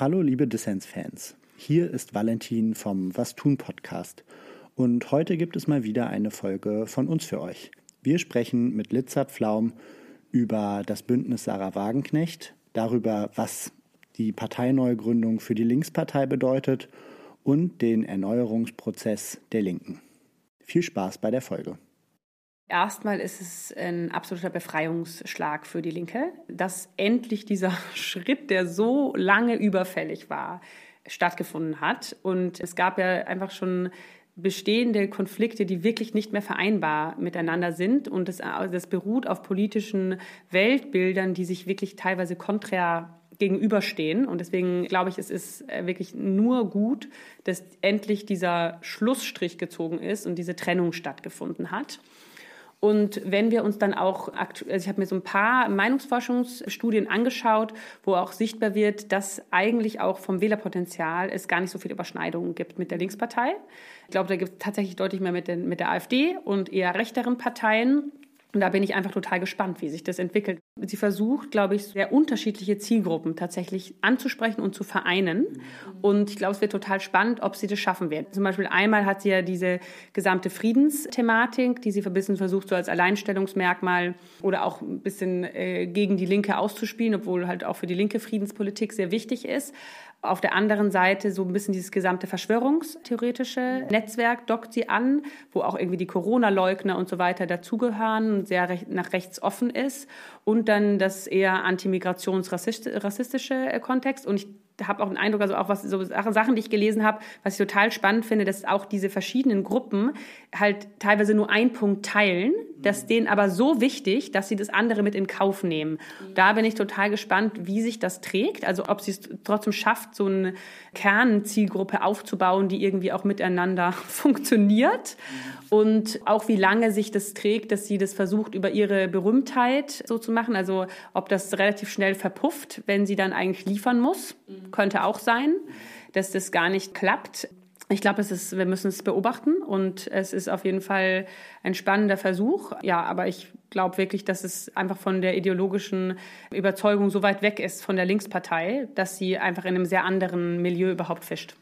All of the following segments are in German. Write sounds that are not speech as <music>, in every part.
Hallo liebe Dissens-Fans, hier ist Valentin vom Was tun Podcast und heute gibt es mal wieder eine Folge von uns für euch. Wir sprechen mit Litzer Pflaum über das Bündnis Sarah Wagenknecht, darüber, was die Parteineugründung für die Linkspartei bedeutet und den Erneuerungsprozess der Linken. Viel Spaß bei der Folge. Erstmal ist es ein absoluter Befreiungsschlag für die Linke, dass endlich dieser <laughs> Schritt, der so lange überfällig war, stattgefunden hat. Und es gab ja einfach schon bestehende Konflikte, die wirklich nicht mehr vereinbar miteinander sind. Und das, das beruht auf politischen Weltbildern, die sich wirklich teilweise konträr gegenüberstehen. Und deswegen glaube ich, es ist äh, wirklich nur gut, dass endlich dieser Schlussstrich gezogen ist und diese Trennung stattgefunden hat. Und wenn wir uns dann auch, also ich habe mir so ein paar Meinungsforschungsstudien angeschaut, wo auch sichtbar wird, dass eigentlich auch vom Wählerpotenzial es gar nicht so viele Überschneidungen gibt mit der Linkspartei. Ich glaube, da gibt es tatsächlich deutlich mehr mit, den, mit der AfD und eher rechteren Parteien. Und da bin ich einfach total gespannt, wie sich das entwickelt. Sie versucht, glaube ich, sehr unterschiedliche Zielgruppen tatsächlich anzusprechen und zu vereinen. Und ich glaube, es wird total spannend, ob sie das schaffen wird. Zum Beispiel einmal hat sie ja diese gesamte Friedensthematik, die sie ein bisschen versucht, so als Alleinstellungsmerkmal oder auch ein bisschen äh, gegen die Linke auszuspielen, obwohl halt auch für die linke Friedenspolitik sehr wichtig ist. Auf der anderen Seite so ein bisschen dieses gesamte verschwörungstheoretische Netzwerk dockt sie an, wo auch irgendwie die Corona-Leugner und so weiter dazugehören und sehr nach rechts offen ist. Und dann das eher antimigrationsrassistische äh, Kontext. Und ich habe auch den Eindruck, also auch was so Sachen, die ich gelesen habe, was ich total spannend finde, dass auch diese verschiedenen Gruppen halt teilweise nur einen Punkt teilen, das denen aber so wichtig, dass sie das andere mit in Kauf nehmen. Da bin ich total gespannt, wie sich das trägt, also ob sie es trotzdem schafft, so eine Kernzielgruppe aufzubauen, die irgendwie auch miteinander <laughs> funktioniert. Und auch wie lange sich das trägt, dass sie das versucht, über ihre Berühmtheit so zu machen. Also ob das relativ schnell verpufft, wenn sie dann eigentlich liefern muss, könnte auch sein, dass das gar nicht klappt. Ich glaube, es ist, wir müssen es beobachten und es ist auf jeden Fall ein spannender Versuch. Ja, aber ich glaube wirklich, dass es einfach von der ideologischen Überzeugung so weit weg ist von der Linkspartei, dass sie einfach in einem sehr anderen Milieu überhaupt fischt.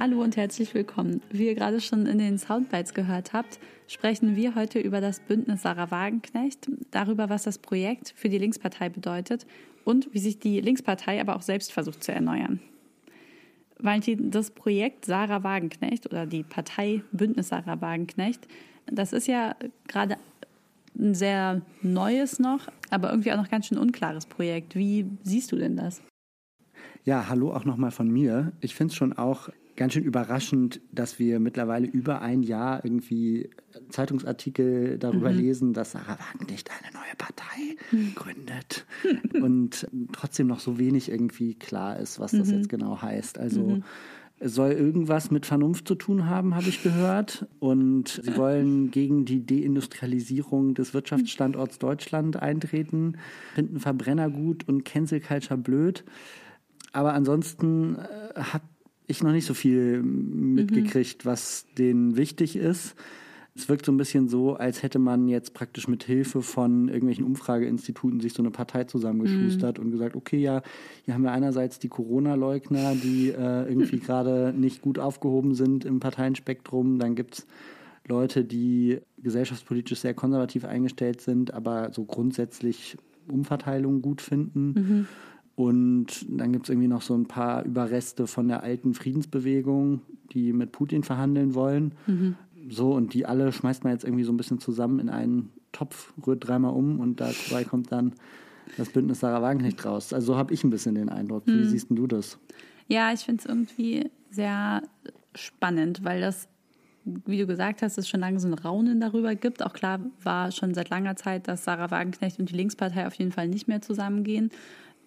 Hallo und herzlich willkommen. Wie ihr gerade schon in den Soundbites gehört habt, sprechen wir heute über das Bündnis Sarah Wagenknecht, darüber, was das Projekt für die Linkspartei bedeutet und wie sich die Linkspartei aber auch selbst versucht zu erneuern. Valentin, das Projekt Sarah Wagenknecht oder die Partei Bündnis Sarah Wagenknecht, das ist ja gerade ein sehr neues noch, aber irgendwie auch noch ganz schön unklares Projekt. Wie siehst du denn das? Ja, hallo auch nochmal von mir. Ich finde es schon auch ganz schön überraschend, dass wir mittlerweile über ein Jahr irgendwie Zeitungsartikel darüber mhm. lesen, dass Sarah Wagenknecht eine neue Partei mhm. gründet und trotzdem noch so wenig irgendwie klar ist, was das mhm. jetzt genau heißt. Also mhm. es soll irgendwas mit Vernunft zu tun haben, habe ich gehört. Und sie wollen gegen die Deindustrialisierung des Wirtschaftsstandorts Deutschland eintreten, finden Verbrenner gut und Cancel Culture blöd. Aber ansonsten äh, hat ich noch nicht so viel mitgekriegt, mhm. was denen wichtig ist. Es wirkt so ein bisschen so, als hätte man jetzt praktisch mit Hilfe von irgendwelchen Umfrageinstituten sich so eine Partei zusammengeschustert mhm. und gesagt, okay, ja, hier haben wir einerseits die Corona-Leugner, die äh, irgendwie <laughs> gerade nicht gut aufgehoben sind im Parteienspektrum. Dann gibt es Leute, die gesellschaftspolitisch sehr konservativ eingestellt sind, aber so grundsätzlich Umverteilung gut finden. Mhm. Und dann gibt es irgendwie noch so ein paar Überreste von der alten Friedensbewegung, die mit Putin verhandeln wollen. Mhm. So, und die alle schmeißt man jetzt irgendwie so ein bisschen zusammen in einen Topf, rührt dreimal um und dabei kommt dann das Bündnis Sarah Wagenknecht raus. Also so habe ich ein bisschen den Eindruck. Wie mhm. siehst du das? Ja, ich finde es irgendwie sehr spannend, weil das, wie du gesagt hast, es schon lange so ein Raunen darüber gibt. Auch klar war schon seit langer Zeit, dass Sarah Wagenknecht und die Linkspartei auf jeden Fall nicht mehr zusammengehen.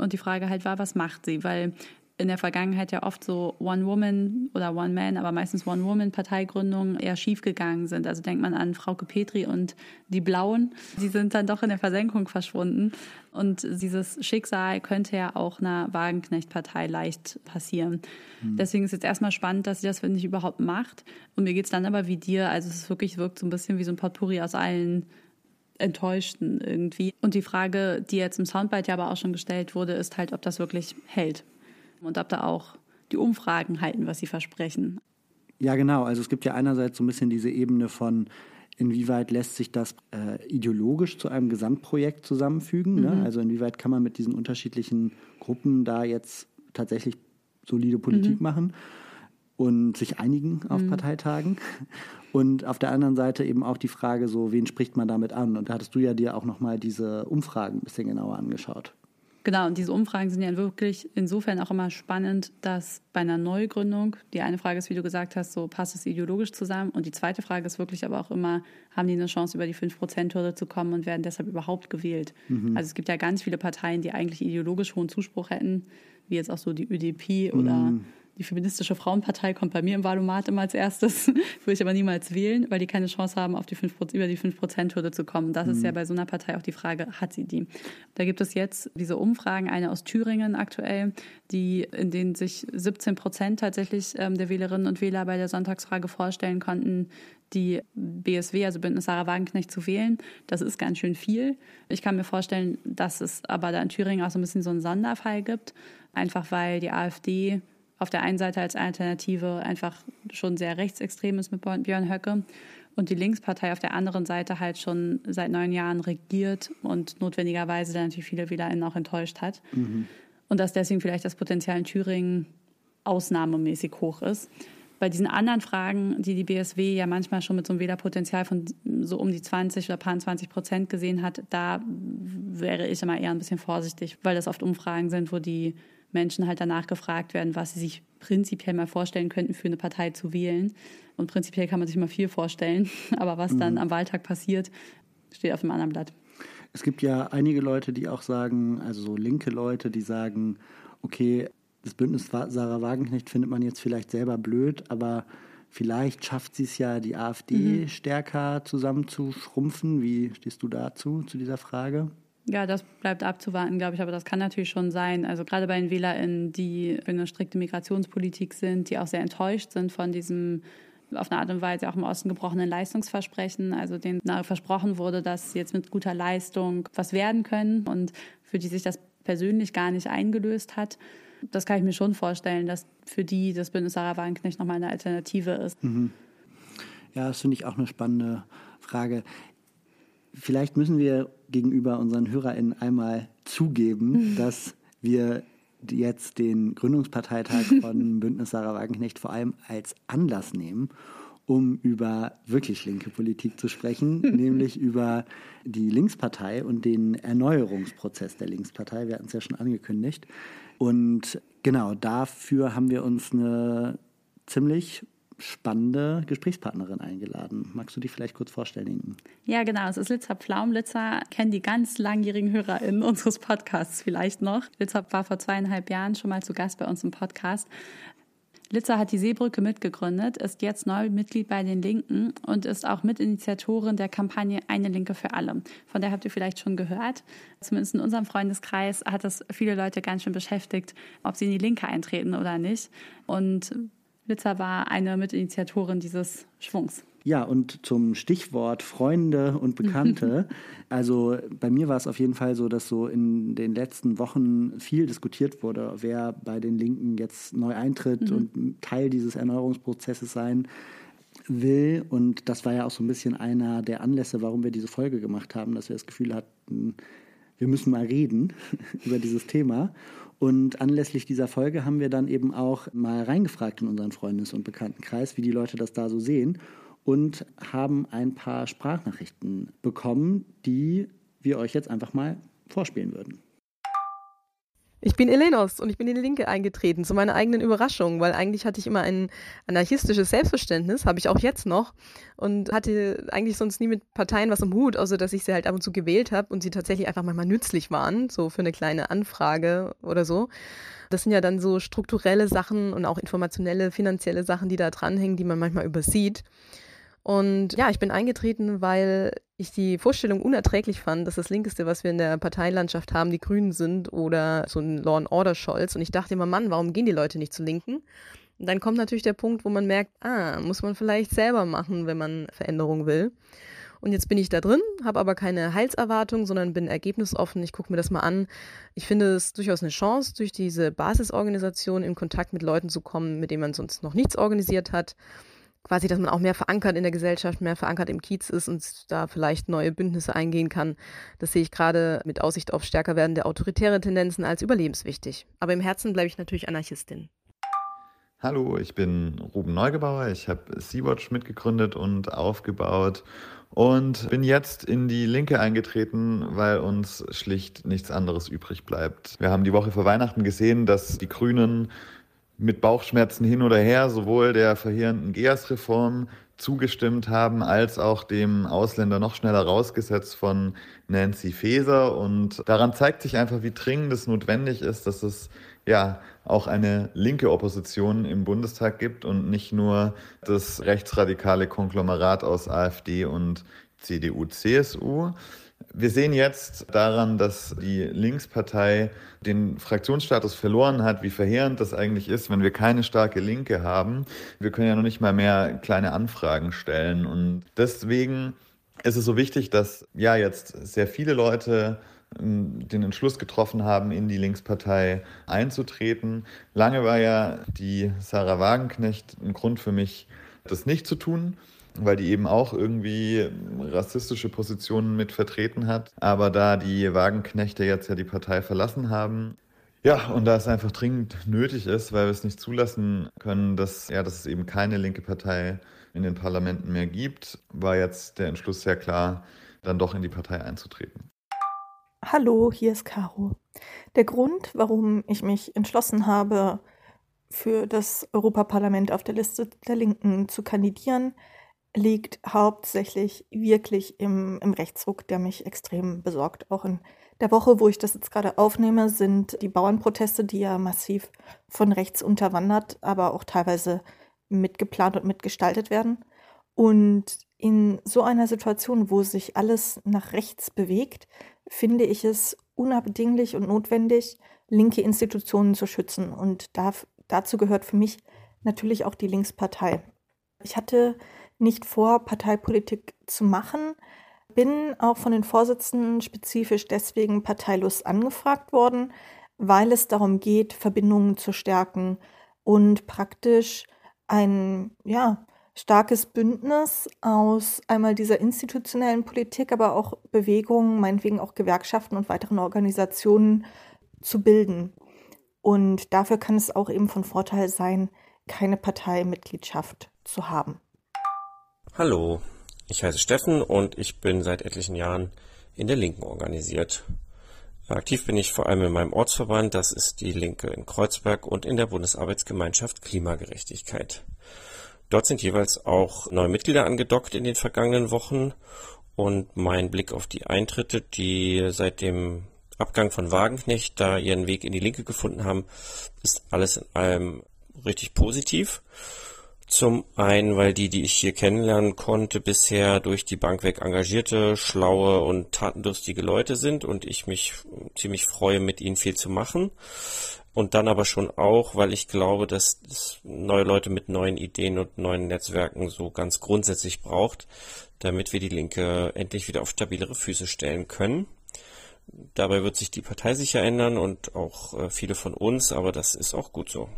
Und die Frage halt war, was macht sie? Weil in der Vergangenheit ja oft so One-Woman oder One-Man, aber meistens One-Woman-Parteigründungen eher schiefgegangen sind. Also denkt man an Frauke Petri und die Blauen. Die sind dann doch in der Versenkung verschwunden. Und dieses Schicksal könnte ja auch einer Wagenknecht-Partei leicht passieren. Mhm. Deswegen ist jetzt erstmal spannend, dass sie das, finde ich, überhaupt macht. Und mir geht es dann aber wie dir. Also es ist wirklich, wirkt so ein bisschen wie so ein Potpourri aus allen Enttäuschten irgendwie. Und die Frage, die jetzt im Soundbite ja aber auch schon gestellt wurde, ist halt, ob das wirklich hält und ob da auch die Umfragen halten, was sie versprechen. Ja, genau. Also es gibt ja einerseits so ein bisschen diese Ebene von, inwieweit lässt sich das äh, ideologisch zu einem Gesamtprojekt zusammenfügen. Ne? Mhm. Ne? Also inwieweit kann man mit diesen unterschiedlichen Gruppen da jetzt tatsächlich solide Politik mhm. machen und sich einigen auf mhm. Parteitagen. Und auf der anderen Seite eben auch die Frage, so wen spricht man damit an? Und da hattest du ja dir auch nochmal diese Umfragen ein bisschen genauer angeschaut. Genau, und diese Umfragen sind ja wirklich insofern auch immer spannend, dass bei einer Neugründung, die eine Frage ist, wie du gesagt hast, so passt es ideologisch zusammen. Und die zweite Frage ist wirklich aber auch immer, haben die eine Chance, über die 5%-Hürde zu kommen und werden deshalb überhaupt gewählt? Mhm. Also es gibt ja ganz viele Parteien, die eigentlich ideologisch hohen Zuspruch hätten, wie jetzt auch so die ÖDP oder mhm die feministische Frauenpartei kommt bei mir im Wahlomat immer als erstes, <laughs> würde ich aber niemals wählen, weil die keine Chance haben, auf die 5, über die 5%-Hürde zu kommen. Das mhm. ist ja bei so einer Partei auch die Frage, hat sie die? Da gibt es jetzt diese Umfragen, eine aus Thüringen aktuell, die, in denen sich 17 Prozent tatsächlich ähm, der Wählerinnen und Wähler bei der Sonntagsfrage vorstellen konnten, die BSW, also Bündnis Sarah Wagenknecht, zu wählen. Das ist ganz schön viel. Ich kann mir vorstellen, dass es aber da in Thüringen auch so ein bisschen so einen Sonderfall gibt, einfach weil die AfD auf der einen Seite als Alternative einfach schon sehr rechtsextrem ist mit Björn Höcke und die Linkspartei auf der anderen Seite halt schon seit neun Jahren regiert und notwendigerweise dann natürlich viele WählerInnen auch enttäuscht hat. Mhm. Und dass deswegen vielleicht das Potenzial in Thüringen ausnahmemäßig hoch ist. Bei diesen anderen Fragen, die die BSW ja manchmal schon mit so einem Wählerpotenzial von so um die 20 oder paar 20 Prozent gesehen hat, da wäre ich immer eher ein bisschen vorsichtig, weil das oft Umfragen sind, wo die Menschen halt danach gefragt werden, was sie sich prinzipiell mal vorstellen könnten, für eine Partei zu wählen. Und prinzipiell kann man sich mal viel vorstellen, <laughs> aber was mhm. dann am Wahltag passiert, steht auf einem anderen Blatt. Es gibt ja einige Leute, die auch sagen, also so linke Leute, die sagen, okay, das Bündnis Sarah Wagenknecht findet man jetzt vielleicht selber blöd, aber vielleicht schafft sie es ja, die AfD mhm. stärker zusammenzuschrumpfen. Wie stehst du dazu, zu dieser Frage? Ja, das bleibt abzuwarten, glaube ich, aber das kann natürlich schon sein. Also gerade bei den WählerInnen, die für eine strikte Migrationspolitik sind, die auch sehr enttäuscht sind von diesem auf eine Art und Weise auch im Osten gebrochenen Leistungsversprechen, also denen versprochen wurde, dass sie jetzt mit guter Leistung was werden können und für die sich das persönlich gar nicht eingelöst hat. Das kann ich mir schon vorstellen, dass für die das Bündnis Sarah Wagenknecht nochmal eine Alternative ist. Mhm. Ja, das finde ich auch eine spannende Frage. Vielleicht müssen wir gegenüber unseren HörerInnen einmal zugeben, dass wir jetzt den Gründungsparteitag <laughs> von Bündnis Sarah Wagenknecht vor allem als Anlass nehmen, um über wirklich linke Politik zu sprechen, <laughs> nämlich über die Linkspartei und den Erneuerungsprozess der Linkspartei. Wir hatten es ja schon angekündigt. Und genau dafür haben wir uns eine ziemlich spannende Gesprächspartnerin eingeladen. Magst du dich vielleicht kurz vorstellen, Inken? Ja, genau. Es ist Litzer Pflaum. Litzer kennen die ganz langjährigen HörerInnen <laughs> unseres Podcasts vielleicht noch. Litzer war vor zweieinhalb Jahren schon mal zu Gast bei uns im Podcast. Litzer hat die Seebrücke mitgegründet, ist jetzt neu Mitglied bei den Linken und ist auch Mitinitiatorin der Kampagne Eine Linke für alle. Von der habt ihr vielleicht schon gehört. Zumindest in unserem Freundeskreis hat es viele Leute ganz schön beschäftigt, ob sie in die Linke eintreten oder nicht. Und Litzer war eine Mitinitiatorin dieses Schwungs. Ja, und zum Stichwort Freunde und Bekannte. <laughs> also bei mir war es auf jeden Fall so, dass so in den letzten Wochen viel diskutiert wurde, wer bei den Linken jetzt neu eintritt mhm. und Teil dieses Erneuerungsprozesses sein will. Und das war ja auch so ein bisschen einer der Anlässe, warum wir diese Folge gemacht haben, dass wir das Gefühl hatten, wir müssen mal reden <laughs> über dieses Thema. Und anlässlich dieser Folge haben wir dann eben auch mal reingefragt in unseren Freundes- und Bekanntenkreis, wie die Leute das da so sehen und haben ein paar Sprachnachrichten bekommen, die wir euch jetzt einfach mal vorspielen würden. Ich bin Elenos und ich bin in die Linke eingetreten, zu meiner eigenen Überraschung, weil eigentlich hatte ich immer ein anarchistisches Selbstverständnis, habe ich auch jetzt noch, und hatte eigentlich sonst nie mit Parteien was am Hut, außer dass ich sie halt ab und zu gewählt habe und sie tatsächlich einfach manchmal nützlich waren, so für eine kleine Anfrage oder so. Das sind ja dann so strukturelle Sachen und auch informationelle, finanzielle Sachen, die da dranhängen, die man manchmal übersieht. Und ja, ich bin eingetreten, weil ich die Vorstellung unerträglich fand, dass das Linkeste, was wir in der Parteilandschaft haben, die Grünen sind oder so ein Law and Order Scholz. Und ich dachte immer, Mann, warum gehen die Leute nicht zu Linken? Und dann kommt natürlich der Punkt, wo man merkt, ah, muss man vielleicht selber machen, wenn man Veränderung will. Und jetzt bin ich da drin, habe aber keine Heilserwartung, sondern bin ergebnisoffen. Ich gucke mir das mal an. Ich finde es durchaus eine Chance, durch diese Basisorganisation in Kontakt mit Leuten zu kommen, mit denen man sonst noch nichts organisiert hat quasi, dass man auch mehr verankert in der Gesellschaft, mehr verankert im Kiez ist und da vielleicht neue Bündnisse eingehen kann. Das sehe ich gerade mit Aussicht auf stärker werdende autoritäre Tendenzen als überlebenswichtig. Aber im Herzen bleibe ich natürlich Anarchistin. Hallo, ich bin Ruben Neugebauer. Ich habe Sea-Watch mitgegründet und aufgebaut und bin jetzt in die Linke eingetreten, weil uns schlicht nichts anderes übrig bleibt. Wir haben die Woche vor Weihnachten gesehen, dass die Grünen mit Bauchschmerzen hin oder her sowohl der verheerenden GEAS-Reform zugestimmt haben, als auch dem Ausländer noch schneller rausgesetzt von Nancy Faeser. Und daran zeigt sich einfach, wie dringend es notwendig ist, dass es ja auch eine linke Opposition im Bundestag gibt und nicht nur das rechtsradikale Konglomerat aus AfD und CDU, CSU. Wir sehen jetzt daran, dass die Linkspartei den Fraktionsstatus verloren hat, wie verheerend das eigentlich ist, wenn wir keine starke Linke haben. Wir können ja noch nicht mal mehr kleine Anfragen stellen. Und deswegen ist es so wichtig, dass ja jetzt sehr viele Leute ähm, den Entschluss getroffen haben, in die Linkspartei einzutreten. Lange war ja die Sarah Wagenknecht ein Grund für mich, das nicht zu tun weil die eben auch irgendwie rassistische Positionen mit vertreten hat. Aber da die Wagenknechte jetzt ja die Partei verlassen haben, ja, und da es einfach dringend nötig ist, weil wir es nicht zulassen können, dass, ja, dass es eben keine linke Partei in den Parlamenten mehr gibt, war jetzt der Entschluss sehr klar, dann doch in die Partei einzutreten. Hallo, hier ist Caro. Der Grund, warum ich mich entschlossen habe, für das Europaparlament auf der Liste der Linken zu kandidieren, liegt hauptsächlich wirklich im, im Rechtsruck, der mich extrem besorgt. Auch in der Woche, wo ich das jetzt gerade aufnehme, sind die Bauernproteste, die ja massiv von rechts unterwandert, aber auch teilweise mitgeplant und mitgestaltet werden. Und in so einer Situation, wo sich alles nach rechts bewegt, finde ich es unabdinglich und notwendig, linke Institutionen zu schützen. Und darf, dazu gehört für mich natürlich auch die Linkspartei. Ich hatte nicht vor, Parteipolitik zu machen. Bin auch von den Vorsitzenden spezifisch deswegen parteilos angefragt worden, weil es darum geht, Verbindungen zu stärken und praktisch ein ja, starkes Bündnis aus einmal dieser institutionellen Politik, aber auch Bewegungen, meinetwegen auch Gewerkschaften und weiteren Organisationen zu bilden. Und dafür kann es auch eben von Vorteil sein, keine Parteimitgliedschaft zu haben. Hallo, ich heiße Steffen und ich bin seit etlichen Jahren in der Linken organisiert. Aktiv bin ich vor allem in meinem Ortsverband, das ist die Linke in Kreuzberg und in der Bundesarbeitsgemeinschaft Klimagerechtigkeit. Dort sind jeweils auch neue Mitglieder angedockt in den vergangenen Wochen und mein Blick auf die Eintritte, die seit dem Abgang von Wagenknecht da ihren Weg in die Linke gefunden haben, ist alles in allem richtig positiv. Zum einen, weil die, die ich hier kennenlernen konnte, bisher durch die Bank weg engagierte, schlaue und tatendurstige Leute sind und ich mich ziemlich freue, mit ihnen viel zu machen. Und dann aber schon auch, weil ich glaube, dass es neue Leute mit neuen Ideen und neuen Netzwerken so ganz grundsätzlich braucht, damit wir die Linke endlich wieder auf stabilere Füße stellen können. Dabei wird sich die Partei sicher ändern und auch äh, viele von uns, aber das ist auch gut so.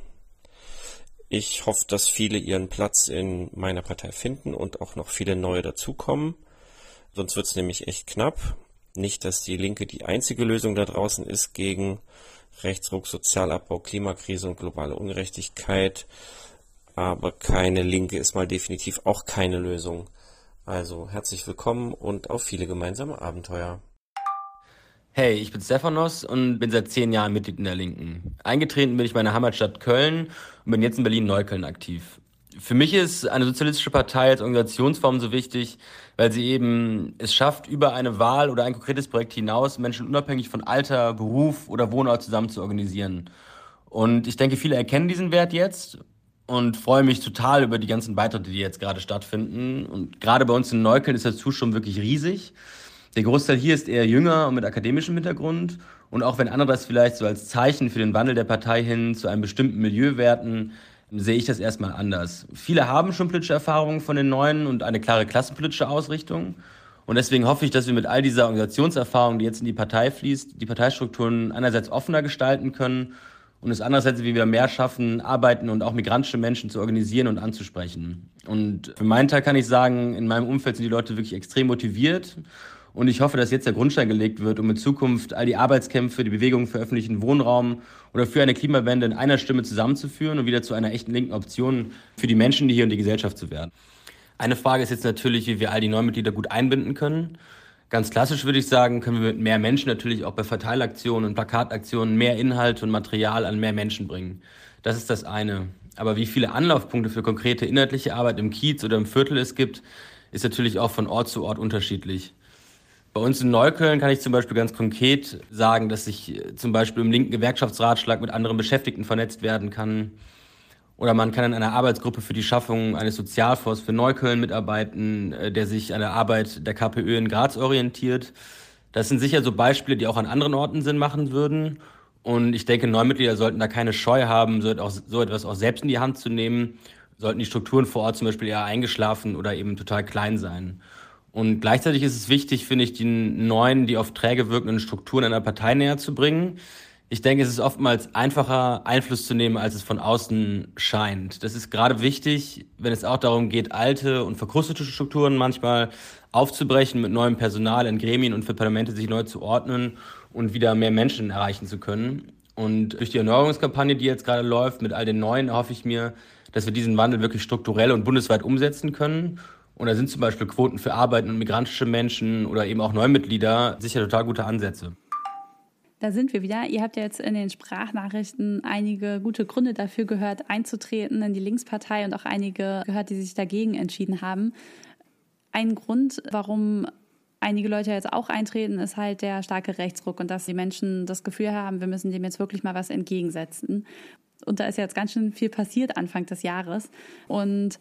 Ich hoffe, dass viele ihren Platz in meiner Partei finden und auch noch viele neue dazukommen. Sonst wird es nämlich echt knapp. Nicht, dass die Linke die einzige Lösung da draußen ist gegen Rechtsruck, Sozialabbau, Klimakrise und globale Ungerechtigkeit. Aber keine Linke ist mal definitiv auch keine Lösung. Also herzlich willkommen und auf viele gemeinsame Abenteuer. Hey, ich bin Stephanos und bin seit zehn Jahren Mitglied in der Linken. Eingetreten bin ich meiner Heimatstadt Köln und bin jetzt in Berlin-Neukölln aktiv. Für mich ist eine sozialistische Partei als Organisationsform so wichtig, weil sie eben es schafft, über eine Wahl oder ein konkretes Projekt hinaus Menschen unabhängig von Alter, Beruf oder Wohnort zusammen zu organisieren. Und ich denke, viele erkennen diesen Wert jetzt und freue mich total über die ganzen Beitritte, die jetzt gerade stattfinden. Und gerade bei uns in Neukölln ist der Zuschauer wirklich riesig. Der Großteil hier ist eher jünger und mit akademischem Hintergrund. Und auch wenn andere das vielleicht so als Zeichen für den Wandel der Partei hin zu einem bestimmten Milieu werten, sehe ich das erstmal anders. Viele haben schon politische Erfahrungen von den Neuen und eine klare klassenpolitische Ausrichtung. Und deswegen hoffe ich, dass wir mit all dieser Organisationserfahrung, die jetzt in die Partei fließt, die Parteistrukturen einerseits offener gestalten können und es andererseits wieder mehr schaffen, arbeiten und auch migrantische Menschen zu organisieren und anzusprechen. Und für meinen Teil kann ich sagen, in meinem Umfeld sind die Leute wirklich extrem motiviert und ich hoffe, dass jetzt der Grundstein gelegt wird, um in Zukunft all die Arbeitskämpfe, die Bewegungen für öffentlichen Wohnraum oder für eine Klimawende in einer Stimme zusammenzuführen und wieder zu einer echten linken Option für die Menschen, die hier und die Gesellschaft zu werden. Eine Frage ist jetzt natürlich, wie wir all die Neumitglieder gut einbinden können. Ganz klassisch würde ich sagen, können wir mit mehr Menschen natürlich auch bei Verteilaktionen und Plakataktionen mehr Inhalt und Material an mehr Menschen bringen. Das ist das eine. Aber wie viele Anlaufpunkte für konkrete inhaltliche Arbeit im Kiez oder im Viertel es gibt, ist natürlich auch von Ort zu Ort unterschiedlich. Bei uns in Neukölln kann ich zum Beispiel ganz konkret sagen, dass ich äh, zum Beispiel im linken Gewerkschaftsratschlag mit anderen Beschäftigten vernetzt werden kann. Oder man kann in einer Arbeitsgruppe für die Schaffung eines Sozialfonds für Neukölln mitarbeiten, äh, der sich an der Arbeit der KPÖ in Graz orientiert. Das sind sicher so Beispiele, die auch an anderen Orten Sinn machen würden. Und ich denke, Neumitglieder sollten da keine Scheu haben, so etwas auch selbst in die Hand zu nehmen. Sollten die Strukturen vor Ort zum Beispiel eher eingeschlafen oder eben total klein sein. Und gleichzeitig ist es wichtig, finde ich, die neuen, die auf träge wirkenden Strukturen einer Partei näher zu bringen. Ich denke, es ist oftmals einfacher, Einfluss zu nehmen, als es von außen scheint. Das ist gerade wichtig, wenn es auch darum geht, alte und verkrustete Strukturen manchmal aufzubrechen, mit neuem Personal in Gremien und für Parlamente sich neu zu ordnen und wieder mehr Menschen erreichen zu können. Und durch die Erneuerungskampagne, die jetzt gerade läuft, mit all den Neuen, hoffe ich mir, dass wir diesen Wandel wirklich strukturell und bundesweit umsetzen können und da sind zum Beispiel Quoten für Arbeiten und migrantische Menschen oder eben auch Neumitglieder sicher total gute Ansätze. Da sind wir wieder. Ihr habt ja jetzt in den Sprachnachrichten einige gute Gründe dafür gehört, einzutreten in die Linkspartei und auch einige gehört, die sich dagegen entschieden haben. Ein Grund, warum einige Leute jetzt auch eintreten, ist halt der starke Rechtsruck und dass die Menschen das Gefühl haben, wir müssen dem jetzt wirklich mal was entgegensetzen. Und da ist jetzt ganz schön viel passiert Anfang des Jahres. Und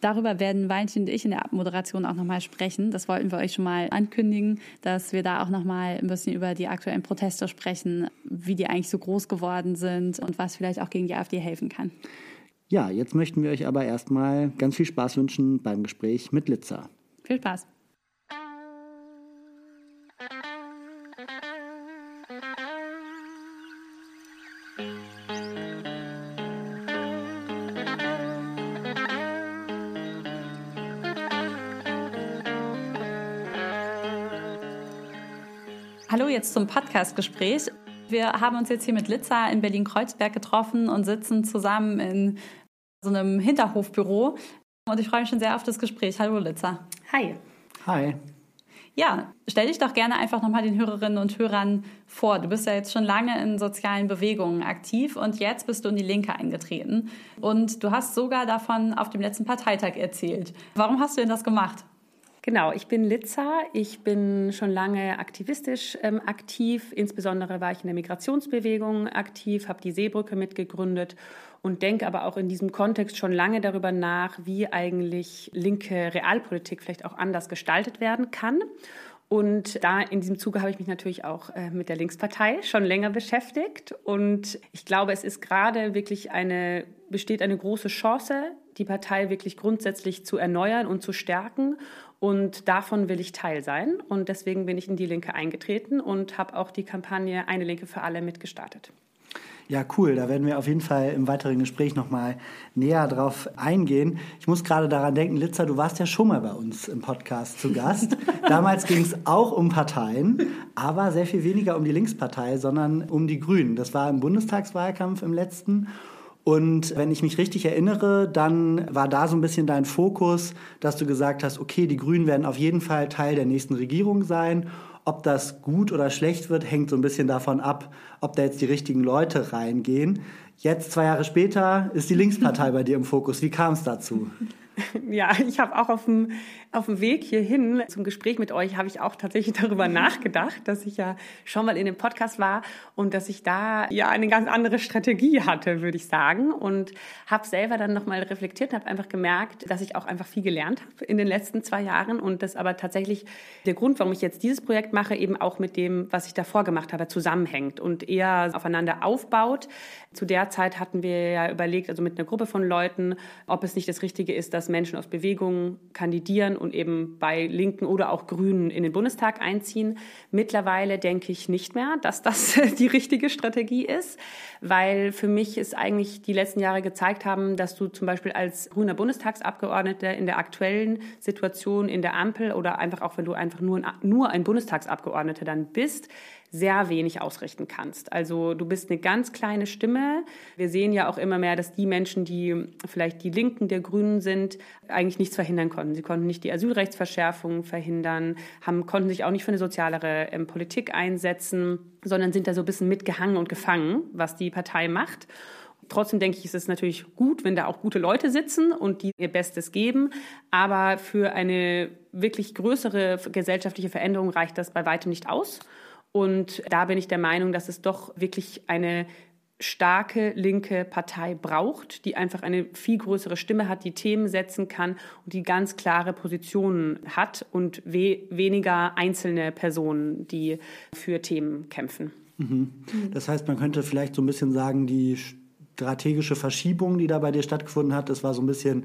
Darüber werden Valentin und ich in der Abmoderation auch nochmal sprechen. Das wollten wir euch schon mal ankündigen, dass wir da auch nochmal ein bisschen über die aktuellen Proteste sprechen, wie die eigentlich so groß geworden sind und was vielleicht auch gegen die AfD helfen kann. Ja, jetzt möchten wir euch aber erstmal ganz viel Spaß wünschen beim Gespräch mit Litzer. Viel Spaß. Jetzt zum Podcast-Gespräch. Wir haben uns jetzt hier mit Litza in Berlin-Kreuzberg getroffen und sitzen zusammen in so einem Hinterhofbüro. Und ich freue mich schon sehr auf das Gespräch. Hallo Litza. Hi. Hi. Ja, stell dich doch gerne einfach nochmal den Hörerinnen und Hörern vor. Du bist ja jetzt schon lange in sozialen Bewegungen aktiv und jetzt bist du in die Linke eingetreten. Und du hast sogar davon auf dem letzten Parteitag erzählt. Warum hast du denn das gemacht? Genau, ich bin Litza. Ich bin schon lange aktivistisch ähm, aktiv. Insbesondere war ich in der Migrationsbewegung aktiv, habe die Seebrücke mitgegründet und denke aber auch in diesem Kontext schon lange darüber nach, wie eigentlich linke Realpolitik vielleicht auch anders gestaltet werden kann. Und da in diesem Zuge habe ich mich natürlich auch äh, mit der Linkspartei schon länger beschäftigt. Und ich glaube, es ist gerade wirklich eine, besteht eine große Chance, die Partei wirklich grundsätzlich zu erneuern und zu stärken. Und davon will ich Teil sein. Und deswegen bin ich in die Linke eingetreten und habe auch die Kampagne Eine Linke für alle mitgestartet. Ja, cool. Da werden wir auf jeden Fall im weiteren Gespräch nochmal näher drauf eingehen. Ich muss gerade daran denken, Litzer, du warst ja schon mal bei uns im Podcast zu Gast. <laughs> Damals ging es auch um Parteien, aber sehr viel weniger um die Linkspartei, sondern um die Grünen. Das war im Bundestagswahlkampf im letzten. Und wenn ich mich richtig erinnere, dann war da so ein bisschen dein Fokus, dass du gesagt hast, okay, die Grünen werden auf jeden Fall Teil der nächsten Regierung sein. Ob das gut oder schlecht wird, hängt so ein bisschen davon ab, ob da jetzt die richtigen Leute reingehen. Jetzt, zwei Jahre später, ist die Linkspartei <laughs> bei dir im Fokus. Wie kam es dazu? Ja, ich habe auch auf dem, auf dem Weg hierhin zum Gespräch mit euch, habe ich auch tatsächlich <laughs> darüber nachgedacht, dass ich ja schon mal in dem Podcast war und dass ich da ja eine ganz andere Strategie hatte, würde ich sagen. Und habe selber dann nochmal reflektiert, habe einfach gemerkt, dass ich auch einfach viel gelernt habe in den letzten zwei Jahren und das aber tatsächlich der Grund, warum ich jetzt dieses Projekt mache, eben auch mit dem, was ich davor gemacht habe, zusammenhängt und eher aufeinander aufbaut. Zu der Zeit hatten wir ja überlegt, also mit einer Gruppe von Leuten, ob es nicht das Richtige ist, dass Menschen aus Bewegungen kandidieren und eben bei Linken oder auch Grünen in den Bundestag einziehen. Mittlerweile denke ich nicht mehr, dass das <laughs> die richtige Strategie ist, weil für mich es eigentlich die letzten Jahre gezeigt haben, dass du zum Beispiel als grüner Bundestagsabgeordneter in der aktuellen Situation in der Ampel oder einfach auch, wenn du einfach nur, nur ein Bundestagsabgeordneter dann bist, sehr wenig ausrichten kannst. Also du bist eine ganz kleine Stimme. Wir sehen ja auch immer mehr, dass die Menschen, die vielleicht die Linken der Grünen sind, eigentlich nichts verhindern konnten. Sie konnten nicht die Asylrechtsverschärfung verhindern, haben, konnten sich auch nicht für eine sozialere ähm, Politik einsetzen, sondern sind da so ein bisschen mitgehangen und gefangen, was die Partei macht. Trotzdem denke ich, ist es natürlich gut, wenn da auch gute Leute sitzen und die ihr Bestes geben. Aber für eine wirklich größere gesellschaftliche Veränderung reicht das bei weitem nicht aus. Und da bin ich der Meinung, dass es doch wirklich eine starke linke Partei braucht, die einfach eine viel größere Stimme hat, die Themen setzen kann und die ganz klare Positionen hat und we weniger einzelne Personen, die für Themen kämpfen. Mhm. Das heißt, man könnte vielleicht so ein bisschen sagen, die strategische Verschiebung, die da bei dir stattgefunden hat, das war so ein bisschen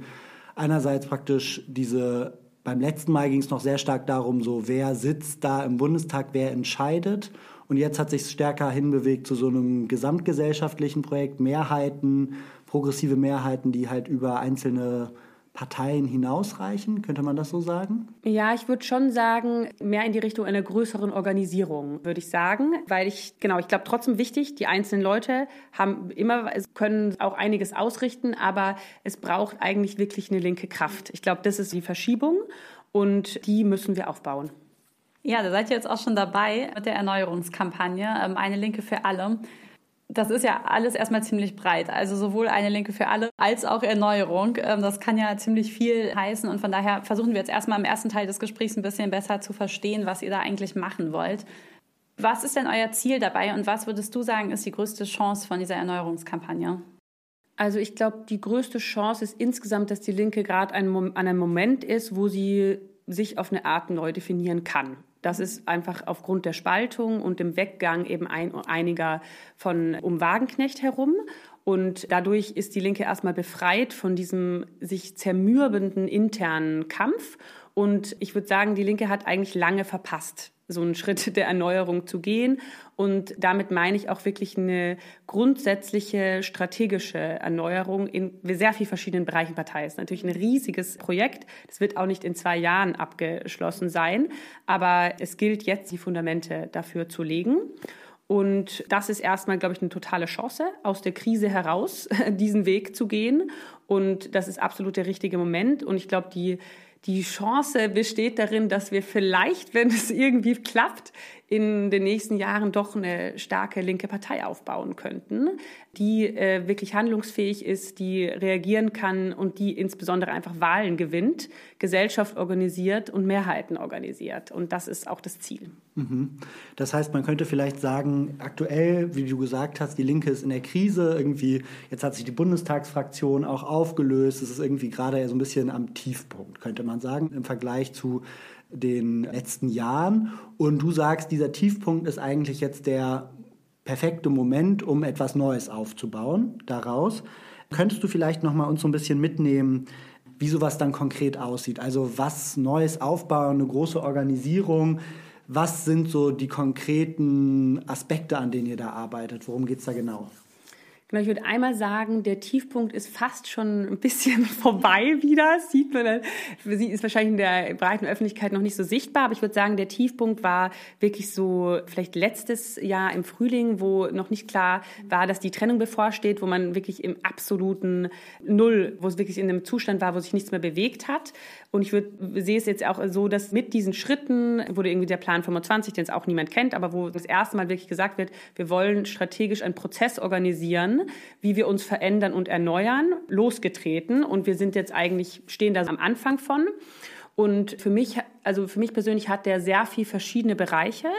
einerseits praktisch diese beim letzten Mal ging es noch sehr stark darum, so wer sitzt da im Bundestag, wer entscheidet. Und jetzt hat sich stärker hinbewegt zu so einem gesamtgesellschaftlichen Projekt, Mehrheiten, progressive Mehrheiten, die halt über einzelne Parteien hinausreichen? Könnte man das so sagen? Ja, ich würde schon sagen, mehr in die Richtung einer größeren Organisierung, würde ich sagen. Weil ich, genau, ich glaube trotzdem wichtig, die einzelnen Leute haben immer, können auch einiges ausrichten, aber es braucht eigentlich wirklich eine linke Kraft. Ich glaube, das ist die Verschiebung und die müssen wir aufbauen. Ja, da seid ihr jetzt auch schon dabei mit der Erneuerungskampagne, ähm, eine Linke für alle das ist ja alles erstmal ziemlich breit. Also sowohl eine Linke für alle als auch Erneuerung. Ähm, das kann ja ziemlich viel heißen. Und von daher versuchen wir jetzt erstmal im ersten Teil des Gesprächs ein bisschen besser zu verstehen, was ihr da eigentlich machen wollt. Was ist denn euer Ziel dabei und was würdest du sagen, ist die größte Chance von dieser Erneuerungskampagne? Also ich glaube, die größte Chance ist insgesamt, dass die Linke gerade an einem Moment ist, wo sie sich auf eine Art neu definieren kann. Das ist einfach aufgrund der Spaltung und dem Weggang eben ein, einiger von um Wagenknecht herum. Und dadurch ist die Linke erstmal befreit von diesem sich zermürbenden internen Kampf. Und ich würde sagen, die Linke hat eigentlich lange verpasst, so einen Schritt <laughs> der Erneuerung zu gehen. Und damit meine ich auch wirklich eine grundsätzliche strategische Erneuerung in sehr vielen verschiedenen Bereichen Partei. ist natürlich ein riesiges Projekt. Das wird auch nicht in zwei Jahren abgeschlossen sein. Aber es gilt jetzt, die Fundamente dafür zu legen. Und das ist erstmal, glaube ich, eine totale Chance, aus der Krise heraus <laughs> diesen Weg zu gehen. Und das ist absolut der richtige Moment. Und ich glaube, die die Chance besteht darin, dass wir vielleicht, wenn es <laughs> irgendwie klappt, in den nächsten Jahren doch eine starke linke Partei aufbauen könnten, die äh, wirklich handlungsfähig ist, die reagieren kann und die insbesondere einfach Wahlen gewinnt, Gesellschaft organisiert und Mehrheiten organisiert. Und das ist auch das Ziel. Mhm. Das heißt, man könnte vielleicht sagen, aktuell, wie du gesagt hast, die Linke ist in der Krise. Irgendwie, jetzt hat sich die Bundestagsfraktion auch aufgelöst. Es ist irgendwie gerade so ein bisschen am Tiefpunkt, könnte man sagen, im Vergleich zu den letzten Jahren. Und du sagst, dieser Tiefpunkt ist eigentlich jetzt der perfekte Moment, um etwas Neues aufzubauen daraus. Könntest du vielleicht noch mal uns so ein bisschen mitnehmen, wie sowas dann konkret aussieht? Also was Neues aufbauen, eine große Organisierung. Was sind so die konkreten Aspekte, an denen ihr da arbeitet? Worum geht es da genau? Genau, ich würde einmal sagen, der Tiefpunkt ist fast schon ein bisschen <laughs> vorbei wieder. sieht man, sie ist wahrscheinlich in der breiten Öffentlichkeit noch nicht so sichtbar, aber ich würde sagen, der Tiefpunkt war wirklich so vielleicht letztes Jahr im Frühling, wo noch nicht klar war, dass die Trennung bevorsteht, wo man wirklich im absoluten Null, wo es wirklich in einem Zustand war, wo sich nichts mehr bewegt hat. Und ich würde, sehe es jetzt auch so, dass mit diesen Schritten wurde irgendwie der Plan 25, den es auch niemand kennt, aber wo das erste Mal wirklich gesagt wird, wir wollen strategisch einen Prozess organisieren, wie wir uns verändern und erneuern, losgetreten. Und wir sind jetzt eigentlich, stehen da am Anfang von. Und für mich also für mich persönlich hat der sehr viel verschiedene Bereiche.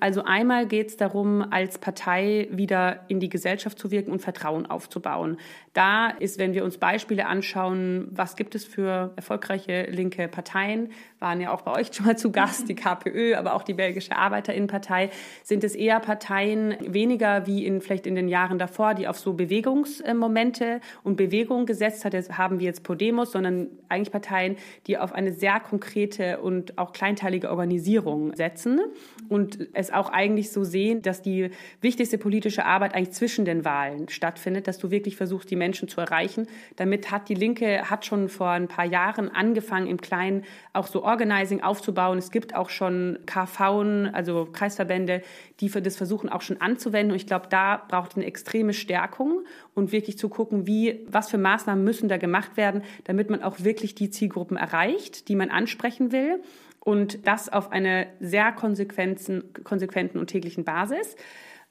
Also einmal geht es darum, als Partei wieder in die Gesellschaft zu wirken und Vertrauen aufzubauen. Da ist, wenn wir uns Beispiele anschauen, was gibt es für erfolgreiche linke Parteien, waren ja auch bei euch schon mal zu Gast, die <laughs> KPÖ, aber auch die belgische Arbeiterinnenpartei, sind es eher Parteien weniger wie in vielleicht in den Jahren davor, die auf so Bewegungsmomente und Bewegungen gesetzt hat. Das haben wir jetzt Podemos, sondern eigentlich Parteien, die auf eine sehr konkrete und auch kleinteilige Organisierung setzen und es auch eigentlich so sehen, dass die wichtigste politische Arbeit eigentlich zwischen den Wahlen stattfindet, dass du wirklich versuchst, die Menschen zu erreichen. Damit hat die Linke hat schon vor ein paar Jahren angefangen, im Kleinen auch so Organizing aufzubauen. Es gibt auch schon KV, also Kreisverbände, die das versuchen auch schon anzuwenden. Und ich glaube, da braucht es eine extreme Stärkung und wirklich zu gucken, wie, was für Maßnahmen müssen da gemacht werden, damit man auch wirklich die Zielgruppen erreicht, die man ansprechen will. Und das auf einer sehr konsequenten, konsequenten und täglichen Basis.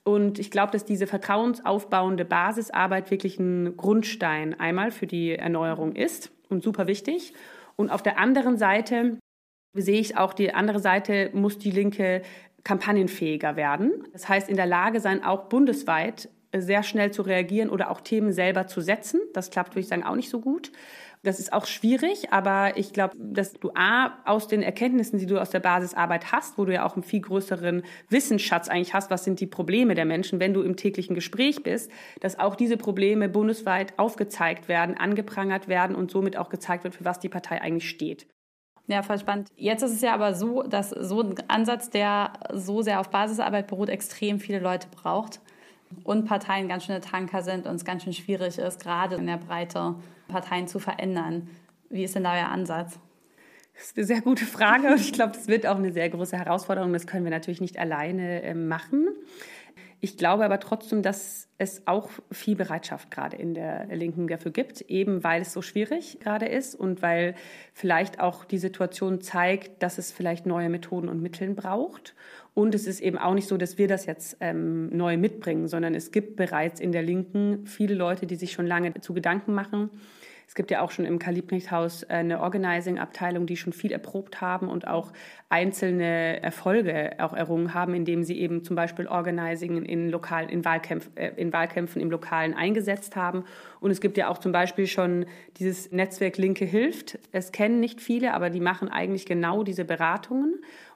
Und ich glaube, dass diese vertrauensaufbauende Basisarbeit wirklich ein Grundstein einmal für die Erneuerung ist und super wichtig. Und auf der anderen Seite sehe ich auch, die andere Seite muss die Linke kampagnenfähiger werden. Das heißt, in der Lage sein, auch bundesweit sehr schnell zu reagieren oder auch Themen selber zu setzen. Das klappt, würde ich sagen, auch nicht so gut. Das ist auch schwierig, aber ich glaube, dass du A, aus den Erkenntnissen, die du aus der Basisarbeit hast, wo du ja auch einen viel größeren Wissensschatz eigentlich hast, was sind die Probleme der Menschen, wenn du im täglichen Gespräch bist, dass auch diese Probleme bundesweit aufgezeigt werden, angeprangert werden und somit auch gezeigt wird, für was die Partei eigentlich steht. Ja, voll spannend. Jetzt ist es ja aber so, dass so ein Ansatz, der so sehr auf Basisarbeit beruht, extrem viele Leute braucht und Parteien ganz schöne Tanker sind und es ganz schön schwierig ist, gerade in der Breite Parteien zu verändern. Wie ist denn da euer Ansatz? Das ist eine sehr gute Frage und ich glaube, das wird auch eine sehr große Herausforderung. Das können wir natürlich nicht alleine ähm, machen. Ich glaube aber trotzdem, dass es auch viel Bereitschaft gerade in der Linken dafür gibt, eben weil es so schwierig gerade ist und weil vielleicht auch die Situation zeigt, dass es vielleicht neue Methoden und Mittel braucht. Und es ist eben auch nicht so, dass wir das jetzt ähm, neu mitbringen, sondern es gibt bereits in der Linken viele Leute, die sich schon lange zu Gedanken machen es gibt ja auch schon im Karl-Liebknecht-Haus äh, eine Organizing-Abteilung, die schon viel erprobt haben und auch einzelne Erfolge auch errungen haben, indem sie eben zum Beispiel Organizing in, lokalen, in, Wahlkämpf, äh, in Wahlkämpfen im Lokalen eingesetzt haben. Und es gibt ja auch zum Beispiel schon dieses Netzwerk Linke hilft. Es kennen nicht viele, aber die machen eigentlich genau diese Beratungen.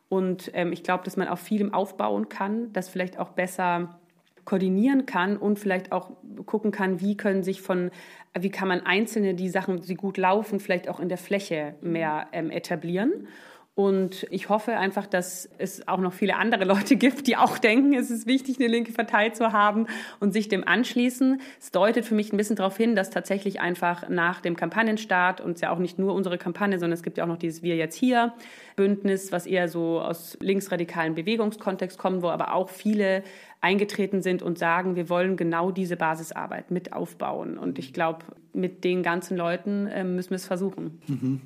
Und ähm, ich glaube, dass man auf vielem aufbauen kann, das vielleicht auch besser koordinieren kann und vielleicht auch gucken kann, wie können sich von, wie kann man einzelne die Sachen, die gut laufen, vielleicht auch in der Fläche mehr ähm, etablieren. Und ich hoffe einfach, dass es auch noch viele andere <laughs> Leute gibt, die auch denken, es ist wichtig, eine linke Partei zu haben und sich dem anschließen. Es deutet für mich ein bisschen darauf hin, dass tatsächlich einfach nach dem Kampagnenstart und es ja auch nicht nur unsere Kampagne, sondern es gibt ja auch noch dieses Wir jetzt hier Bündnis, was eher so aus linksradikalen Bewegungskontext kommt, wo aber auch viele eingetreten sind und sagen, wir wollen genau diese Basisarbeit mit aufbauen. Und ich glaube, mit den ganzen Leuten äh, müssen wir es versuchen. Mhm.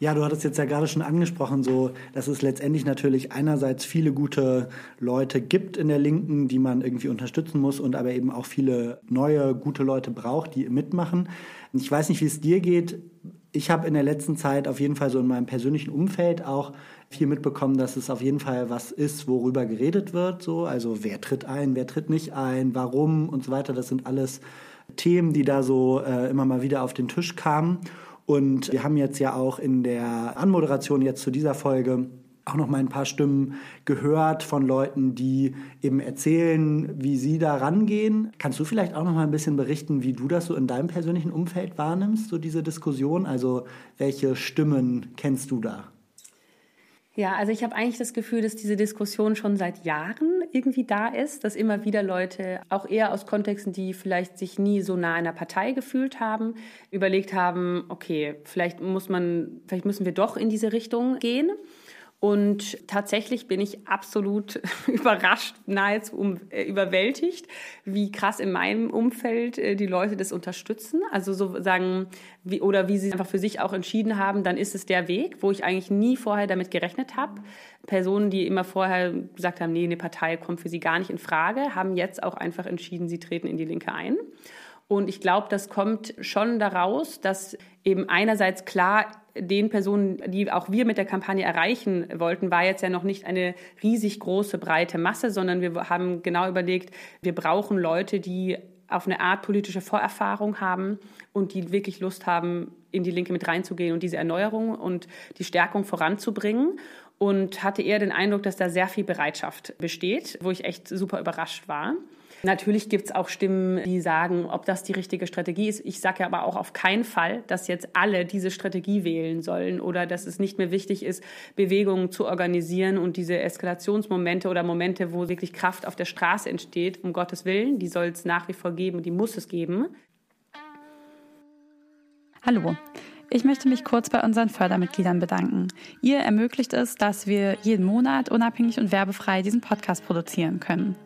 Ja, du hattest jetzt ja gerade schon angesprochen, so, dass es letztendlich natürlich einerseits viele gute Leute gibt in der Linken, die man irgendwie unterstützen muss und aber eben auch viele neue gute Leute braucht, die mitmachen. Ich weiß nicht, wie es dir geht. Ich habe in der letzten Zeit auf jeden Fall so in meinem persönlichen Umfeld auch viel mitbekommen, dass es auf jeden Fall was ist, worüber geredet wird. So. Also wer tritt ein, wer tritt nicht ein, warum und so weiter. Das sind alles Themen, die da so äh, immer mal wieder auf den Tisch kamen. Und wir haben jetzt ja auch in der Anmoderation jetzt zu dieser Folge auch noch mal ein paar Stimmen gehört von Leuten, die eben erzählen, wie sie da rangehen. Kannst du vielleicht auch noch mal ein bisschen berichten, wie du das so in deinem persönlichen Umfeld wahrnimmst, so diese Diskussion? Also welche Stimmen kennst du da? Ja, also ich habe eigentlich das Gefühl, dass diese Diskussion schon seit Jahren irgendwie da ist, dass immer wieder Leute, auch eher aus Kontexten, die vielleicht sich nie so nah einer Partei gefühlt haben, überlegt haben, okay, vielleicht muss man, vielleicht müssen wir doch in diese Richtung gehen. Und tatsächlich bin ich absolut <laughs> überrascht, nahezu um, äh, überwältigt, wie krass in meinem Umfeld äh, die Leute das unterstützen. Also so sagen, wie, oder wie sie einfach für sich auch entschieden haben, dann ist es der Weg, wo ich eigentlich nie vorher damit gerechnet habe. Personen, die immer vorher gesagt haben, nee, eine Partei kommt für sie gar nicht in Frage, haben jetzt auch einfach entschieden, sie treten in die Linke ein. Und ich glaube, das kommt schon daraus, dass eben einerseits klar den Personen, die auch wir mit der Kampagne erreichen wollten, war jetzt ja noch nicht eine riesig große, breite Masse, sondern wir haben genau überlegt, wir brauchen Leute, die auf eine Art politische Vorerfahrung haben und die wirklich Lust haben, in die Linke mit reinzugehen und diese Erneuerung und die Stärkung voranzubringen. Und hatte eher den Eindruck, dass da sehr viel Bereitschaft besteht, wo ich echt super überrascht war. Natürlich gibt es auch Stimmen, die sagen, ob das die richtige Strategie ist. Ich sage ja aber auch auf keinen Fall, dass jetzt alle diese Strategie wählen sollen oder dass es nicht mehr wichtig ist, Bewegungen zu organisieren und diese Eskalationsmomente oder Momente, wo wirklich Kraft auf der Straße entsteht, um Gottes Willen, die soll es nach wie vor geben und die muss es geben. Hallo. Ich möchte mich kurz bei unseren Fördermitgliedern bedanken. Ihr ermöglicht es, dass wir jeden Monat unabhängig und werbefrei diesen Podcast produzieren können.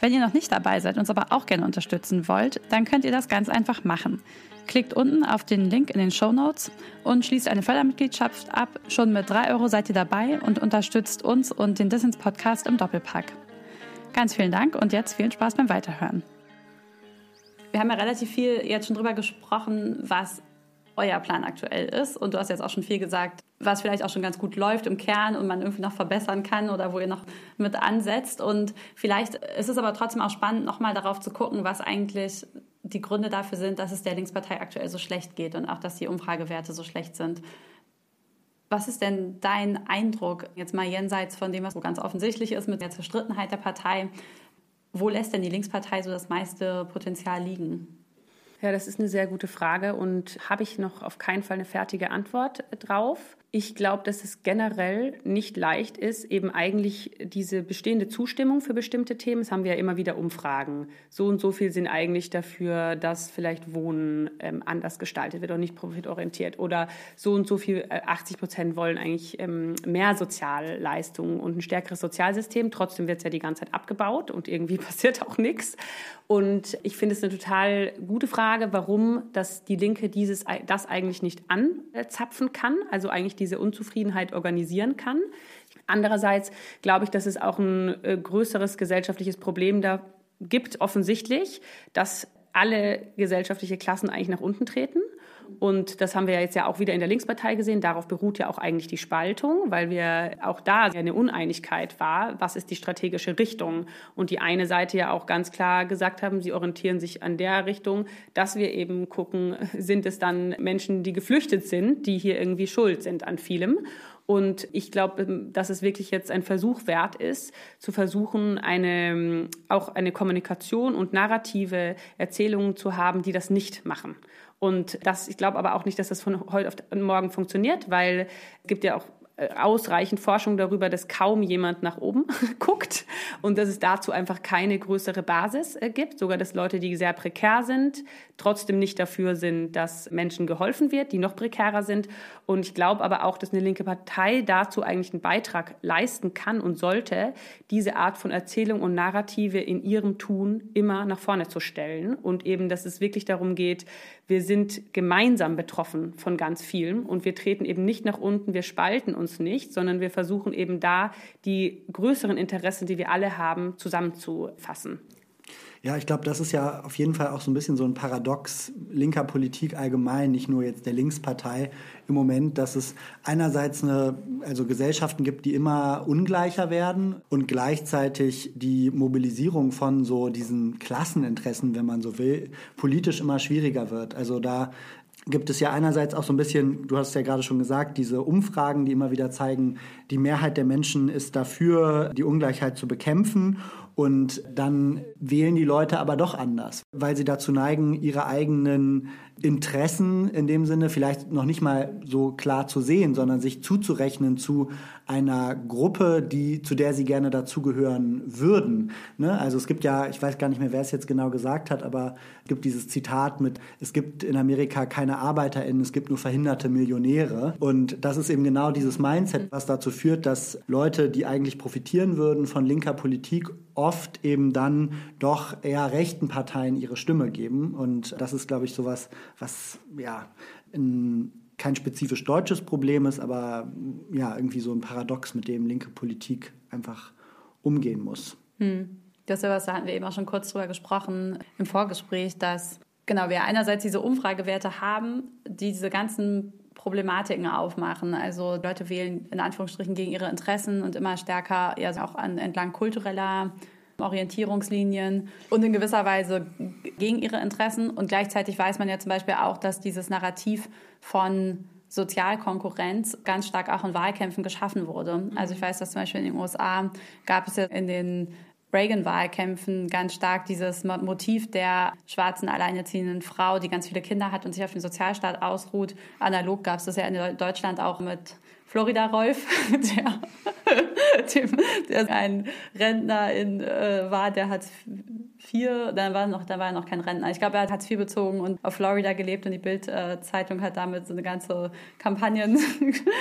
Wenn ihr noch nicht dabei seid, uns aber auch gerne unterstützen wollt, dann könnt ihr das ganz einfach machen. Klickt unten auf den Link in den Show Notes und schließt eine Fördermitgliedschaft ab. Schon mit 3 Euro seid ihr dabei und unterstützt uns und den Dissens Podcast im Doppelpack. Ganz vielen Dank und jetzt viel Spaß beim Weiterhören. Wir haben ja relativ viel jetzt schon drüber gesprochen, was euer Plan aktuell ist. Und du hast jetzt auch schon viel gesagt, was vielleicht auch schon ganz gut läuft im Kern und man irgendwie noch verbessern kann oder wo ihr noch mit ansetzt. Und vielleicht ist es aber trotzdem auch spannend, nochmal darauf zu gucken, was eigentlich die Gründe dafür sind, dass es der Linkspartei aktuell so schlecht geht und auch, dass die Umfragewerte so schlecht sind. Was ist denn dein Eindruck, jetzt mal jenseits von dem, was so ganz offensichtlich ist mit der Zerstrittenheit der Partei? Wo lässt denn die Linkspartei so das meiste Potenzial liegen? Ja, das ist eine sehr gute Frage und habe ich noch auf keinen Fall eine fertige Antwort drauf. Ich glaube, dass es generell nicht leicht ist, eben eigentlich diese bestehende Zustimmung für bestimmte Themen. Das haben wir ja immer wieder Umfragen. So und so viel sind eigentlich dafür, dass vielleicht Wohnen ähm, anders gestaltet wird und nicht profitorientiert. Oder so und so viel, äh, 80 Prozent wollen eigentlich ähm, mehr Sozialleistungen und ein stärkeres Sozialsystem. Trotzdem wird es ja die ganze Zeit abgebaut und irgendwie <laughs> passiert auch nichts. Und ich finde es eine total gute Frage, warum dass die Linke dieses, das eigentlich nicht anzapfen kann. Also eigentlich diese Unzufriedenheit organisieren kann. Andererseits glaube ich, dass es auch ein äh, größeres gesellschaftliches Problem da gibt, offensichtlich, dass alle gesellschaftliche Klassen eigentlich nach unten treten. Und das haben wir jetzt ja auch wieder in der Linkspartei gesehen. Darauf beruht ja auch eigentlich die Spaltung, weil wir auch da eine Uneinigkeit war, was ist die strategische Richtung. Und die eine Seite ja auch ganz klar gesagt haben, sie orientieren sich an der Richtung, dass wir eben gucken, sind es dann Menschen, die geflüchtet sind, die hier irgendwie schuld sind an vielem. Und ich glaube, dass es wirklich jetzt ein Versuch wert ist, zu versuchen, eine, auch eine Kommunikation und narrative Erzählungen zu haben, die das nicht machen. Und das, ich glaube aber auch nicht, dass das von heute auf morgen funktioniert, weil es gibt ja auch äh, ausreichend Forschung darüber, dass kaum jemand nach oben <laughs> guckt und dass es dazu einfach keine größere Basis äh, gibt. Sogar, dass Leute, die sehr prekär sind, trotzdem nicht dafür sind, dass Menschen geholfen wird, die noch prekärer sind. Und ich glaube aber auch, dass eine linke Partei dazu eigentlich einen Beitrag leisten kann und sollte, diese Art von Erzählung und Narrative in ihrem Tun immer nach vorne zu stellen. Und eben, dass es wirklich darum geht, wir sind gemeinsam betroffen von ganz vielem und wir treten eben nicht nach unten, wir spalten uns nicht, sondern wir versuchen eben da die größeren Interessen, die wir alle haben, zusammenzufassen. Ja, ich glaube, das ist ja auf jeden Fall auch so ein bisschen so ein Paradox linker Politik allgemein, nicht nur jetzt der Linkspartei im Moment, dass es einerseits eine, also Gesellschaften gibt, die immer ungleicher werden und gleichzeitig die Mobilisierung von so diesen Klasseninteressen, wenn man so will, politisch immer schwieriger wird. Also da gibt es ja einerseits auch so ein bisschen, du hast es ja gerade schon gesagt, diese Umfragen, die immer wieder zeigen, die Mehrheit der Menschen ist dafür, die Ungleichheit zu bekämpfen. Und dann wählen die Leute aber doch anders, weil sie dazu neigen, ihre eigenen Interessen in dem Sinne vielleicht noch nicht mal so klar zu sehen, sondern sich zuzurechnen zu einer Gruppe, die, zu der sie gerne dazugehören würden. Ne? Also es gibt ja, ich weiß gar nicht mehr, wer es jetzt genau gesagt hat, aber es gibt dieses Zitat mit, es gibt in Amerika keine ArbeiterInnen, es gibt nur verhinderte Millionäre. Und das ist eben genau dieses Mindset, was dazu führt, dass Leute, die eigentlich profitieren würden von linker Politik, oft eben dann doch eher rechten Parteien ihre Stimme geben. Und das ist, glaube ich, sowas, was ja ein, kein spezifisch deutsches Problem ist, aber ja irgendwie so ein Paradox, mit dem linke Politik einfach umgehen muss. Hm. Das ist was, da hatten wir eben auch schon kurz drüber gesprochen im Vorgespräch, dass genau wir einerseits diese Umfragewerte haben, die diese ganzen Problematiken aufmachen. Also Leute wählen in Anführungsstrichen gegen ihre Interessen und immer stärker ja auch an, entlang kultureller Orientierungslinien und in gewisser Weise gegen ihre Interessen. Und gleichzeitig weiß man ja zum Beispiel auch, dass dieses Narrativ von Sozialkonkurrenz ganz stark auch in Wahlkämpfen geschaffen wurde. Also ich weiß, dass zum Beispiel in den USA gab es ja in den Reagan-Wahlkämpfen ganz stark dieses Motiv der schwarzen alleinerziehenden Frau, die ganz viele Kinder hat und sich auf den Sozialstaat ausruht. Analog gab es das ja in Deutschland auch mit Florida Rolf, <laughs> der, dem, der ein Rentner in, äh, war, der hat vier, da war noch, da war noch kein Rentner. Ich glaube, er hat Hartz IV bezogen und auf Florida gelebt und die Bild-Zeitung hat damit so eine ganze Kampagnen,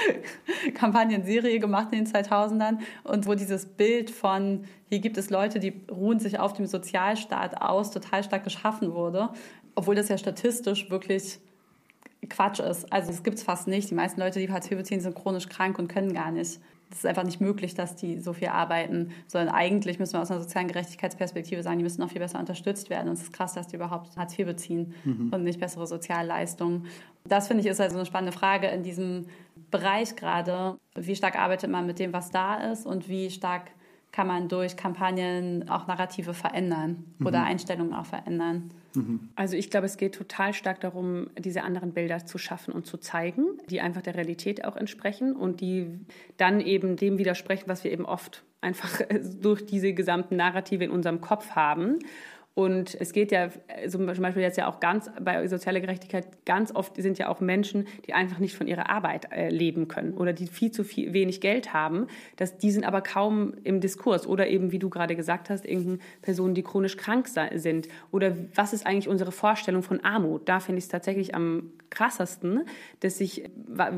<laughs> Kampagnenserie gemacht in den 2000ern und wo dieses Bild von, hier gibt es Leute, die ruhen sich auf dem Sozialstaat aus, total stark geschaffen wurde, obwohl das ja statistisch wirklich Quatsch ist. Also es gibt es fast nicht. Die meisten Leute, die Hartz IV beziehen, sind chronisch krank und können gar nicht. Es ist einfach nicht möglich, dass die so viel arbeiten, sondern eigentlich müssen wir aus einer sozialen Gerechtigkeitsperspektive sagen, die müssen noch viel besser unterstützt werden. Und es ist krass, dass die überhaupt Hartz IV beziehen mhm. und nicht bessere Sozialleistungen. Das finde ich ist also eine spannende Frage in diesem Bereich gerade. Wie stark arbeitet man mit dem, was da ist und wie stark kann man durch Kampagnen auch Narrative verändern oder mhm. Einstellungen auch verändern. Mhm. Also ich glaube, es geht total stark darum, diese anderen Bilder zu schaffen und zu zeigen, die einfach der Realität auch entsprechen und die dann eben dem widersprechen, was wir eben oft einfach <laughs> durch diese gesamten Narrative in unserem Kopf haben. Und es geht ja also zum Beispiel jetzt ja auch ganz bei sozialer Gerechtigkeit ganz oft sind ja auch Menschen, die einfach nicht von ihrer Arbeit äh, leben können oder die viel zu viel, wenig Geld haben. dass die sind aber kaum im Diskurs oder eben, wie du gerade gesagt hast, irgendeine Personen, die chronisch krank sind. Oder was ist eigentlich unsere Vorstellung von Armut? Da finde ich es tatsächlich am krassesten, dass sich,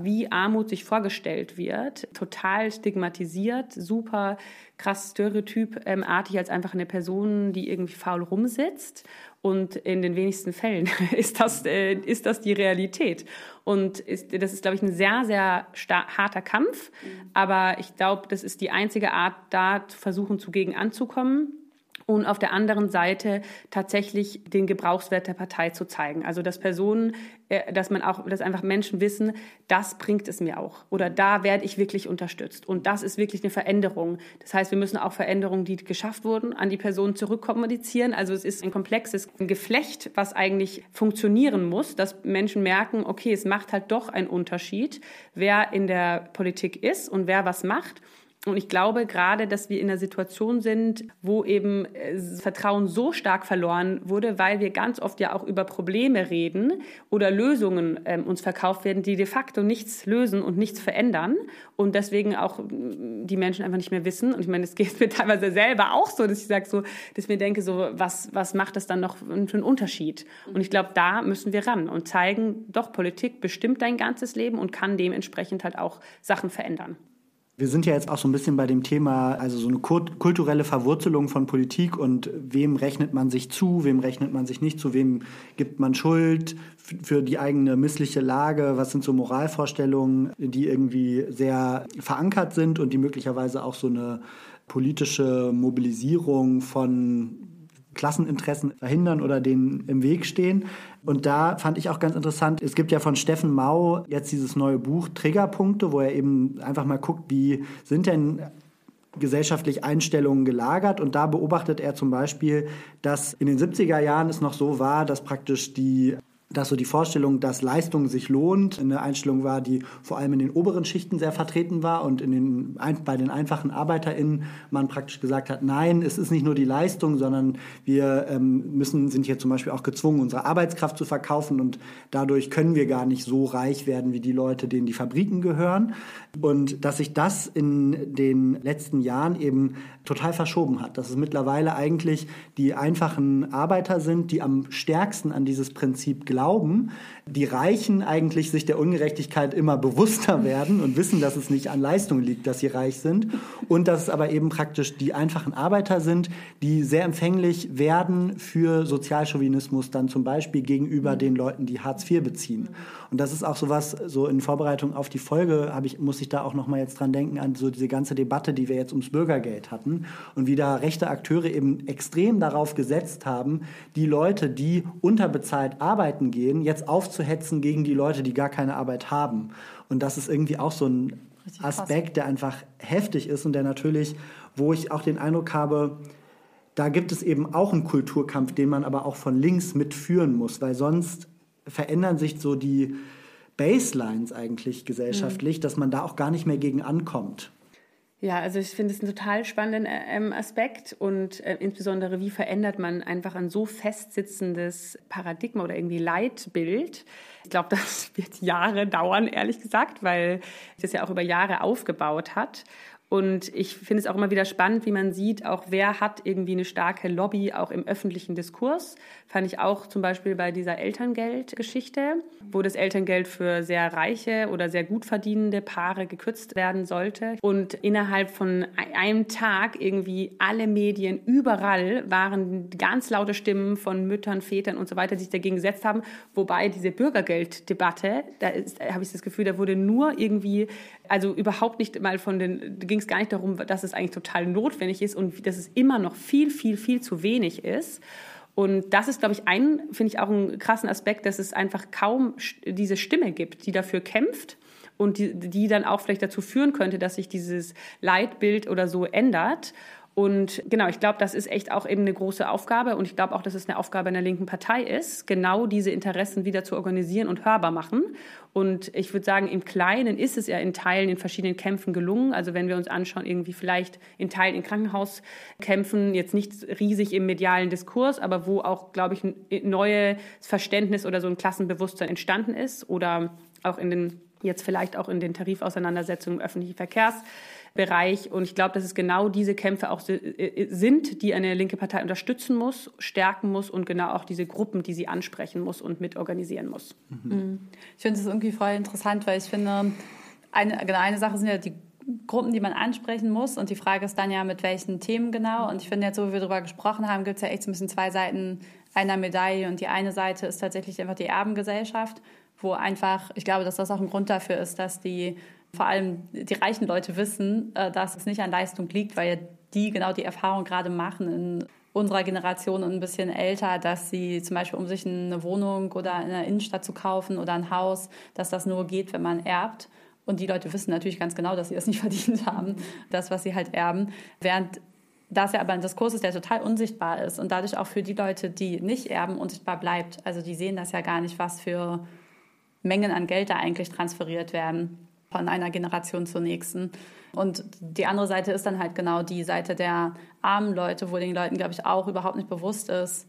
wie Armut sich vorgestellt wird, total stigmatisiert, super krass stereotypartig als einfach eine Person, die irgendwie faul rumsitzt. Und in den wenigsten Fällen <laughs> ist das, äh, ist das die Realität. Und ist, das ist, glaube ich, ein sehr, sehr harter Kampf. Mhm. Aber ich glaube, das ist die einzige Art, da zu versuchen, zugegen anzukommen und auf der anderen Seite tatsächlich den Gebrauchswert der Partei zu zeigen. Also dass Personen, äh, dass man auch, dass einfach Menschen wissen, das bringt es mir auch oder da werde ich wirklich unterstützt und das ist wirklich eine Veränderung. Das heißt, wir müssen auch Veränderungen, die geschafft wurden, an die Personen zurückkommunizieren. Also es ist ein komplexes Geflecht, was eigentlich funktionieren muss, dass Menschen merken, okay, es macht halt doch einen Unterschied, wer in der Politik ist und wer was macht. Und ich glaube gerade, dass wir in einer Situation sind, wo eben äh, Vertrauen so stark verloren wurde, weil wir ganz oft ja auch über Probleme reden oder Lösungen ähm, uns verkauft werden, die de facto nichts lösen und nichts verändern und deswegen auch die Menschen einfach nicht mehr wissen. Und ich meine, es geht mir <laughs> teilweise selber auch so, dass ich sage so, dass ich mir denke so, was, was macht das dann noch für einen Unterschied? Und ich glaube, da müssen wir ran und zeigen, doch, Politik bestimmt dein ganzes Leben und kann dementsprechend halt auch Sachen verändern. Wir sind ja jetzt auch so ein bisschen bei dem Thema, also so eine kulturelle Verwurzelung von Politik und wem rechnet man sich zu, wem rechnet man sich nicht zu, wem gibt man Schuld für die eigene missliche Lage, was sind so Moralvorstellungen, die irgendwie sehr verankert sind und die möglicherweise auch so eine politische Mobilisierung von Klasseninteressen verhindern oder denen im Weg stehen. Und da fand ich auch ganz interessant, es gibt ja von Steffen Mau jetzt dieses neue Buch Triggerpunkte, wo er eben einfach mal guckt, wie sind denn gesellschaftlich Einstellungen gelagert. Und da beobachtet er zum Beispiel, dass in den 70er Jahren es noch so war, dass praktisch die dass so die Vorstellung, dass Leistung sich lohnt, eine Einstellung war, die vor allem in den oberen Schichten sehr vertreten war und in den, bei den einfachen ArbeiterInnen man praktisch gesagt hat, nein, es ist nicht nur die Leistung, sondern wir ähm, müssen, sind hier zum Beispiel auch gezwungen, unsere Arbeitskraft zu verkaufen und dadurch können wir gar nicht so reich werden wie die Leute, denen die Fabriken gehören. Und dass sich das in den letzten Jahren eben total verschoben hat. Dass es mittlerweile eigentlich die einfachen Arbeiter sind, die am stärksten an dieses Prinzip glauben. Die Reichen eigentlich sich der Ungerechtigkeit immer bewusster werden und wissen, dass es nicht an Leistung liegt, dass sie reich sind. Und dass es aber eben praktisch die einfachen Arbeiter sind, die sehr empfänglich werden für Sozialchauvinismus dann zum Beispiel gegenüber den Leuten, die Hartz IV beziehen. Und das ist auch sowas, so in Vorbereitung auf die Folge habe ich, muss ich da auch nochmal jetzt dran denken, an so diese ganze Debatte, die wir jetzt ums Bürgergeld hatten und wie da rechte Akteure eben extrem darauf gesetzt haben, die Leute, die unterbezahlt arbeiten gehen, jetzt aufzuhetzen gegen die Leute, die gar keine Arbeit haben. Und das ist irgendwie auch so ein Aspekt, der einfach heftig ist und der natürlich, wo ich auch den Eindruck habe, da gibt es eben auch einen Kulturkampf, den man aber auch von links mitführen muss, weil sonst verändern sich so die Baselines eigentlich gesellschaftlich, mhm. dass man da auch gar nicht mehr gegen ankommt. Ja, also ich finde es einen total spannenden ähm, Aspekt und äh, insbesondere, wie verändert man einfach ein so festsitzendes Paradigma oder irgendwie Leitbild. Ich glaube, <laughs> das wird Jahre dauern, ehrlich gesagt, weil das ja auch über Jahre aufgebaut hat. Und ich finde es auch immer wieder spannend, wie man sieht, auch wer hat irgendwie eine starke Lobby auch im öffentlichen Diskurs. Fand ich auch zum Beispiel bei dieser Elterngeldgeschichte, wo das Elterngeld für sehr reiche oder sehr gut verdienende Paare gekürzt werden sollte. Und innerhalb von einem Tag irgendwie alle Medien überall waren ganz laute Stimmen von Müttern, Vätern und so weiter, die sich dagegen gesetzt haben. Wobei diese Bürgergelddebatte, da, da habe ich das Gefühl, da wurde nur irgendwie, also überhaupt nicht mal von den, ging es gar nicht darum, dass es eigentlich total notwendig ist und dass es immer noch viel, viel, viel zu wenig ist. Und das ist, glaube ich, ein, finde ich auch einen krassen Aspekt, dass es einfach kaum diese Stimme gibt, die dafür kämpft und die, die dann auch vielleicht dazu führen könnte, dass sich dieses Leitbild oder so ändert. Und genau, ich glaube, das ist echt auch eben eine große Aufgabe. Und ich glaube auch, dass es eine Aufgabe einer linken Partei ist, genau diese Interessen wieder zu organisieren und hörbar machen. Und ich würde sagen, im Kleinen ist es ja in Teilen in verschiedenen Kämpfen gelungen. Also wenn wir uns anschauen, irgendwie vielleicht in Teilen in Krankenhauskämpfen, jetzt nicht riesig im medialen Diskurs, aber wo auch, glaube ich, ein neues Verständnis oder so ein Klassenbewusstsein entstanden ist. Oder auch in den, jetzt vielleicht auch in den Tarifauseinandersetzungen im öffentlichen Verkehrs. Bereich. Und ich glaube, dass es genau diese Kämpfe auch äh, sind, die eine linke Partei unterstützen muss, stärken muss und genau auch diese Gruppen, die sie ansprechen muss und mitorganisieren muss. Mhm. Ich finde das irgendwie voll interessant, weil ich finde, eine, genau eine Sache sind ja die Gruppen, die man ansprechen muss. Und die Frage ist dann ja, mit welchen Themen genau. Und ich finde jetzt, so wie wir darüber gesprochen haben, gibt es ja echt so ein bisschen zwei Seiten einer Medaille. Und die eine Seite ist tatsächlich einfach die Erbengesellschaft, wo einfach, ich glaube, dass das auch ein Grund dafür ist, dass die vor allem die reichen Leute wissen, äh, dass es nicht an Leistung liegt, weil die genau die Erfahrung gerade machen in unserer Generation und ein bisschen älter, dass sie zum Beispiel, um sich eine Wohnung oder in der Innenstadt zu kaufen oder ein Haus, dass das nur geht, wenn man erbt. Und die Leute wissen natürlich ganz genau, dass sie das <laughs> nicht verdient haben, das, was sie halt erben. Während das ja aber ein Diskurs ist, der total unsichtbar ist und dadurch auch für die Leute, die nicht erben, unsichtbar bleibt. Also die sehen das ja gar nicht, was für Mengen an Geld da eigentlich transferiert werden von einer Generation zur nächsten. Und die andere Seite ist dann halt genau die Seite der armen Leute, wo den Leuten, glaube ich, auch überhaupt nicht bewusst ist,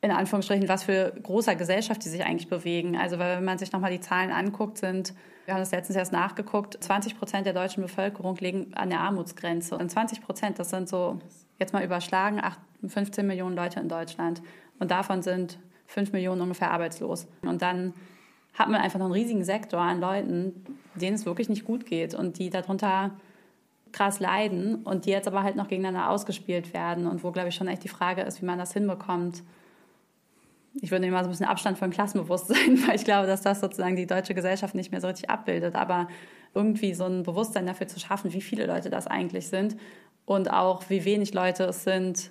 in Anführungsstrichen, was für großer Gesellschaft die sich eigentlich bewegen. Also wenn man sich nochmal die Zahlen anguckt, sind, wir haben das letztens erst nachgeguckt, 20 Prozent der deutschen Bevölkerung liegen an der Armutsgrenze. Und 20 Prozent, das sind so, jetzt mal überschlagen, 8, 15 Millionen Leute in Deutschland. Und davon sind 5 Millionen ungefähr arbeitslos. Und dann hat man einfach noch einen riesigen Sektor an Leuten, denen es wirklich nicht gut geht und die darunter krass leiden und die jetzt aber halt noch gegeneinander ausgespielt werden und wo, glaube ich, schon echt die Frage ist, wie man das hinbekommt. Ich würde immer so ein bisschen Abstand von Klassenbewusstsein, <laughs> weil ich glaube, dass das sozusagen die deutsche Gesellschaft nicht mehr so richtig abbildet, aber irgendwie so ein Bewusstsein dafür zu schaffen, wie viele Leute das eigentlich sind und auch wie wenig Leute es sind,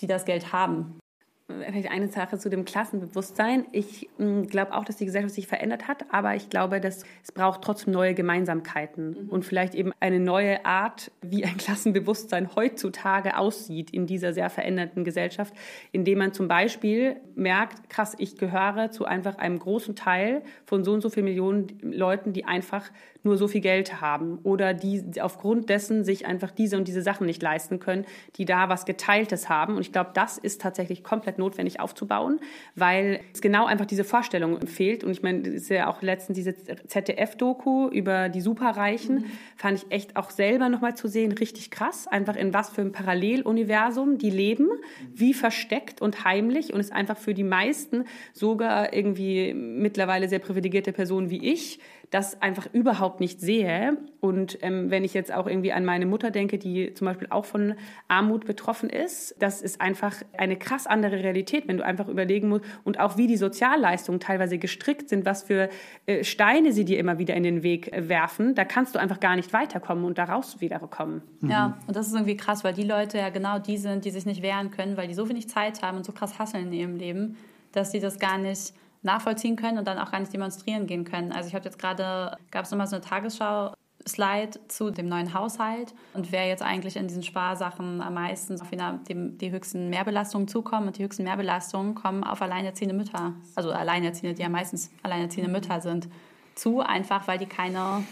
die das Geld haben. Vielleicht eine Sache zu dem Klassenbewusstsein. Ich hm, glaube auch, dass die Gesellschaft sich verändert hat, aber ich glaube, dass es braucht trotzdem neue Gemeinsamkeiten mhm. und vielleicht eben eine neue Art, wie ein Klassenbewusstsein heutzutage aussieht in dieser sehr veränderten Gesellschaft, indem man zum Beispiel merkt, krass, ich gehöre zu einfach einem großen Teil von so und so vielen Millionen Leuten, die einfach nur so viel Geld haben oder die aufgrund dessen sich einfach diese und diese Sachen nicht leisten können, die da was Geteiltes haben. Und ich glaube, das ist tatsächlich komplett notwendig aufzubauen, weil es genau einfach diese Vorstellung fehlt. Und ich meine, es ist ja auch letztens diese ZDF-Doku über die Superreichen, mhm. fand ich echt auch selber nochmal zu sehen, richtig krass. Einfach in was für einem Paralleluniversum die leben, wie versteckt und heimlich. Und es einfach für die meisten sogar irgendwie mittlerweile sehr privilegierte Personen wie ich das einfach überhaupt nicht sehe. Und ähm, wenn ich jetzt auch irgendwie an meine Mutter denke, die zum Beispiel auch von Armut betroffen ist, das ist einfach eine krass andere Realität, wenn du einfach überlegen musst und auch wie die Sozialleistungen teilweise gestrickt sind, was für äh, Steine sie dir immer wieder in den Weg äh, werfen, da kannst du einfach gar nicht weiterkommen und daraus wiederkommen. Mhm. Ja, und das ist irgendwie krass, weil die Leute ja genau die sind, die sich nicht wehren können, weil die so wenig Zeit haben und so krass hasseln in ihrem Leben, dass sie das gar nicht nachvollziehen können und dann auch gar nicht demonstrieren gehen können. Also ich habe jetzt gerade, gab es nochmal so eine Tagesschau, Slide zu dem neuen Haushalt und wer jetzt eigentlich in diesen Sparsachen am meisten auf die, die höchsten Mehrbelastungen zukommen. Und die höchsten Mehrbelastungen kommen auf alleinerziehende Mütter, also alleinerziehende, die ja meistens alleinerziehende Mütter sind, zu, einfach weil die keine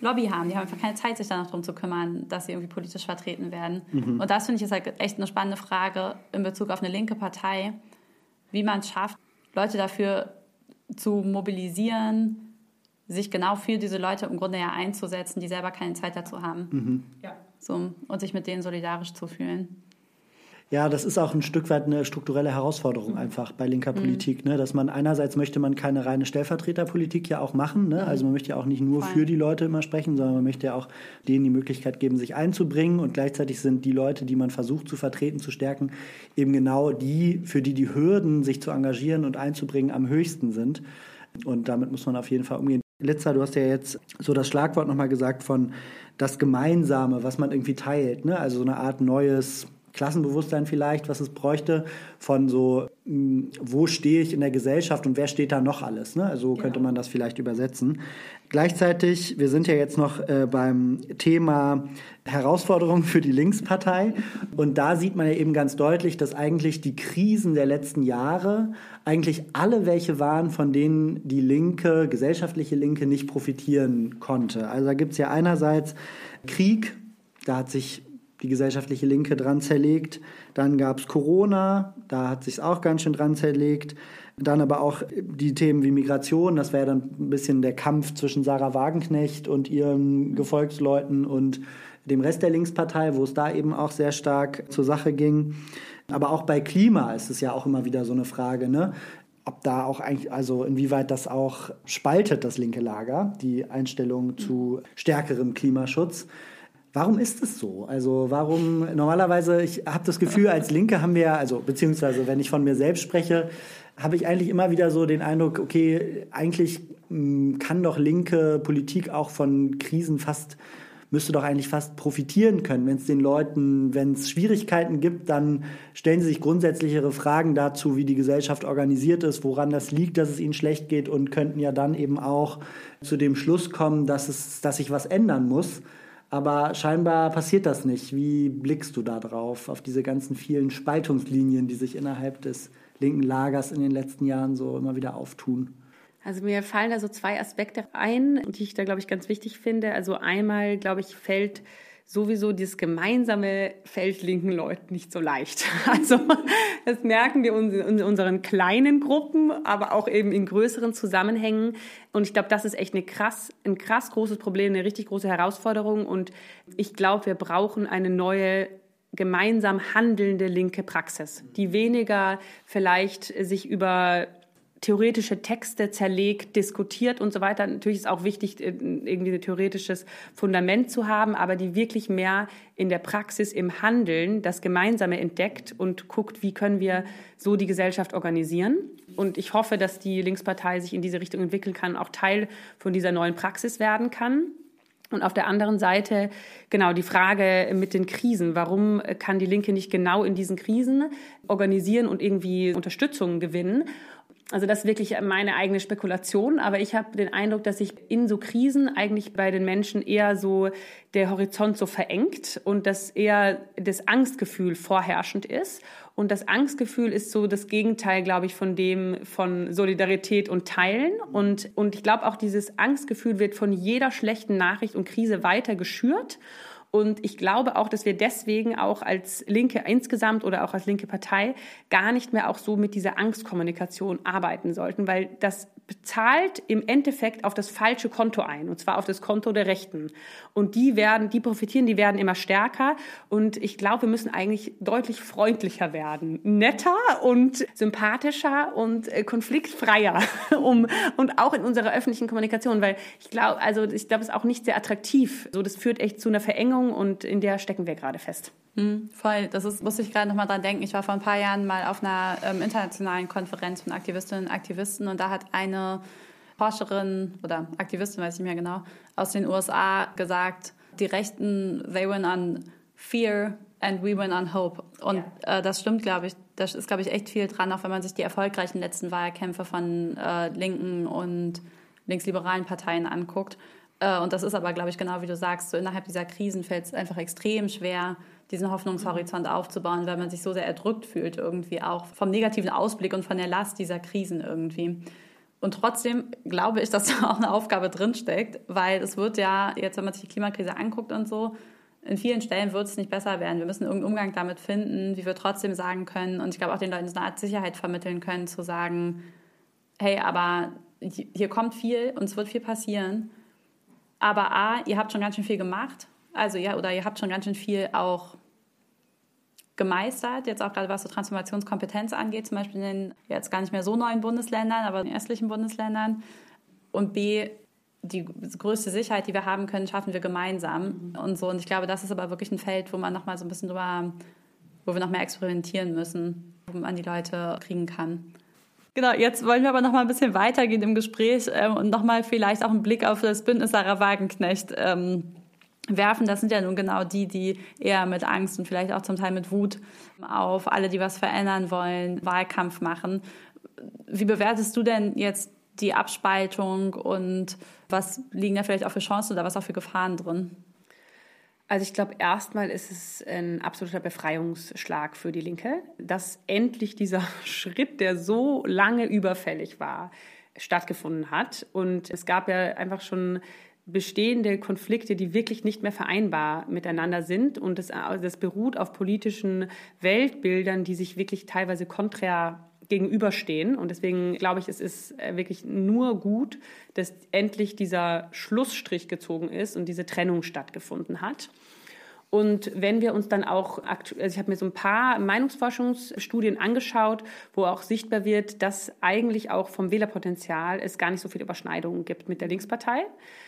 Lobby haben. Die haben einfach keine Zeit, sich danach darum zu kümmern, dass sie irgendwie politisch vertreten werden. Mhm. Und das finde ich ist halt echt eine spannende Frage in Bezug auf eine linke Partei, wie man es schafft, Leute dafür zu mobilisieren, sich genau für diese Leute im Grunde ja einzusetzen, die selber keine Zeit dazu haben. Mhm. Ja. So, und sich mit denen solidarisch zu fühlen. Ja, das ist auch ein Stück weit eine strukturelle Herausforderung einfach bei linker mhm. Politik, ne? dass man einerseits möchte man keine reine Stellvertreterpolitik ja auch machen, ne? Mhm. also man möchte ja auch nicht nur Voll. für die Leute immer sprechen, sondern man möchte ja auch denen die Möglichkeit geben, sich einzubringen und gleichzeitig sind die Leute, die man versucht zu vertreten, zu stärken, eben genau die, für die die Hürden, sich zu engagieren und einzubringen, am höchsten sind. Und damit muss man auf jeden Fall umgehen. Litzer, du hast ja jetzt so das Schlagwort nochmal gesagt von das Gemeinsame, was man irgendwie teilt, ne? also so eine Art neues Klassenbewusstsein vielleicht, was es bräuchte, von so, hm, wo stehe ich in der Gesellschaft und wer steht da noch alles. Ne? Also könnte man das vielleicht übersetzen. Gleichzeitig, wir sind ja jetzt noch äh, beim Thema Herausforderungen für die Linkspartei. Und da sieht man ja eben ganz deutlich, dass eigentlich die Krisen der letzten Jahre eigentlich alle welche waren, von denen die Linke, gesellschaftliche Linke nicht profitieren konnte. Also da gibt es ja einerseits Krieg, da hat sich die gesellschaftliche Linke dran zerlegt. Dann gab es Corona, da hat sich auch ganz schön dran zerlegt. Dann aber auch die Themen wie Migration, das wäre dann ein bisschen der Kampf zwischen Sarah Wagenknecht und ihren Gefolgsleuten und dem Rest der Linkspartei, wo es da eben auch sehr stark zur Sache ging. Aber auch bei Klima ist es ja auch immer wieder so eine Frage, ne? ob da auch eigentlich, also inwieweit das auch spaltet, das linke Lager, die Einstellung zu stärkerem Klimaschutz. Warum ist es so? Also warum normalerweise, ich habe das Gefühl, als Linke haben wir, also beziehungsweise wenn ich von mir selbst spreche, habe ich eigentlich immer wieder so den Eindruck, okay, eigentlich mh, hm, kann doch linke Politik auch von Krisen fast müsste doch eigentlich fast profitieren können. Wenn es den Leuten, wenn es Schwierigkeiten gibt, dann stellen sie sich grundsätzlichere Fragen dazu, wie die Gesellschaft organisiert ist, woran das liegt, dass es ihnen schlecht geht und könnten ja dann eben auch zu dem Schluss kommen, dass, es, dass sich was ändern muss. Aber scheinbar passiert das nicht. Wie blickst du da drauf, auf diese ganzen vielen Spaltungslinien, die sich innerhalb des linken Lagers in den letzten Jahren so immer wieder auftun? Also mir fallen da so zwei Aspekte ein, die ich da, glaube ich, ganz wichtig finde. Also einmal, glaube ich, fällt sowieso dieses gemeinsame Feld linken Leuten nicht so leicht. <laughs> Also das merken wir in unseren kleinen Gruppen, aber auch eben in größeren Zusammenhängen. Und ich glaube, das ist echt eine krass, ein krass großes Problem, eine richtig große Herausforderung. Und ich glaube, wir brauchen eine neue gemeinsam handelnde linke Praxis, die weniger vielleicht sich über theoretische Texte zerlegt, diskutiert und so weiter. Natürlich ist auch wichtig, äh, irgendwie ein theoretisches Fundament zu haben, aber die wirklich mehr in der Praxis, im Handeln das Gemeinsame entdeckt und guckt, wie können wir so die Gesellschaft organisieren. Und ich hoffe, dass die Linkspartei sich in diese Richtung entwickeln kann, auch Teil von dieser neuen Praxis werden kann. Und auf der anderen Seite, genau, die Frage mit den Krisen. Warum kann die Linke nicht genau in diesen Krisen organisieren und irgendwie Unterstützung gewinnen? Also das ist wirklich meine eigene Spekulation, aber ich habe den Eindruck, dass sich in so Krisen eigentlich bei den Menschen eher so der Horizont so verengt und dass eher das Angstgefühl vorherrschend ist. Und das Angstgefühl ist so das Gegenteil, glaube ich, von dem von Solidarität und Teilen. Und, und ich glaube auch, dieses Angstgefühl wird von jeder schlechten Nachricht und Krise weiter geschürt. Und ich glaube auch, dass wir deswegen auch als Linke insgesamt oder auch als linke Partei gar nicht mehr auch so mit dieser Angstkommunikation arbeiten sollten, weil das bezahlt im Endeffekt auf das falsche Konto ein, und zwar auf das Konto der Rechten. Und die werden, die profitieren, die werden immer stärker. Und ich glaube, wir müssen eigentlich deutlich freundlicher werden, netter und sympathischer und äh, konfliktfreier, <laughs> um, und auch in unserer öffentlichen Kommunikation, weil ich glaube, also ich glaube, es ist auch nicht sehr attraktiv. So, das führt echt zu einer Verengung und in der stecken wir gerade fest. Mhm, voll, das ist, muss ich gerade nochmal dran denken. Ich war vor ein paar Jahren mal auf einer ähm, internationalen Konferenz von Aktivistinnen und Aktivisten und da hat eine Forscherin oder Aktivistin, weiß ich nicht mehr genau, aus den USA gesagt, die Rechten, they win on fear and we win on hope. Und ja. äh, das stimmt, glaube ich. Da ist, glaube ich, echt viel dran, auch wenn man sich die erfolgreichen letzten Wahlkämpfe von äh, linken und linksliberalen Parteien anguckt. Äh, und das ist aber, glaube ich, genau wie du sagst, so innerhalb dieser Krisen fällt es einfach extrem schwer, diesen Hoffnungshorizont aufzubauen, weil man sich so sehr erdrückt fühlt irgendwie auch vom negativen Ausblick und von der Last dieser Krisen irgendwie. Und trotzdem glaube ich, dass da auch eine Aufgabe drinsteckt, weil es wird ja, jetzt wenn man sich die Klimakrise anguckt und so, in vielen Stellen wird es nicht besser werden. Wir müssen irgendeinen Umgang damit finden, wie wir trotzdem sagen können, und ich glaube auch den Leuten so eine Art Sicherheit vermitteln können, zu sagen, hey, aber hier kommt viel und es wird viel passieren. Aber A, ihr habt schon ganz schön viel gemacht. Also ja, oder ihr habt schon ganz schön viel auch gemeistert, jetzt auch gerade was so Transformationskompetenz angeht, zum Beispiel in den jetzt gar nicht mehr so neuen Bundesländern, aber in den östlichen Bundesländern. Und B, die größte Sicherheit, die wir haben können, schaffen wir gemeinsam mhm. und so. Und ich glaube, das ist aber wirklich ein Feld, wo man noch mal so ein bisschen drüber, wo wir noch mehr experimentieren müssen, wo man die Leute kriegen kann. Genau, jetzt wollen wir aber noch mal ein bisschen weitergehen im Gespräch ähm, und noch mal vielleicht auch einen Blick auf das Bündnis Sarah Wagenknecht ähm, werfen. Das sind ja nun genau die, die eher mit Angst und vielleicht auch zum Teil mit Wut auf alle, die was verändern wollen, Wahlkampf machen. Wie bewertest du denn jetzt die Abspaltung und was liegen da vielleicht auch für Chancen oder was auch für Gefahren drin? Also ich glaube, erstmal ist es ein absoluter Befreiungsschlag für die Linke, dass endlich dieser <laughs> Schritt, der so lange überfällig war, stattgefunden hat. Und es gab ja einfach schon bestehende Konflikte, die wirklich nicht mehr vereinbar miteinander sind. Und das, das beruht auf politischen Weltbildern, die sich wirklich teilweise konträr gegenüberstehen. Und deswegen glaube ich, es ist äh, wirklich nur gut, dass endlich dieser Schlussstrich gezogen ist und diese Trennung stattgefunden hat. Und wenn wir uns dann auch, also ich habe mir so ein paar Meinungsforschungsstudien angeschaut, wo auch sichtbar wird, dass eigentlich auch vom Wählerpotenzial es gar nicht so viele Überschneidungen gibt mit der Linkspartei.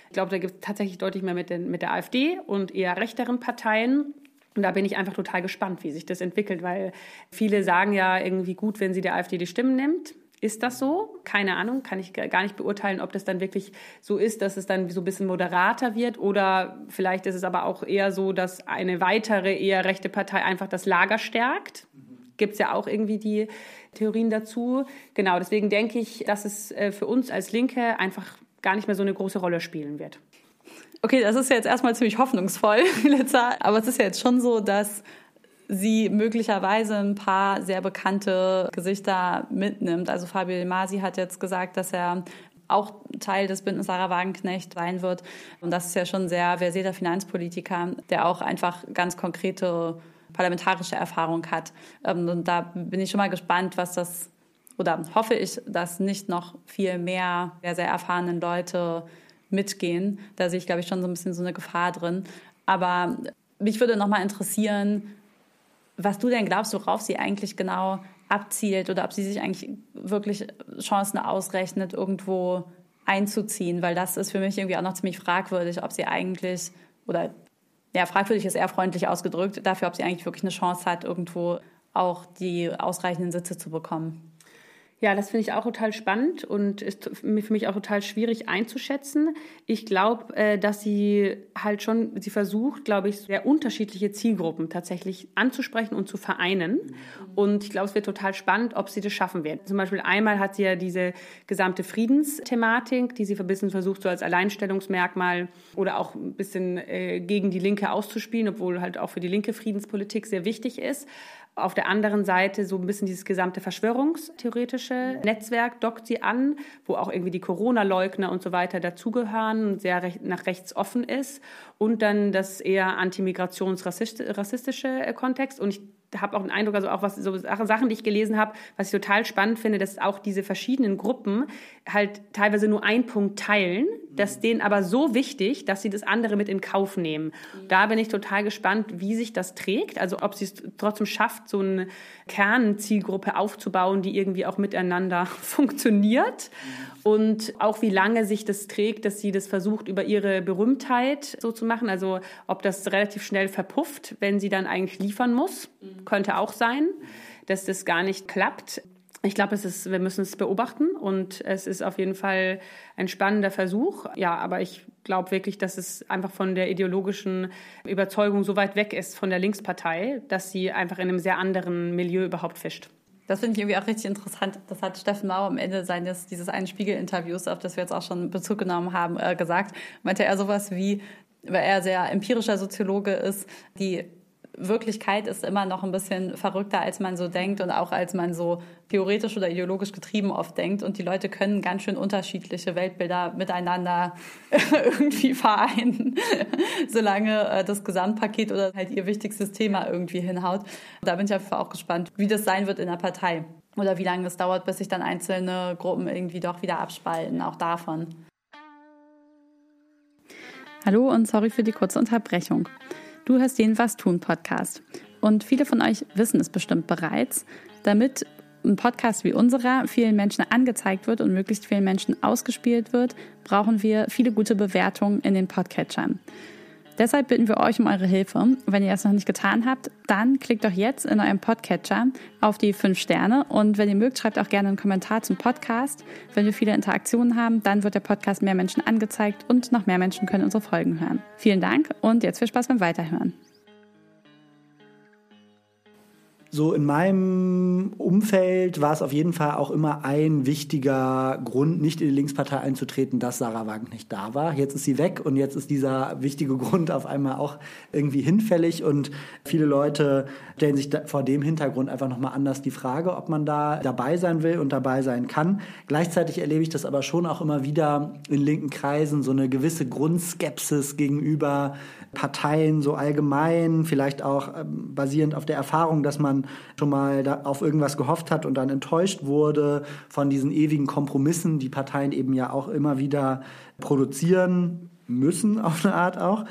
Ich glaube, da gibt es tatsächlich deutlich mehr mit, den, mit der AfD und eher rechteren Parteien. Und da bin ich einfach total gespannt, wie sich das entwickelt, weil viele sagen ja irgendwie gut, wenn sie der AfD die Stimmen nimmt. Ist das so? Keine Ahnung, kann ich gar nicht beurteilen, ob das dann wirklich so ist, dass es dann so ein bisschen moderater wird oder vielleicht ist es aber auch eher so, dass eine weitere eher rechte Partei einfach das Lager stärkt. Gibt es ja auch irgendwie die Theorien dazu. Genau, deswegen denke ich, dass es äh, für uns als Linke einfach gar nicht mehr so eine große Rolle spielen wird. Okay, das ist jetzt erstmal ziemlich hoffnungsvoll. <laughs> Aber es ist ja jetzt schon so, dass sie möglicherweise ein paar sehr bekannte Gesichter mitnimmt. Also Fabio Masi hat jetzt gesagt, dass er auch Teil des Bündnis Sarah Wagenknecht sein wird. Und das ist ja schon sehr versierter Finanzpolitiker, der auch einfach ganz konkrete parlamentarische Erfahrung hat. Ähm, und da bin ich schon mal gespannt, was das, oder hoffe ich, dass nicht noch viel mehr sehr, sehr erfahrenen Leute mitgehen. Da sehe ich, glaube ich, schon so ein bisschen so eine Gefahr drin. Aber mich würde noch mal interessieren, was du denn glaubst, worauf sie eigentlich genau abzielt oder ob sie sich eigentlich wirklich Chancen ausrechnet, irgendwo einzuziehen, weil das ist für mich irgendwie auch noch ziemlich fragwürdig, ob sie eigentlich, oder ja, fragwürdig ist eher freundlich ausgedrückt, dafür, ob sie eigentlich wirklich eine Chance hat, irgendwo auch die ausreichenden Sitze zu bekommen. Ja, das finde ich auch total spannend und ist für mich auch total schwierig einzuschätzen. Ich glaube, äh, dass sie halt schon, sie versucht, glaube ich, sehr unterschiedliche Zielgruppen tatsächlich anzusprechen und zu vereinen. Und ich glaube, es wird total spannend, ob sie das schaffen wird. Zum Beispiel einmal hat sie ja diese gesamte Friedensthematik, die sie ein bisschen versucht, so als Alleinstellungsmerkmal oder auch ein bisschen äh, gegen die Linke auszuspielen, obwohl halt auch für die linke Friedenspolitik sehr wichtig ist. Auf der anderen Seite so ein bisschen dieses gesamte verschwörungstheoretische Netzwerk dockt sie an, wo auch irgendwie die Corona-Leugner und so weiter dazugehören und sehr recht, nach rechts offen ist. Und dann das eher antimigrationsrassistische Kontext. Und ich habe auch den Eindruck, also auch was so Sachen, die ich gelesen habe, was ich total spannend finde, dass auch diese verschiedenen Gruppen halt teilweise nur einen Punkt teilen, das denen aber so wichtig, dass sie das andere mit in Kauf nehmen. Da bin ich total gespannt, wie sich das trägt, also ob sie es trotzdem schafft, so eine Kernzielgruppe aufzubauen, die irgendwie auch miteinander <laughs> funktioniert und auch wie lange sich das trägt, dass sie das versucht, über ihre Berühmtheit so zu machen. Also ob das relativ schnell verpufft, wenn sie dann eigentlich liefern muss, könnte auch sein, dass das gar nicht klappt. Ich glaube, es ist, wir müssen es beobachten und es ist auf jeden Fall ein spannender Versuch. Ja, aber ich glaube wirklich, dass es einfach von der ideologischen Überzeugung so weit weg ist von der Linkspartei, dass sie einfach in einem sehr anderen Milieu überhaupt fischt. Das finde ich irgendwie auch richtig interessant. Das hat Steffen Mau am Ende seines dieses einen Spiegel-Interviews, auf das wir jetzt auch schon Bezug genommen haben, äh, gesagt. Meinte er sowas wie, weil er sehr empirischer Soziologe ist, die Wirklichkeit ist immer noch ein bisschen verrückter, als man so denkt und auch als man so theoretisch oder ideologisch getrieben oft denkt. Und die Leute können ganz schön unterschiedliche Weltbilder miteinander <laughs> irgendwie vereinen, <laughs> solange äh, das Gesamtpaket oder halt ihr wichtigstes Thema irgendwie hinhaut. Da bin ich einfach auch gespannt, wie das sein wird in der Partei oder wie lange es dauert, bis sich dann einzelne Gruppen irgendwie doch wieder abspalten, auch davon. Hallo und sorry für die kurze Unterbrechung. Du hörst den Was tun Podcast. Und viele von euch wissen es bestimmt bereits. Damit ein Podcast wie unserer vielen Menschen angezeigt wird und möglichst vielen Menschen ausgespielt wird, brauchen wir viele gute Bewertungen in den Podcatchern. Deshalb bitten wir euch um eure Hilfe. Wenn ihr das noch nicht getan habt, dann klickt doch jetzt in eurem Podcatcher auf die fünf Sterne und wenn ihr mögt, schreibt auch gerne einen Kommentar zum Podcast. Wenn wir viele Interaktionen haben, dann wird der Podcast mehr Menschen angezeigt und noch mehr Menschen können unsere Folgen hören. Vielen Dank und jetzt viel Spaß beim Weiterhören. So in meinem Umfeld war es auf jeden Fall auch immer ein wichtiger Grund, nicht in die Linkspartei einzutreten, dass Sarah Wagenknecht da war. Jetzt ist sie weg und jetzt ist dieser wichtige Grund auf einmal auch irgendwie hinfällig und viele Leute stellen sich vor dem Hintergrund einfach nochmal anders die Frage, ob man da dabei sein will und dabei sein kann. Gleichzeitig erlebe ich das aber schon auch immer wieder in linken Kreisen, so eine gewisse Grundskepsis gegenüber Parteien so allgemein, vielleicht auch ähm, basierend auf der Erfahrung, dass man schon mal auf irgendwas gehofft hat und dann enttäuscht wurde von diesen ewigen Kompromissen, die Parteien eben ja auch immer wieder produzieren müssen, <laughs> auf eine Art auch.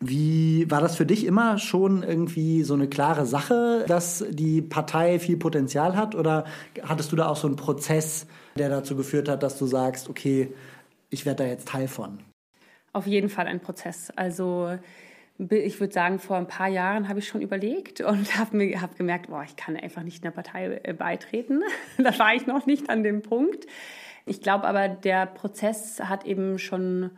Wie war das für dich immer schon irgendwie so eine klare Sache, dass die Partei viel Potenzial hat? Oder hattest du da auch so einen Prozess, der dazu geführt hat, dass du sagst, okay, ich werde da jetzt Teil von? Auf jeden Fall ein Prozess. Also ich würde sagen, vor ein paar Jahren habe ich schon überlegt und habe mir hab gemerkt, boah, ich kann einfach nicht einer Partei äh, beitreten. <laughs> da war ich noch nicht an dem Punkt. Ich glaube aber, der Prozess hat eben schon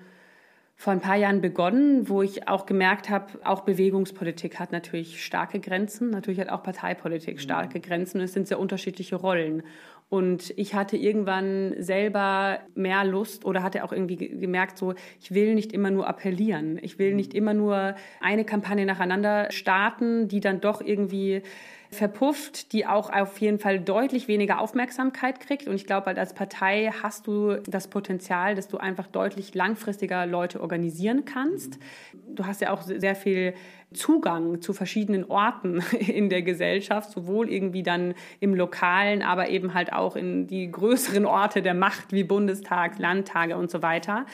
vor ein paar Jahren begonnen, wo ich auch gemerkt habe, auch Bewegungspolitik hat natürlich starke Grenzen, natürlich hat auch Parteipolitik starke Grenzen und es sind sehr unterschiedliche Rollen. Und ich hatte irgendwann selber mehr Lust oder hatte auch irgendwie gemerkt, so, ich will nicht immer nur appellieren. Ich will nicht immer nur eine Kampagne nacheinander starten, die dann doch irgendwie verpufft, die auch auf jeden Fall deutlich weniger Aufmerksamkeit kriegt. Und ich glaube, halt als Partei hast du das Potenzial, dass du einfach deutlich langfristiger Leute organisieren kannst. Du hast ja auch sehr viel Zugang zu verschiedenen Orten <laughs> in der Gesellschaft, sowohl irgendwie dann im Lokalen, aber eben halt auch in die größeren Orte der Macht wie Bundestag, Landtage und so weiter.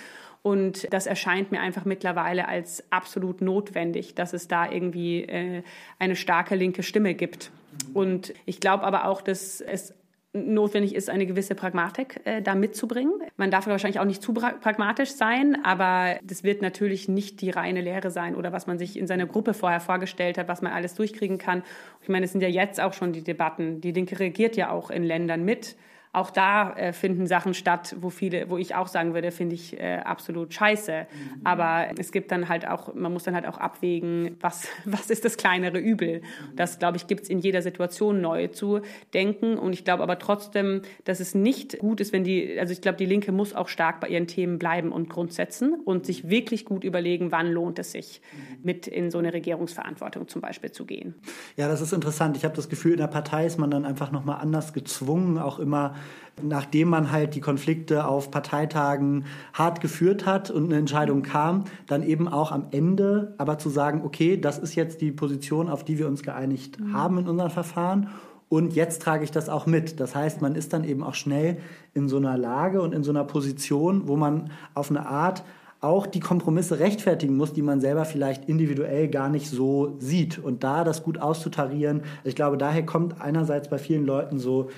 Und das erscheint mir einfach mittlerweile als absolut notwendig, dass es da irgendwie äh, eine starke linke Stimme gibt. Und ich glaube aber auch, dass es notwendig ist, eine gewisse Pragmatik äh, da mitzubringen. Man darf wahrscheinlich auch nicht zu pragmatisch sein, aber das wird natürlich nicht die reine Lehre sein oder was man sich in seiner Gruppe vorher vorgestellt hat, was man alles durchkriegen kann. Ich meine, es sind ja jetzt auch schon die Debatten. Die Linke regiert ja auch in Ländern mit Auch da äh, finden Sachen statt, wo viele, wo ich auch sagen würde, finde ich äh, absolut scheiße. Mhm. Aber es gibt dann halt auch, man muss dann halt auch abwägen, was, <laughs> was ist das kleinere Übel. Das, glaube ich, gibt es in jeder Situation neu zu denken. Und ich glaube aber trotzdem, dass es nicht gut ist, wenn die, also ich glaube, die Linke muss auch stark bei ihren Themen bleiben und Grundsätzen und sich wirklich gut überlegen, wann lohnt es sich, mit in so eine Regierungsverantwortung zum Beispiel zu gehen. Ja, das ist interessant. Ich habe das Gefühl, in der Partei ist man dann einfach nochmal anders gezwungen, auch immer nachdem man halt die Konflikte auf Parteitagen hart geführt hat und eine Entscheidung kam, dann eben auch am Ende aber zu sagen, okay, das ist jetzt die Position, auf die wir uns geeinigt mhm. haben in unserem Verfahren und jetzt trage ich das auch mit. Das heißt, man ist dann eben auch schnell in so einer Lage und in so einer Position, wo man auf eine Art auch die Kompromisse rechtfertigen muss, die man selber vielleicht individuell gar nicht so sieht. Und da das gut auszutarieren, ich glaube, daher kommt einerseits bei vielen Leuten so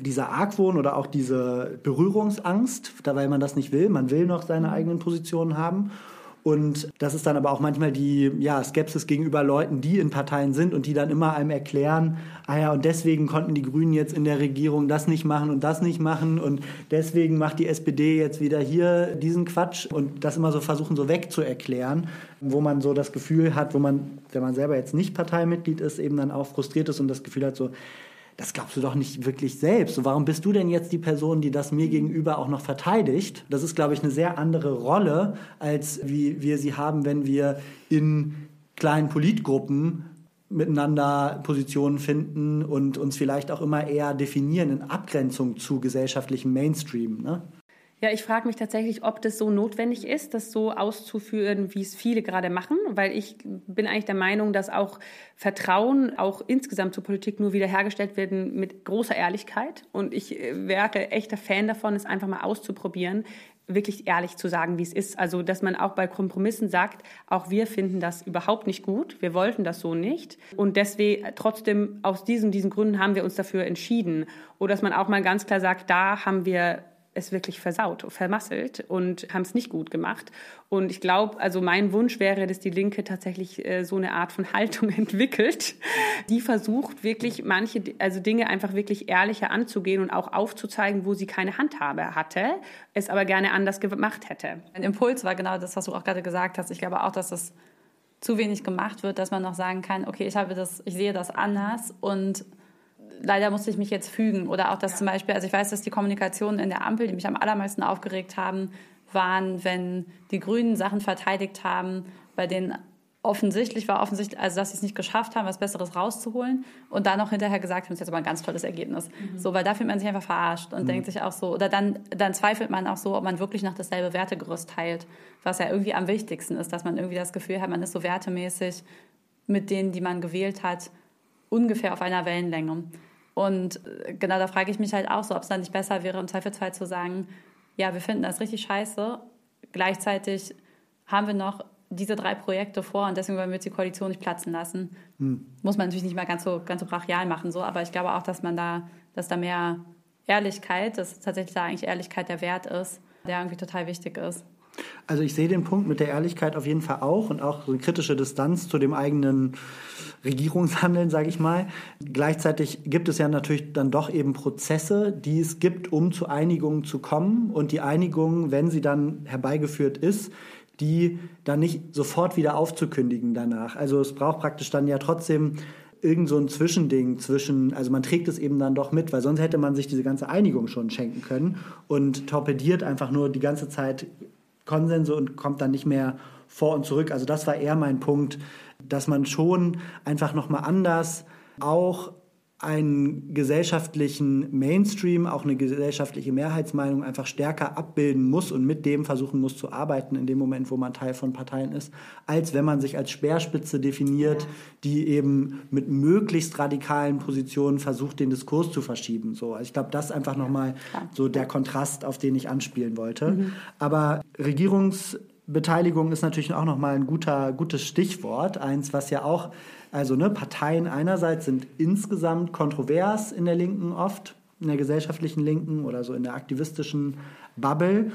dieser Argwohn oder auch diese Berührungsangst, weil man das nicht will. Man will noch seine eigenen Positionen haben. Und das ist dann aber auch manchmal die ja, Skepsis gegenüber Leuten, die in Parteien sind und die dann immer einem erklären, ah ja, und deswegen konnten die Grünen jetzt in der Regierung das nicht machen und das nicht machen und deswegen macht die SPD jetzt wieder hier diesen Quatsch und das immer so versuchen, so wegzuerklären, wo man so das Gefühl hat, wo man, wenn man selber jetzt nicht Parteimitglied ist, eben dann auch frustriert ist und das Gefühl hat, so, das glaubst du doch nicht wirklich selbst. Warum bist du denn jetzt die Person, die das mir gegenüber auch noch verteidigt? Das ist, glaube ich, eine sehr andere Rolle, als wie wir sie haben, wenn wir in kleinen Politgruppen miteinander Positionen finden und uns vielleicht auch immer eher definieren in Abgrenzung zu gesellschaftlichem Mainstream. Ne? Ja, ich frage mich tatsächlich, ob das so notwendig ist, das so auszuführen, wie es viele gerade machen, weil ich bin eigentlich der Meinung, dass auch Vertrauen auch insgesamt zur Politik nur wiederhergestellt werden mit großer Ehrlichkeit. Und ich äh, wäre echter Fan davon, es einfach mal auszuprobieren, wirklich ehrlich zu sagen, wie es ist. Also, dass man auch bei Kompromissen sagt, auch wir finden das überhaupt nicht gut, wir wollten das so nicht. Und deswegen trotzdem aus diesen, diesen Gründen haben wir uns dafür entschieden. Oder dass man auch mal ganz klar sagt, da haben wir es wirklich versaut, vermasselt und haben es nicht gut gemacht. Und ich glaube, also mein Wunsch wäre, dass die Linke tatsächlich äh, so eine Art von <laughs> Haltung entwickelt, die versucht wirklich manche, also Dinge einfach wirklich ehrlicher anzugehen und auch aufzuzeigen, wo sie keine Handhabe hatte, es aber gerne anders gemacht hätte. Ein Impuls war genau das, was du auch gerade gesagt hast. Ich glaube auch, dass das zu wenig gemacht wird, dass man noch sagen kann, okay, ich habe das, ich sehe das anders und leider musste ich mich jetzt fügen. Oder auch, dass ja. zum Beispiel, also ich weiß, dass die Kommunikationen in der Ampel, die mich am allermeisten aufgeregt haben, waren, wenn die Grünen Sachen verteidigt haben, bei denen offensichtlich war, offensichtlich, also dass sie es nicht geschafft haben, was Besseres rauszuholen und dann noch hinterher gesagt haben, das ist jetzt aber ein ganz tolles Ergebnis. Mhm. So, weil da fühlt man sich einfach verarscht und mhm. denkt sich auch so, oder dann, dann zweifelt man auch so, ob man wirklich noch dasselbe Wertegerüst teilt, was ja irgendwie am wichtigsten ist, dass man irgendwie das Gefühl hat, man ist so wertemäßig mit denen, die man gewählt hat, ungefähr auf einer Wellenlänge. Und äh, genau da frage ich mich halt auch so, ob es dann nicht besser wäre, im Zweifelsfall zu sagen, ja, wir finden das richtig scheiße. Gleichzeitig haben wir noch diese drei Projekte vor und deswegen wollen wir jetzt die Koalition nicht platzen lassen. Hm. Muss man natürlich nicht mal ganz so, ganz so brachial machen, so, aber ich glaube auch, dass man da, dass da mehr Ehrlichkeit, dass tatsächlich da eigentlich Ehrlichkeit der Wert ist, der irgendwie total wichtig ist. Also ich sehe den Punkt mit der Ehrlichkeit auf jeden Fall auch und auch so eine kritische Distanz zu dem eigenen Regierungshandeln, sage ich mal. Gleichzeitig gibt es ja natürlich dann doch eben Prozesse, die es gibt, um zu Einigungen zu kommen. Und die Einigung, wenn sie dann herbeigeführt ist, die dann nicht sofort wieder aufzukündigen danach. Also es braucht praktisch dann ja trotzdem irgend so ein Zwischending zwischen, also man trägt es eben dann doch mit, weil sonst hätte man sich diese ganze Einigung schon schenken können und torpediert einfach nur die ganze Zeit Konsense und kommt dann nicht mehr vor und zurück. Also das war eher mein Punkt, dass man schon einfach nochmal anders auch einen gesellschaftlichen Mainstream, auch eine gesellschaftliche Mehrheitsmeinung einfach stärker abbilden muss und mit dem versuchen muss zu arbeiten in dem Moment, wo man Teil von Parteien ist, als wenn man sich als Speerspitze definiert, die eben mit möglichst radikalen Positionen versucht, den Diskurs zu verschieben. So, also ich glaube, das ist einfach nochmal so der Kontrast, auf den ich anspielen wollte. Mhm. Aber Regierungsbeteiligung ist natürlich auch nochmal ein guter, gutes Stichwort, eins, was ja auch also ne, Parteien einerseits sind insgesamt kontrovers in der Linken oft, in der gesellschaftlichen Linken oder so in der aktivistischen Bubble.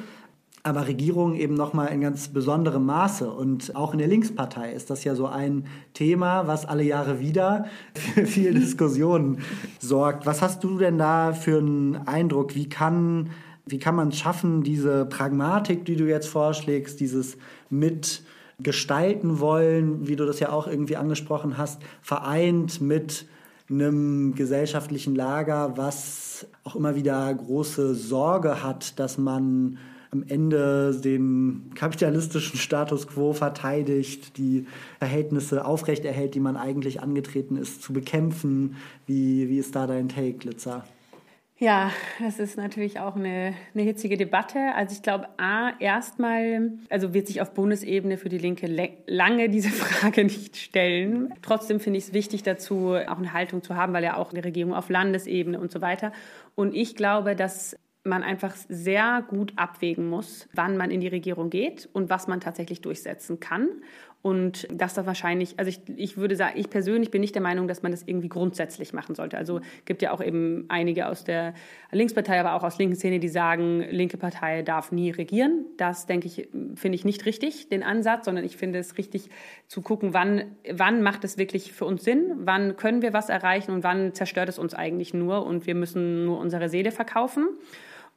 aber Regierungen eben nochmal in ganz besonderem Maße. Und auch in der Linkspartei ist das ja so ein Thema, was alle Jahre wieder <laughs> für viel Diskussionen sorgt. Was hast du denn da für einen Eindruck? Wie kann, wie kann man es schaffen, diese Pragmatik, die du jetzt vorschlägst, dieses mitgestalten wollen, wie du das ja auch irgendwie angesprochen hast, vereint mit einem gesellschaftlichen Lager, was auch immer wieder große Sorge hat, dass man am Ende den kapitalistischen Status quo verteidigt, die Verhältnisse aufrechterhält, die man eigentlich angetreten ist, zu bekämpfen. Wie, wie ist da dein Take, Glitzer? Ja, das ist natürlich auch eine, eine hitzige Debatte. Also ich glaube, A, erstmal, also wird sich auf Bundesebene für die Linke lange diese <laughs> Frage nicht stellen. Trotzdem finde ich es wichtig dazu, auch eine Haltung zu haben, weil ja auch eine Regierung auf Landesebene und so weiter. Und ich glaube, dass man einfach sehr gut abwägen muss, wann man in die Regierung geht und was man tatsächlich durchsetzen kann. Und dass da wahrscheinlich, also ich, ich würde sagen, ich persönlich bin nicht der Meinung, dass man das irgendwie grundsätzlich machen sollte. Also gibt ja auch eben einige aus der Linkspartei, aber auch aus linken Szene, die sagen, linke Partei darf nie regieren. Das denke ich, finde ich nicht richtig, den Ansatz, sondern ich finde es richtig zu gucken, wann, wann macht es wirklich für uns Sinn, wann können wir was erreichen und wann zerstört es uns eigentlich nur und wir müssen nur unsere Seele verkaufen.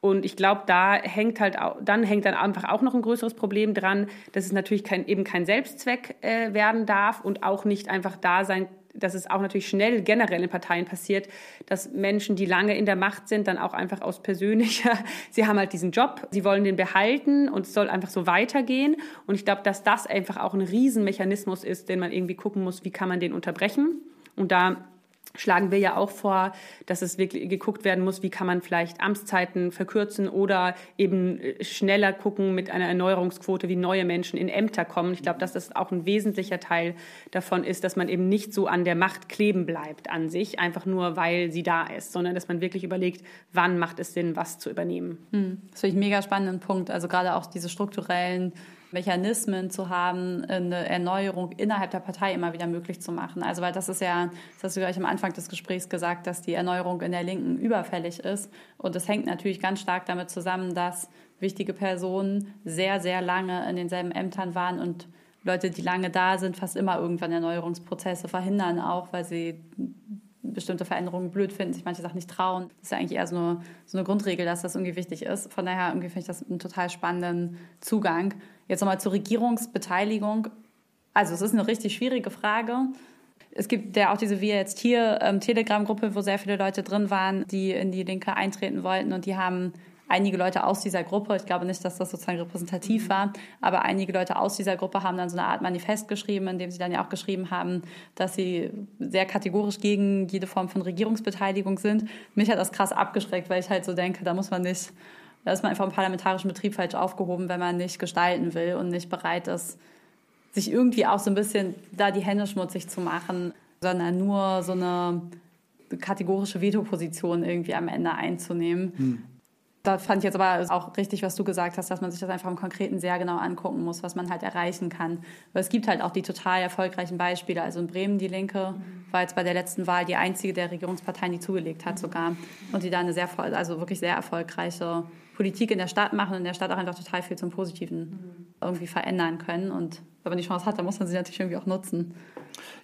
Und ich glaube, da hängt halt auch, dann hängt dann einfach auch noch ein größeres Problem dran, dass es natürlich kein, eben kein Selbstzweck äh, werden darf und auch nicht einfach da sein, dass es auch natürlich schnell generell in Parteien passiert, dass Menschen, die lange in der Macht sind, dann auch einfach aus persönlicher, <laughs> sie haben halt diesen Job, sie wollen den behalten und es soll einfach so weitergehen. Und ich glaube, dass das einfach auch ein Riesenmechanismus ist, den man irgendwie gucken muss, wie kann man den unterbrechen. Und da schlagen wir ja auch vor, dass es wirklich geguckt werden muss, wie kann man vielleicht Amtszeiten verkürzen oder eben äh, schneller gucken mit einer Erneuerungsquote, wie neue Menschen in Ämter kommen. Ich glaube, dass das auch ein wesentlicher Teil davon ist, dass man eben nicht so an der Macht kleben bleibt an sich, einfach nur weil sie da ist, sondern dass man wirklich überlegt, wann macht es Sinn, was zu übernehmen. Hm. Das finde ich einen mega spannenden Punkt. Also gerade auch diese strukturellen Mechanismen zu haben, eine Erneuerung innerhalb der Partei immer wieder möglich zu machen. Also weil das ist ja, das hast du gleich am Anfang des Gesprächs gesagt, dass die Erneuerung in der Linken überfällig ist. Und das hängt natürlich ganz stark damit zusammen, dass wichtige Personen sehr, sehr lange in denselben Ämtern waren und Leute, die lange da sind, fast immer irgendwann Erneuerungsprozesse verhindern, auch weil sie bestimmte Veränderungen blöd finden, sich manche Sachen nicht trauen. Das ist ja eigentlich eher so eine, so eine Grundregel, dass das irgendwie wichtig ist. Von daher irgendwie finde ich das einen total spannenden Zugang. Jetzt nochmal zur Regierungsbeteiligung. Also es ist eine richtig schwierige Frage. Es gibt ja auch diese Wir jetzt hier ähm, Telegram-Gruppe, wo sehr viele Leute drin waren, die in die Linke eintreten wollten und die haben einige Leute aus dieser Gruppe, ich glaube nicht, dass das sozusagen repräsentativ war, aber einige Leute aus dieser Gruppe haben dann so eine Art Manifest geschrieben, in dem sie dann ja auch geschrieben haben, dass sie sehr kategorisch gegen jede Form von Regierungsbeteiligung sind. Mich hat das krass abgeschreckt, weil ich halt so denke, da muss man nicht, da ist man einfach im parlamentarischen Betrieb falsch aufgehoben, wenn man nicht gestalten will und nicht bereit ist, sich irgendwie auch so ein bisschen da die Hände schmutzig zu machen, sondern nur so eine kategorische Vetoposition irgendwie am Ende einzunehmen. Hm. Da fand ich jetzt aber auch richtig, was du gesagt hast, dass man sich das einfach im Konkreten sehr genau angucken muss, was man halt erreichen kann. Weil es gibt halt auch die total erfolgreichen Beispiele. Also in Bremen, die Linke, war jetzt bei der letzten Wahl die einzige der Regierungsparteien, die zugelegt hat sogar. Und die da eine sehr, also wirklich sehr erfolgreiche Politik in der Stadt machen und in der Stadt auch einfach total viel zum Positiven irgendwie verändern können. Und wenn man die Chance hat, dann muss man sie natürlich irgendwie auch nutzen.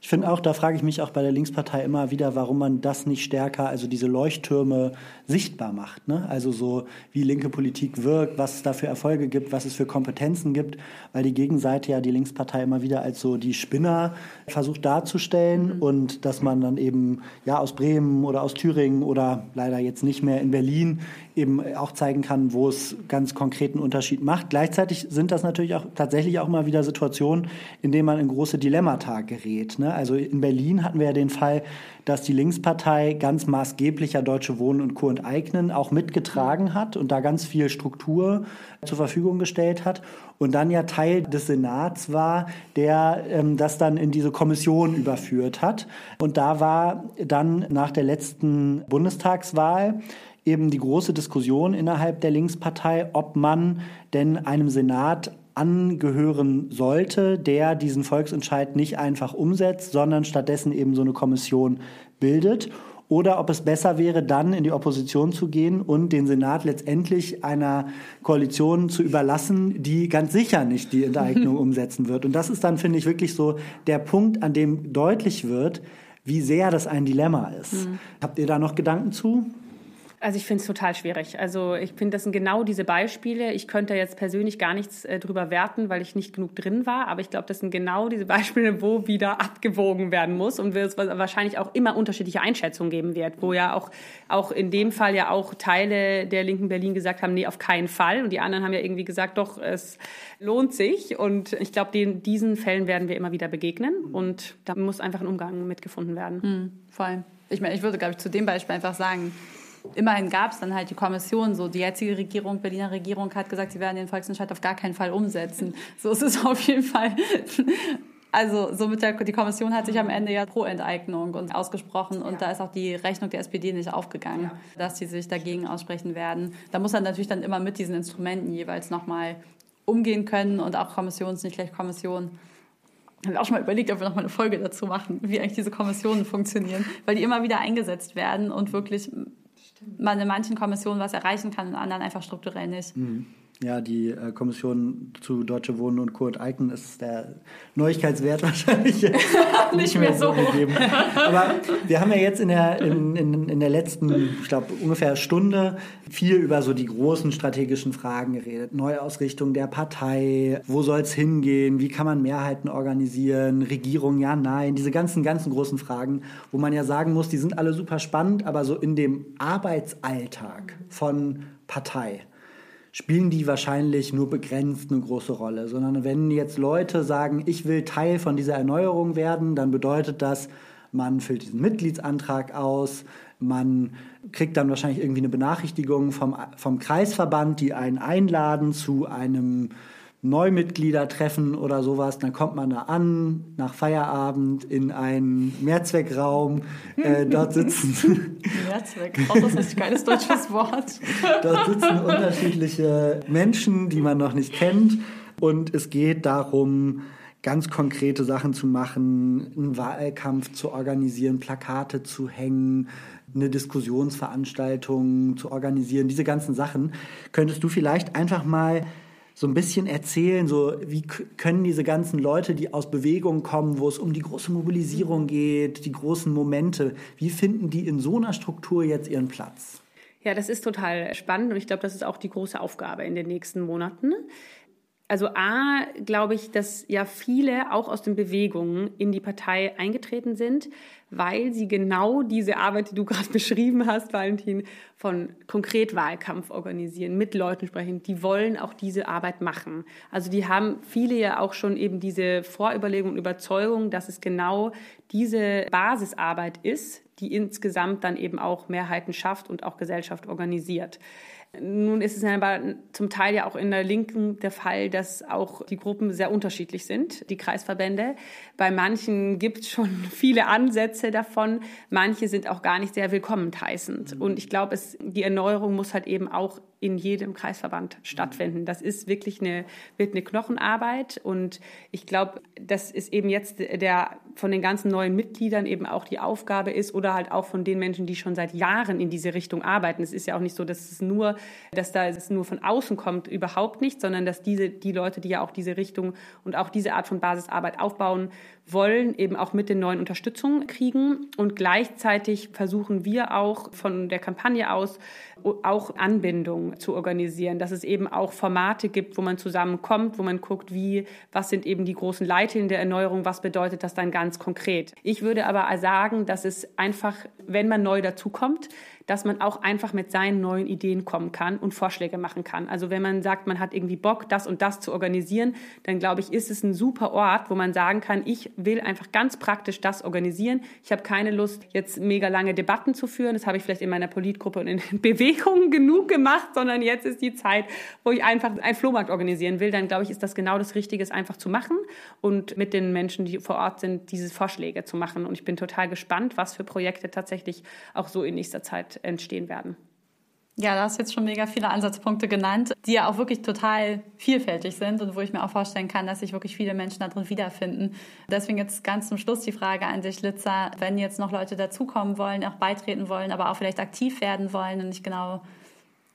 Ich finde auch, da frage ich mich auch bei der Linkspartei immer wieder, warum man das nicht stärker, also diese Leuchttürme sichtbar macht. Ne? Also so, wie linke Politik wirkt, was es da für Erfolge gibt, was es für Kompetenzen gibt, weil die Gegenseite ja die Linkspartei immer wieder als so die Spinner versucht darzustellen mhm. und dass man dann eben ja aus Bremen oder aus Thüringen oder leider jetzt nicht mehr in Berlin eben auch zeigen kann, wo es ganz konkreten Unterschied macht. Gleichzeitig sind das natürlich auch tatsächlich auch immer wieder Situationen, in denen man in große Dilemmata gerät. Ne? Also in Berlin hatten wir ja den Fall, dass die Linkspartei ganz maßgeblicher Deutsche Wohnen und Co. enteignen auch mitgetragen hat und da ganz viel Struktur zur Verfügung gestellt hat und dann ja Teil des Senats war, der ähm, das dann in diese Kommission überführt hat. Und da war dann nach der letzten Bundestagswahl eben die große Diskussion innerhalb der Linkspartei, ob man denn einem Senat angehören sollte, der diesen Volksentscheid nicht einfach umsetzt, sondern stattdessen eben so eine Kommission bildet. oder ob es besser wäre, dann in die Opposition zu gehen und den Senat letztendlich einer Koalition zu überlassen, die ganz sicher nicht die Enteignung <laughs> umsetzen wird. Und das ist dann, finde ich, wirklich so der Punkt, an dem deutlich wird, wie sehr das ein Dilemma ist. Mhm. Habt ihr da noch Gedanken zu? Also ich finde es total schwierig. Also ich finde, das sind genau diese Beispiele. Ich könnte jetzt persönlich gar nichts äh, drüber werten, weil ich nicht genug drin war. Aber ich glaube, das sind genau diese Beispiele, wo wieder abgewogen werden muss und es wahrscheinlich auch immer unterschiedliche Einschätzungen geben wird, wo ja auch, auch in dem Fall ja auch Teile der linken Berlin gesagt haben, nee, auf keinen Fall. Und die anderen haben ja irgendwie gesagt, doch, es lohnt sich. Und ich glaube, diesen Fällen werden wir immer wieder begegnen. Und da muss einfach ein Umgang mitgefunden werden. Mhm, vor allem. Ich meine, ich würde, glaube ich, zu dem Beispiel einfach sagen, immerhin gab es dann halt die Kommission. So die jetzige Regierung, Berliner Regierung, hat gesagt, sie werden den Volksentscheid auf gar keinen Fall umsetzen. So ist es <laughs> auf jeden Fall. Also somit der, die Kommission hat sich am Ende ja pro Enteignung und ausgesprochen und ja. da ist auch die Rechnung der SPD nicht aufgegangen, ja. dass sie sich dagegen aussprechen werden. Da muss man natürlich dann immer mit diesen Instrumenten jeweils nochmal umgehen können und auch Kommission ist nicht gleich Kommission. Ich habe auch schon mal überlegt, ob wir nochmal eine Folge dazu machen, wie eigentlich diese Kommissionen funktionieren, weil die immer wieder eingesetzt werden und wirklich man in manchen Kommissionen was erreichen kann, in anderen einfach strukturell nicht. Mhm. Ja, die äh, Kommission zu Deutsche Wohnen und Kurt Eiken ist der Neuigkeitswert <laughs> wahrscheinlich <laughs> nicht mehr so gegeben. Aber wir haben ja jetzt in der, in, in, in der letzten, ich glaube, ungefähr Stunde viel über so die großen strategischen Fragen geredet. Neuausrichtung der Partei, wo soll es hingehen, wie kann man Mehrheiten organisieren, Regierung, ja, nein, diese ganzen, ganzen großen Fragen, wo man ja sagen muss, die sind alle super spannend, aber so in dem Arbeitsalltag von Partei spielen die wahrscheinlich nur begrenzt eine große Rolle, sondern wenn jetzt Leute sagen, ich will Teil von dieser Erneuerung werden, dann bedeutet das, man füllt diesen Mitgliedsantrag aus, man kriegt dann wahrscheinlich irgendwie eine Benachrichtigung vom, vom Kreisverband, die einen einladen zu einem Neumitgliedertreffen oder sowas, dann kommt man da an, nach Feierabend in einen Mehrzweckraum. Äh, dort sitzen. <laughs> Mehrzweckraum, das ist ein geiles deutsches Wort. <laughs> dort sitzen unterschiedliche Menschen, die man noch nicht kennt. Und es geht darum, ganz konkrete Sachen zu machen, einen Wahlkampf zu organisieren, Plakate zu hängen, eine Diskussionsveranstaltung zu organisieren, diese ganzen Sachen. Könntest du vielleicht einfach mal so ein bisschen erzählen, so wie können diese ganzen Leute, die aus Bewegung kommen, wo es um die große Mobilisierung geht, die großen Momente, wie finden die in so einer Struktur jetzt ihren Platz? Ja, das ist total spannend und ich glaube, das ist auch die große Aufgabe in den nächsten Monaten. Also A, glaube ich, dass ja viele auch aus den Bewegungen in die Partei eingetreten sind, weil sie genau diese Arbeit, die du <laughs> gerade beschrieben hast, Valentin, von konkret Wahlkampf organisieren, mit Leuten sprechen, die wollen auch diese Arbeit machen. Also die haben viele ja auch schon eben diese Vorüberlegung und Überzeugung, dass es genau diese Basisarbeit ist, die insgesamt dann eben auch Mehrheiten schafft und auch Gesellschaft organisiert. Nun ist es aber zum Teil ja auch in der Linken der Fall, dass auch die Gruppen sehr unterschiedlich sind, die Kreisverbände. Bei manchen gibt es schon <laughs> viele Ansätze davon, manche sind auch gar nicht sehr willkommen heißend. Mhm. Und ich glaube, die Erneuerung muss halt eben auch in jedem Kreisverband stattfinden. Das ist wirklich eine, wird eine Knochenarbeit und ich glaube, das ist eben jetzt der von den ganzen neuen Mitgliedern eben auch die Aufgabe ist oder halt auch von den Menschen, die schon seit Jahren in diese Richtung arbeiten. Es ist ja auch nicht so, dass es nur, dass da es nur von außen kommt, überhaupt nicht, sondern dass diese, die Leute, die ja auch diese Richtung und auch diese Art von Basisarbeit aufbauen wollen, eben auch mit den neuen Unterstützung kriegen. Und gleichzeitig versuchen wir auch von der Kampagne aus auch Anbindung zu organisieren, dass es eben auch Formate gibt, wo man zusammenkommt, wo man guckt, wie, was sind eben die großen Leitlinien der Erneuerung, was bedeutet das dann ganz konkret. Ich würde aber sagen, dass es einfach, wenn man neu dazukommt, dass man auch einfach mit seinen neuen Ideen kommen kann und Vorschläge machen kann. Also wenn man sagt, man hat irgendwie Bock, das und das zu organisieren, dann glaube ich, ist es ein super Ort, wo man sagen kann, ich will einfach ganz praktisch das organisieren. Ich habe keine Lust, jetzt mega lange Debatten zu führen. Das habe ich vielleicht in meiner Politgruppe und in <laughs> Bewegungen genug gemacht, sondern jetzt ist die Zeit, wo ich einfach einen Flohmarkt organisieren will. Dann glaube ich, ist das genau das Richtige, es einfach zu machen und mit den Menschen, die vor Ort sind, diese Vorschläge zu machen. Und ich bin total gespannt, was für Projekte tatsächlich auch so in nächster Zeit entstehen werden. Ja, da hast du jetzt schon mega viele Ansatzpunkte genannt, die ja auch wirklich total vielfältig sind und wo ich mir auch vorstellen kann, dass sich wirklich viele Menschen darin wiederfinden. Deswegen jetzt ganz zum Schluss die Frage an dich, Litzer, wenn jetzt noch Leute dazukommen wollen, auch beitreten wollen, aber auch vielleicht aktiv werden wollen und nicht genau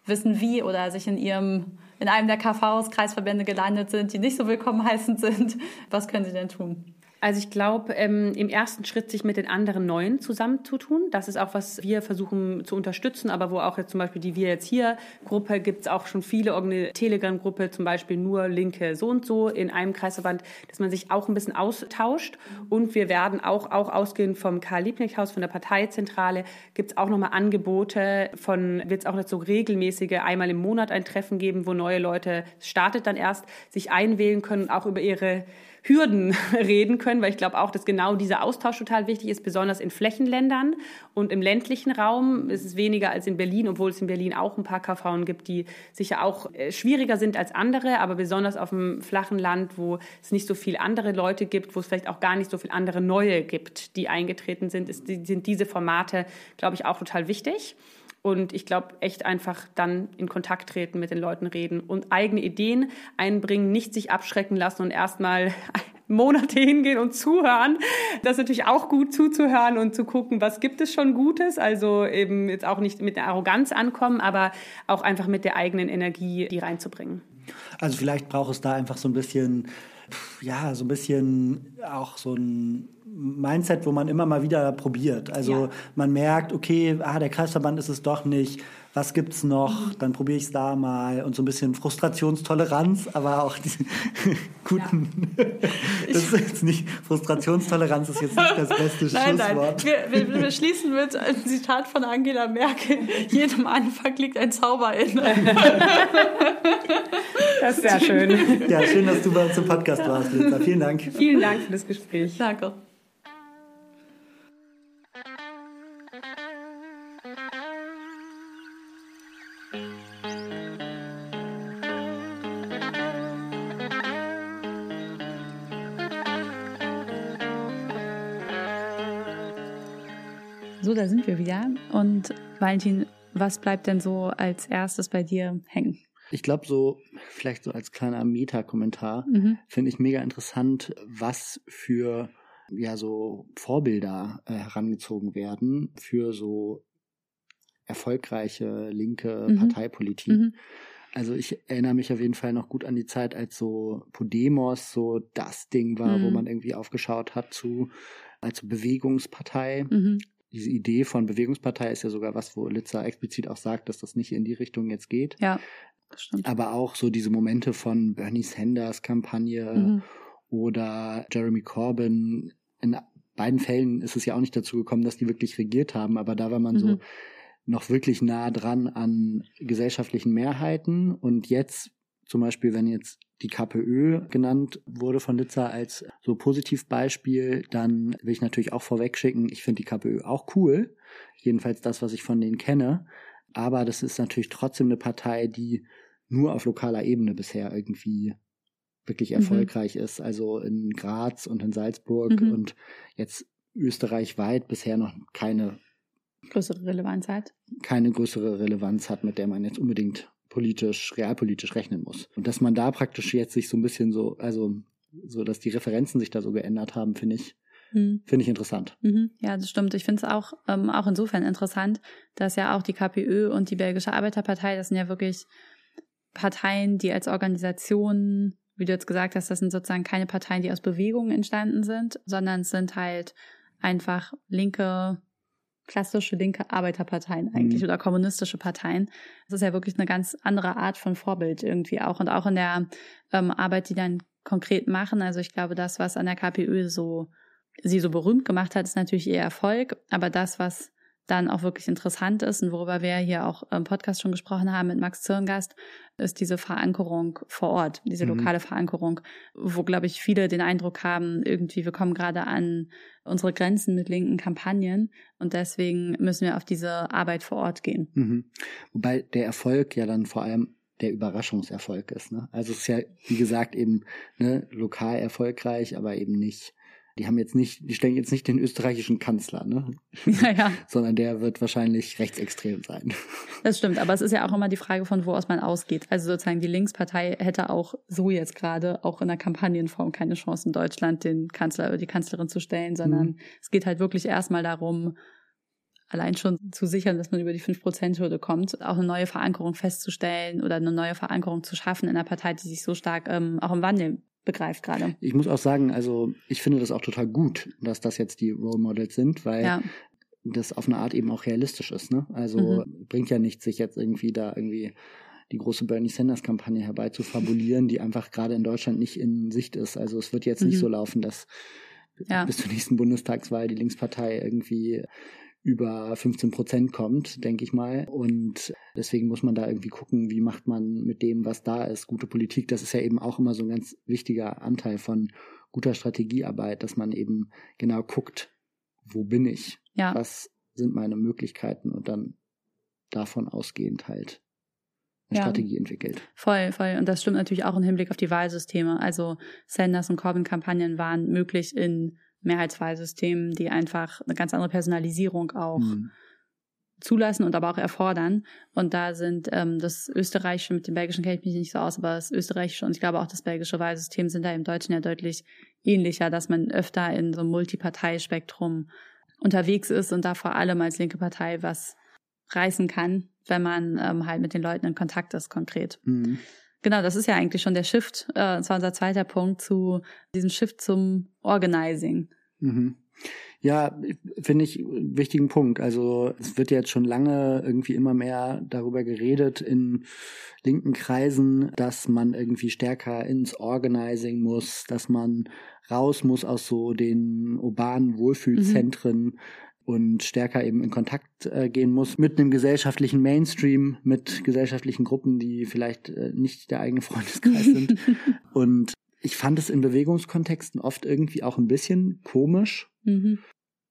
wissen wie oder sich in ihrem in einem der KVs, Kreisverbände gelandet sind, die nicht so willkommen <laughs> heißend sind, was können sie denn tun? Also ich glaube, ähm, im ersten Schritt sich mit den anderen Neuen zusammenzutun. Das ist auch, was wir versuchen zu unterstützen, aber wo auch jetzt zum Beispiel die Wir jetzt hier Gruppe gibt es auch schon viele, Telegram-Gruppe, zum Beispiel nur Linke so und so in einem Kreisverband, dass man sich auch ein bisschen austauscht. Und wir werden auch, auch ausgehend vom Karl-Liebknecht-Haus, von der Parteizentrale, gibt es auch nochmal Angebote von, wird es auch jetzt so regelmäßige, einmal im Monat ein Treffen geben, wo neue Leute, startet dann erst, sich einwählen können, auch über ihre Hürden <laughs> reden können, weil ich glaube auch, dass genau dieser Austausch total wichtig ist, besonders in Flächenländern und im ländlichen Raum ist es weniger als in Berlin, obwohl es in Berlin auch ein paar KVen gibt, die sicher auch äh, schwieriger sind als andere, aber besonders auf dem flachen Land, wo es nicht so viele andere Leute gibt, wo es vielleicht auch gar nicht so viele andere neue gibt, die eingetreten sind, ist, sind diese Formate, glaube ich, auch total wichtig. Und ich glaube, echt einfach dann in Kontakt treten, mit den Leuten reden und eigene Ideen einbringen, nicht sich abschrecken lassen und erstmal <laughs> Monate hingehen und zuhören. Das ist natürlich auch gut zuzuhören und zu gucken, was gibt es schon Gutes. Also eben jetzt auch nicht mit der Arroganz ankommen, aber auch einfach mit der eigenen Energie die reinzubringen. Also vielleicht braucht es da einfach so ein bisschen, ja, so ein bisschen auch so ein Mindset, wo man immer mal wieder probiert. Also ja. man merkt, okay, ah, der Kreisverband ist es doch nicht. Was gibt's noch? Mhm. Dann probiere ich es da mal und so ein bisschen Frustrationstoleranz, aber auch die <laughs> guten. Ja. das ist jetzt nicht Frustrationstoleranz ist jetzt nicht das beste <laughs> nein, Schlusswort. Nein, wir, wir, wir schließen mit einem Zitat von Angela Merkel: Jedem Anfang liegt ein Zauber in. <laughs> das ist sehr schön. Ja, schön, dass du bei uns im Podcast warst, Lisa. Vielen Dank. Vielen Dank für das Gespräch. Danke. Da sind wir wieder. Und Valentin, was bleibt denn so als erstes bei dir hängen? Ich glaube, so, vielleicht so als kleiner Meta-Kommentar, mhm. finde ich mega interessant, was für ja so Vorbilder äh, herangezogen werden für so erfolgreiche linke mhm. Parteipolitik. Mhm. Also ich erinnere mich auf jeden Fall noch gut an die Zeit, als so Podemos so das Ding war, wo mhm. man irgendwie aufgeschaut hat zu als Bewegungspartei. Mhm diese Idee von Bewegungspartei ist ja sogar was, wo Litzer explizit auch sagt, dass das nicht in die Richtung jetzt geht. Ja, das stimmt. Aber auch so diese Momente von Bernie Sanders Kampagne mhm. oder Jeremy Corbyn. In beiden Fällen ist es ja auch nicht dazu gekommen, dass die wirklich regiert haben, aber da war man mhm. so noch wirklich nah dran an gesellschaftlichen Mehrheiten und jetzt zum Beispiel, wenn jetzt die KPÖ genannt wurde von Litzer als so Positivbeispiel, dann will ich natürlich auch vorweg schicken, ich finde die KPÖ auch cool. Jedenfalls das, was ich von denen kenne. Aber das ist natürlich trotzdem eine Partei, die nur auf lokaler Ebene bisher irgendwie wirklich mhm. erfolgreich ist. Also in Graz und in Salzburg mhm. und jetzt österreichweit bisher noch keine größere Relevanz hat. Keine größere Relevanz hat, mit der man jetzt unbedingt politisch, realpolitisch rechnen muss. Und dass man da praktisch jetzt sich so ein bisschen so, also so, dass die Referenzen sich da so geändert haben, finde ich, mhm. finde ich interessant. Mhm. Ja, das stimmt. Ich finde es auch, ähm, auch insofern interessant, dass ja auch die KPÖ und die Belgische Arbeiterpartei, das sind ja wirklich Parteien, die als Organisation, wie du jetzt gesagt hast, das sind sozusagen keine Parteien, die aus Bewegungen entstanden sind, sondern es sind halt einfach linke klassische linke Arbeiterparteien eigentlich mhm. oder kommunistische Parteien. Das ist ja wirklich eine ganz andere Art von Vorbild irgendwie auch und auch in der ähm, Arbeit, die dann konkret machen. Also ich glaube, das, was an der KPÖ so sie so berühmt gemacht hat, ist natürlich ihr Erfolg, aber das, was dann auch wirklich interessant ist und worüber wir hier auch im Podcast schon gesprochen haben mit Max Zirngast, ist diese Verankerung vor Ort, diese mhm. lokale Verankerung, wo, glaube ich, viele den Eindruck haben, irgendwie, wir kommen gerade an unsere Grenzen mit linken Kampagnen und deswegen müssen wir auf diese Arbeit vor Ort gehen. Mhm. Wobei der Erfolg ja dann vor allem der Überraschungserfolg ist. Ne? Also es ist ja, wie gesagt, eben ne, lokal erfolgreich, aber eben nicht die haben jetzt nicht, die stellen jetzt nicht den österreichischen Kanzler, ne? Ja, ja. <laughs> Sondern der wird wahrscheinlich rechtsextrem sein. Das stimmt, aber es ist ja auch immer die Frage, von wo aus man ausgeht. Also sozusagen die Linkspartei hätte auch so jetzt gerade auch in der Kampagnenform keine Chance in Deutschland, den Kanzler oder die Kanzlerin zu stellen, sondern mhm. es geht halt wirklich erstmal darum, allein schon zu sichern, dass man über die 5%-Hürde kommt, auch eine neue Verankerung festzustellen oder eine neue Verankerung zu schaffen in einer Partei, die sich so stark ähm, auch im Wandel begreift gerade. Ich muss auch sagen, also ich finde das auch total gut, dass das jetzt die Role Models sind, weil ja. das auf eine Art eben auch realistisch ist. Ne? Also mhm. bringt ja nichts, sich jetzt irgendwie da irgendwie die große Bernie Sanders-Kampagne herbeizufabulieren, die einfach gerade in Deutschland nicht in Sicht ist. Also es wird jetzt mhm. nicht so laufen, dass ja. bis zur nächsten Bundestagswahl die Linkspartei irgendwie über 15 Prozent kommt, denke ich mal. Und deswegen muss man da irgendwie gucken, wie macht man mit dem, was da ist, gute Politik. Das ist ja eben auch immer so ein ganz wichtiger Anteil von guter Strategiearbeit, dass man eben genau guckt, wo bin ich? Ja. Was sind meine Möglichkeiten? Und dann davon ausgehend halt eine ja. Strategie entwickelt. Voll, voll. Und das stimmt natürlich auch im Hinblick auf die Wahlsysteme. Also Sanders und Corbyn-Kampagnen waren möglich in Mehrheitswahlsystemen, die einfach eine ganz andere Personalisierung auch mhm. zulassen und aber auch erfordern. Und da sind ähm, das österreichische, mit dem belgischen kenne ich mich nicht so aus, aber das österreichische und ich glaube auch das belgische Wahlsystem sind da im Deutschen ja deutlich ähnlicher, dass man öfter in so einem Multiparteispektrum unterwegs ist und da vor allem als linke Partei was reißen kann, wenn man ähm, halt mit den Leuten in Kontakt ist, konkret. Mhm. Genau, das ist ja eigentlich schon der Shift. Äh, das war unser zweiter Punkt zu diesem Shift zum Organizing. Mhm. Ja, finde ich einen wichtigen Punkt. Also es wird jetzt schon lange irgendwie immer mehr darüber geredet in linken Kreisen, dass man irgendwie stärker ins Organizing muss, dass man raus muss aus so den urbanen Wohlfühlzentren. Mhm und stärker eben in Kontakt äh, gehen muss mit einem gesellschaftlichen Mainstream, mit gesellschaftlichen Gruppen, die vielleicht äh, nicht der eigene Freundeskreis sind. <laughs> und ich fand es in Bewegungskontexten oft irgendwie auch ein bisschen komisch, mhm.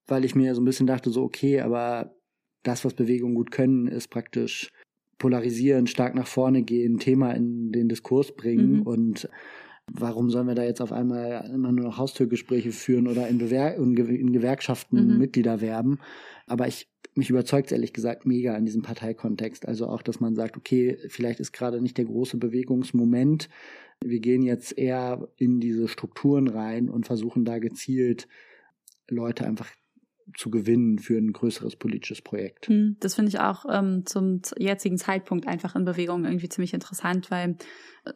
weil ich mir so ein bisschen dachte, so okay, aber das, was Bewegungen gut können, ist praktisch polarisieren, stark nach vorne gehen, Thema in den Diskurs bringen mhm. und Warum sollen wir da jetzt auf einmal immer nur noch Haustürgespräche führen oder in, Bewer in, in Gewerkschaften mhm. Mitglieder werben? Aber ich mich überzeugt ehrlich gesagt mega in diesem Parteikontext. Also auch, dass man sagt, okay, vielleicht ist gerade nicht der große Bewegungsmoment. Wir gehen jetzt eher in diese Strukturen rein und versuchen da gezielt Leute einfach zu gewinnen für ein größeres politisches Projekt. Hm, das finde ich auch ähm, zum jetzigen Zeitpunkt einfach in Bewegung irgendwie ziemlich interessant, weil äh,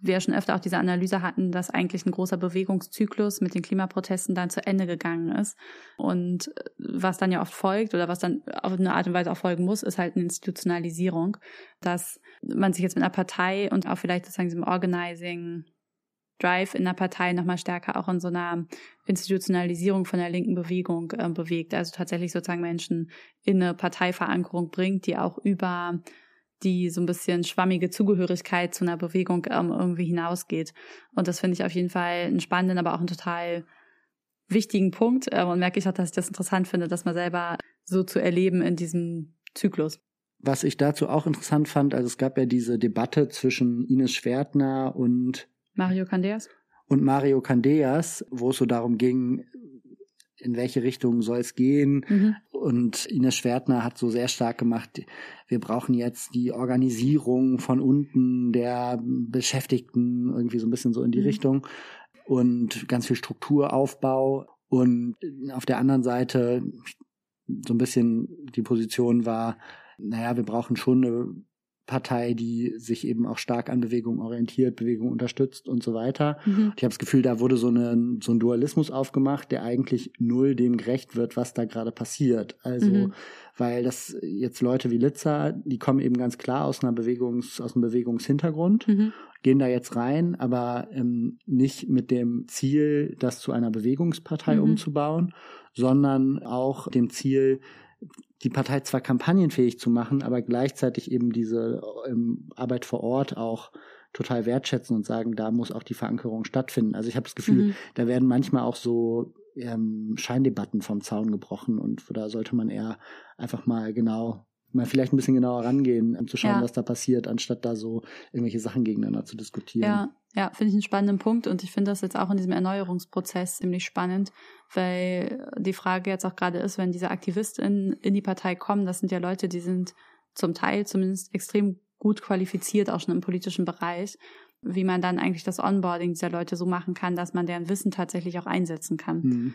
wir schon öfter auch diese Analyse hatten, dass eigentlich ein großer Bewegungszyklus mit den Klimaprotesten dann zu Ende gegangen ist. Und äh, was dann ja oft folgt oder was dann auf eine Art und Weise auch folgen muss, ist halt eine Institutionalisierung, dass man sich jetzt mit einer Partei und auch vielleicht sozusagen diesem Organizing Drive in der Partei nochmal stärker auch in so einer Institutionalisierung von der linken Bewegung äh, bewegt. Also tatsächlich sozusagen Menschen in eine Parteiverankerung bringt, die auch über die so ein bisschen schwammige Zugehörigkeit zu einer Bewegung ähm, irgendwie hinausgeht. Und das finde ich auf jeden Fall einen spannenden, aber auch einen total wichtigen Punkt. Ähm, und merke ich auch, dass ich das interessant finde, das mal selber so zu erleben in diesem Zyklus. Was ich dazu auch interessant fand, also es gab ja diese Debatte zwischen Ines Schwertner und Mario Candeas. Und Mario Candeas, wo es so darum ging, in welche Richtung soll es gehen. Mhm. Und Ines Schwertner hat so sehr stark gemacht, wir brauchen jetzt die Organisierung von unten der Beschäftigten, irgendwie so ein bisschen so in die mhm. Richtung. Und ganz viel Strukturaufbau. Und auf der anderen Seite so ein bisschen die Position war, naja, wir brauchen schon eine Partei, die sich eben auch stark an Bewegung orientiert, Bewegung unterstützt und so weiter. Mhm. Ich habe das Gefühl, da wurde so, eine, so ein Dualismus aufgemacht, der eigentlich null dem gerecht wird, was da gerade passiert. Also, mhm. weil das jetzt Leute wie Litzer, die kommen eben ganz klar aus einer Bewegungs, aus einem Bewegungshintergrund, mhm. gehen da jetzt rein, aber ähm, nicht mit dem Ziel, das zu einer Bewegungspartei mhm. umzubauen, sondern auch dem Ziel, die Partei zwar kampagnenfähig zu machen, aber gleichzeitig eben diese ähm, Arbeit vor Ort auch total wertschätzen und sagen, da muss auch die Verankerung stattfinden. Also ich habe das Gefühl, mhm. da werden manchmal auch so ähm, Scheindebatten vom Zaun gebrochen und da sollte man eher einfach mal genau mal vielleicht ein bisschen genauer rangehen, um zu schauen, Ja. was da passiert, anstatt da so irgendwelche Sachen gegeneinander zu diskutieren. Ja, ja, finde ich einen spannenden Punkt und ich finde das jetzt auch in diesem Erneuerungsprozess ziemlich spannend, weil die Frage jetzt auch gerade ist, wenn diese AktivistInnen in die Partei kommen, das sind ja Leute, die sind zum Teil zumindest extrem gut qualifiziert, auch schon im politischen Bereich, wie man dann eigentlich das Onboarding dieser Leute so machen kann, dass man deren Wissen tatsächlich auch einsetzen kann. Hm.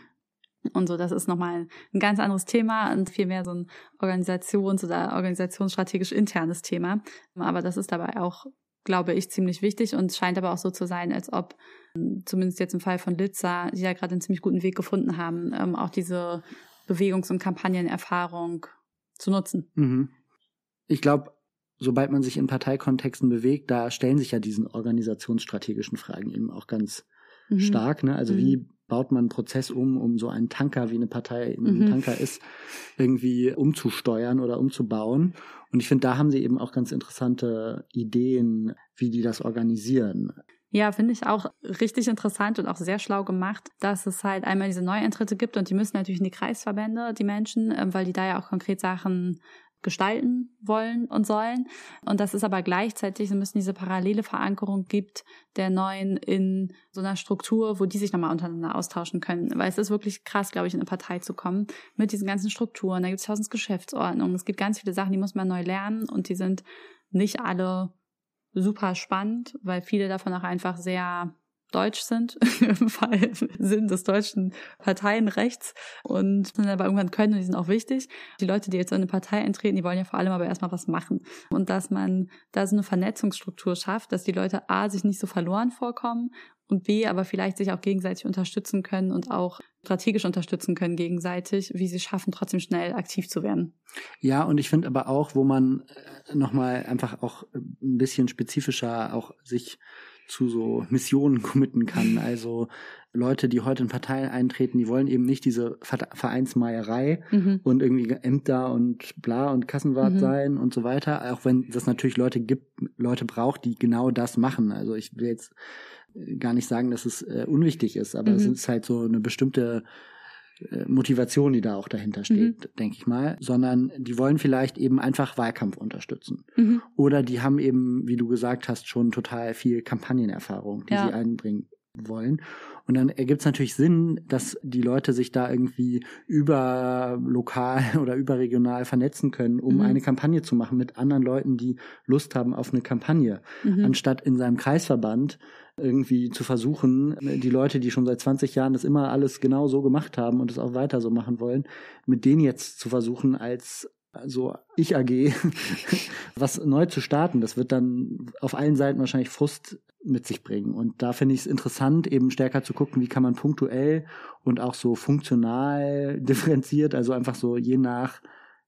Und so, das ist nochmal ein ganz anderes Thema und vielmehr so ein organisations- oder organisationsstrategisch internes Thema. Aber das ist dabei auch, glaube ich, ziemlich wichtig und scheint aber auch so zu sein, als ob, ähm, zumindest jetzt im Fall von Litza, die ja gerade einen ziemlich guten Weg gefunden haben, ähm, auch diese Bewegungs- und Kampagnenerfahrung zu nutzen. Mhm. Ich glaube, sobald man sich in Parteikontexten bewegt, da stellen sich ja diesen organisationsstrategischen Fragen eben auch ganz Mhm. stark. Ne? Also Mhm. wie baut man einen Prozess um, um so einen Tanker, wie eine Partei eben Mhm. ein Tanker ist, irgendwie umzusteuern oder umzubauen. Und ich finde, da haben sie eben auch ganz interessante Ideen, wie die das organisieren. Ja, finde ich auch richtig interessant und auch sehr schlau gemacht, dass es halt einmal diese Neueintritte gibt und die müssen natürlich in die Kreisverbände, die Menschen, ähm, weil die da ja auch konkret Sachen gestalten wollen und sollen. Und dass es aber gleichzeitig so ein bisschen diese parallele Verankerung gibt der Neuen in so einer Struktur, wo die sich nochmal untereinander austauschen können. Weil es ist wirklich krass, glaube ich, in eine Partei zu kommen mit diesen ganzen Strukturen. Da gibt es tausend Geschäftsordnungen. Es gibt ganz viele Sachen, die muss man neu lernen und die sind nicht alle super spannend, weil viele davon auch einfach sehr deutsch sind, im Fall Sinn des deutschen Parteienrechts und dann aber irgendwann können und die sind auch wichtig. Die Leute, die jetzt in eine Partei eintreten, die wollen ja vor allem aber erstmal was machen. Und dass man da so eine Vernetzungsstruktur schafft, dass die Leute A, sich nicht so verloren vorkommen und B, aber vielleicht sich auch gegenseitig unterstützen können und auch strategisch unterstützen können gegenseitig, wie sie schaffen, trotzdem schnell aktiv zu werden. Ja, und ich finde aber auch, wo man nochmal einfach auch ein bisschen spezifischer auch sich zu so Missionen <laughs> committen kann. Also Leute, die heute in Parteien eintreten, die wollen eben nicht diese Vereinsmeierei Mhm. und irgendwie Ämter und bla und Kassenwart Mhm. sein und so weiter. Auch wenn es natürlich Leute gibt, Leute braucht, die genau das machen. Also ich will jetzt gar nicht sagen, dass es äh, unwichtig ist, aber es Mhm. ist halt so eine bestimmte Motivation, die da auch dahinter steht, denke ich mal, sondern die wollen vielleicht eben einfach Wahlkampf unterstützen. Mhm. Oder die haben eben, wie du gesagt hast, schon total viel Kampagnenerfahrung, die Ja. sie einbringen wollen. Und dann ergibt es natürlich Sinn, dass die Leute sich da irgendwie über lokal <laughs> oder überregional vernetzen können, um Mhm. eine Kampagne zu machen mit anderen Leuten, die Lust haben auf eine Kampagne, Mhm. anstatt in seinem Kreisverband irgendwie zu versuchen, die Leute, die schon seit 20 Jahren das immer alles genau so gemacht haben und es auch weiter so machen wollen, mit denen jetzt zu versuchen, als so ich AG <laughs> was neu zu starten. Das wird dann auf allen Seiten wahrscheinlich Frust mit sich bringen. Und da finde ich es interessant, eben stärker zu gucken, wie kann man punktuell und auch so funktional <laughs> differenziert, also einfach so je nach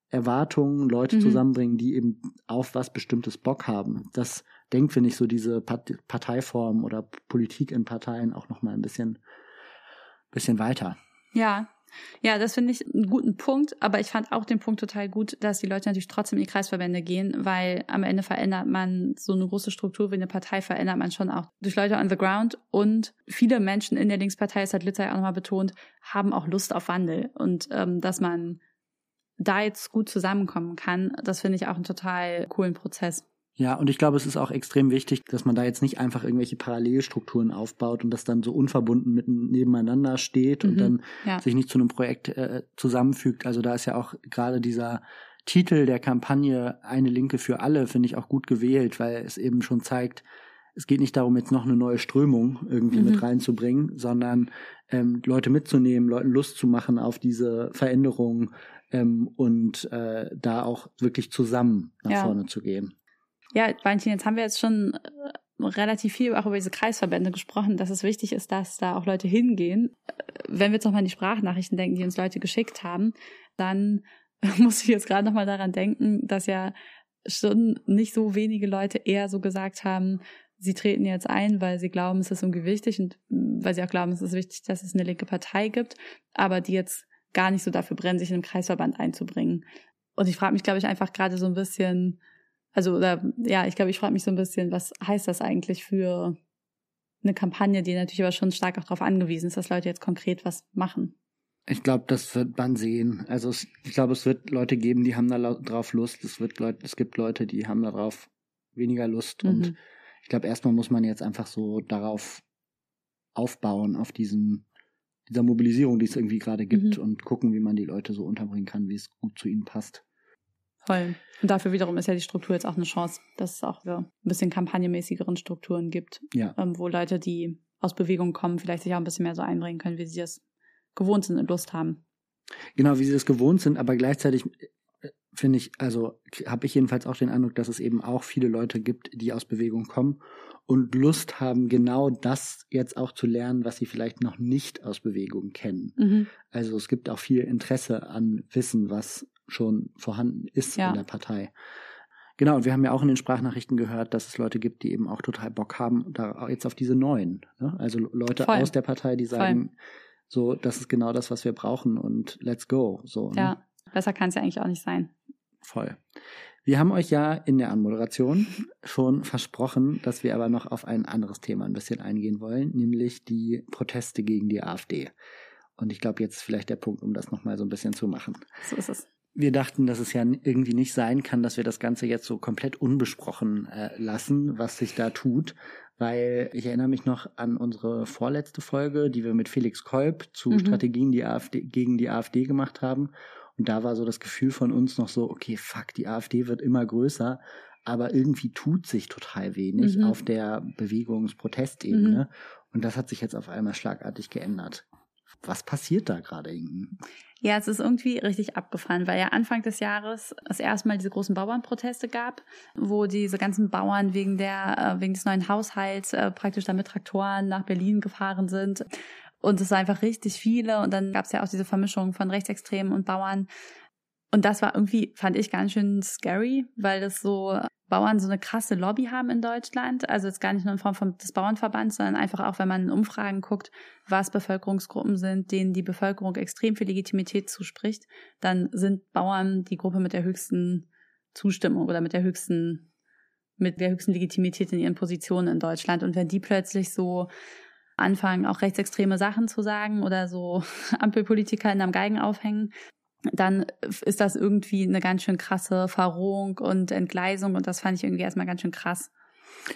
Erwartungen Leute Mhm. zusammenbringen, die eben auf was Bestimmtes Bock haben. Das denkt, finde ich, so diese Part Parteiform oder Politik in Parteien auch nochmal ein bisschen, bisschen weiter. Ja, ja, das finde ich einen guten Punkt, aber ich fand auch den Punkt total gut, dass die Leute natürlich trotzdem in die Kreisverbände gehen, weil am Ende verändert man so eine große Struktur wie eine Partei, verändert man schon auch durch Leute on the ground und viele Menschen in der Linkspartei, das hat Litzer ja auch nochmal betont, haben auch Lust auf Wandel und ähm, dass man da jetzt gut zusammenkommen kann, das finde ich auch einen total coolen Prozess. Ja, und ich glaube, es ist auch extrem wichtig, dass man da jetzt nicht einfach irgendwelche Parallelstrukturen aufbaut und das dann so unverbunden mitten nebeneinander steht und Mhm, dann ja. sich nicht zu einem Projekt äh, zusammenfügt. Also da ist ja auch gerade dieser Titel der Kampagne Eine Linke für alle, finde ich auch gut gewählt, weil es eben schon zeigt, es geht nicht darum, jetzt noch eine neue Strömung irgendwie Mhm. mit reinzubringen, sondern ähm, Leute mitzunehmen, Leuten Lust zu machen auf diese Veränderung ähm, und äh, da auch wirklich zusammen nach Ja. vorne zu gehen. Ja, Valentin, jetzt haben wir jetzt schon äh, relativ viel auch über diese Kreisverbände gesprochen, dass es wichtig ist, dass da auch Leute hingehen. Äh, Wenn wir jetzt nochmal an die Sprachnachrichten denken, die uns Leute geschickt haben, dann <laughs> muss ich jetzt gerade nochmal daran denken, dass ja schon nicht so wenige Leute eher so gesagt haben, sie treten jetzt ein, weil sie glauben, es ist irgendwie wichtig und mm, weil sie auch glauben, es ist wichtig, dass es eine linke Partei gibt, aber die jetzt gar nicht so dafür brennen, sich in einem Kreisverband einzubringen. Und ich frage mich, glaube ich, einfach gerade so ein bisschen, also oder, ja, ich glaube, ich frage mich so ein bisschen, was heißt das eigentlich für eine Kampagne, die natürlich aber schon stark auch darauf angewiesen ist, dass Leute jetzt konkret was machen. Ich glaube, das wird man sehen. Also es, ich glaube, es wird Leute geben, die haben da drauf Lust. Es wird Leute, es gibt Leute, die haben darauf weniger Lust. Mhm. Und ich glaube, erstmal muss man jetzt einfach so darauf aufbauen, auf diesen, dieser Mobilisierung, die es irgendwie gerade gibt mhm. und gucken, wie man die Leute so unterbringen kann, wie es gut zu ihnen passt. Voll. Und dafür wiederum ist ja die Struktur jetzt auch eine Chance, dass es auch ein bisschen kampagnenmäßigeren Strukturen gibt, ja. ähm, wo Leute, die aus Bewegung kommen, vielleicht sich auch ein bisschen mehr so einbringen können, wie sie das gewohnt sind und Lust haben. Genau, wie sie das gewohnt sind, aber gleichzeitig äh, finde ich, also habe ich jedenfalls auch den Eindruck, dass es eben auch viele Leute gibt, die aus Bewegung kommen und Lust haben, genau das jetzt auch zu lernen, was sie vielleicht noch nicht aus Bewegung kennen. Mhm. Also es gibt auch viel Interesse an Wissen, was schon vorhanden ist ja. in der Partei. Genau, und wir haben ja auch in den Sprachnachrichten gehört, dass es Leute gibt, die eben auch total Bock haben, da jetzt auf diese neuen. Ne? Also Leute Voll. aus der Partei, die sagen, Voll. So, das ist genau das, was wir brauchen und let's go. So, ne? Ja, besser kann es ja eigentlich auch nicht sein. Voll. Wir haben euch ja in der Anmoderation <laughs> schon versprochen, dass wir aber noch auf ein anderes Thema ein bisschen eingehen wollen, nämlich die Proteste gegen die AfD. Und ich glaube, jetzt ist vielleicht der Punkt, um das nochmal so ein bisschen zu machen. So ist es wir dachten, dass es ja irgendwie nicht sein kann, dass wir das Ganze jetzt so komplett unbesprochen äh, lassen, was sich da tut, weil ich erinnere mich noch an unsere vorletzte Folge, die wir mit Felix Kolb zu mhm. Strategien die AfD, gegen die AfD gemacht haben. Und da war so das Gefühl von uns noch so, okay, fuck, die AfD wird immer größer, aber irgendwie tut sich total wenig mhm. auf der Bewegungsprotestebene. Mhm. Und das hat sich jetzt auf einmal schlagartig geändert. Was passiert da gerade, Inken? Ja, es ist irgendwie richtig abgefahren, weil ja Anfang des Jahres es erstmal diese großen Bauernproteste gab, wo diese ganzen Bauern wegen der, äh, wegen des neuen Haushalts äh, praktisch dann mit Traktoren nach Berlin gefahren sind. Und es war einfach richtig viele. Und dann gab es ja auch diese Vermischung von Rechtsextremen und Bauern. Und das war irgendwie, fand ich ganz schön scary, weil das so Bauern so eine krasse Lobby haben in Deutschland. Also jetzt gar nicht nur in Form von des Bauernverbands, sondern einfach auch, wenn man in Umfragen guckt, was Bevölkerungsgruppen sind, denen die Bevölkerung extrem viel Legitimität zuspricht, dann sind Bauern die Gruppe mit der höchsten Zustimmung oder mit der höchsten, mit der höchsten Legitimität in ihren Positionen in Deutschland. Und wenn die plötzlich so anfangen, auch rechtsextreme Sachen zu sagen oder so <laughs> Ampelpolitiker in einem Geigen aufhängen, dann ist das irgendwie eine ganz schön krasse Verrohung und Entgleisung und das fand ich irgendwie erstmal ganz schön krass.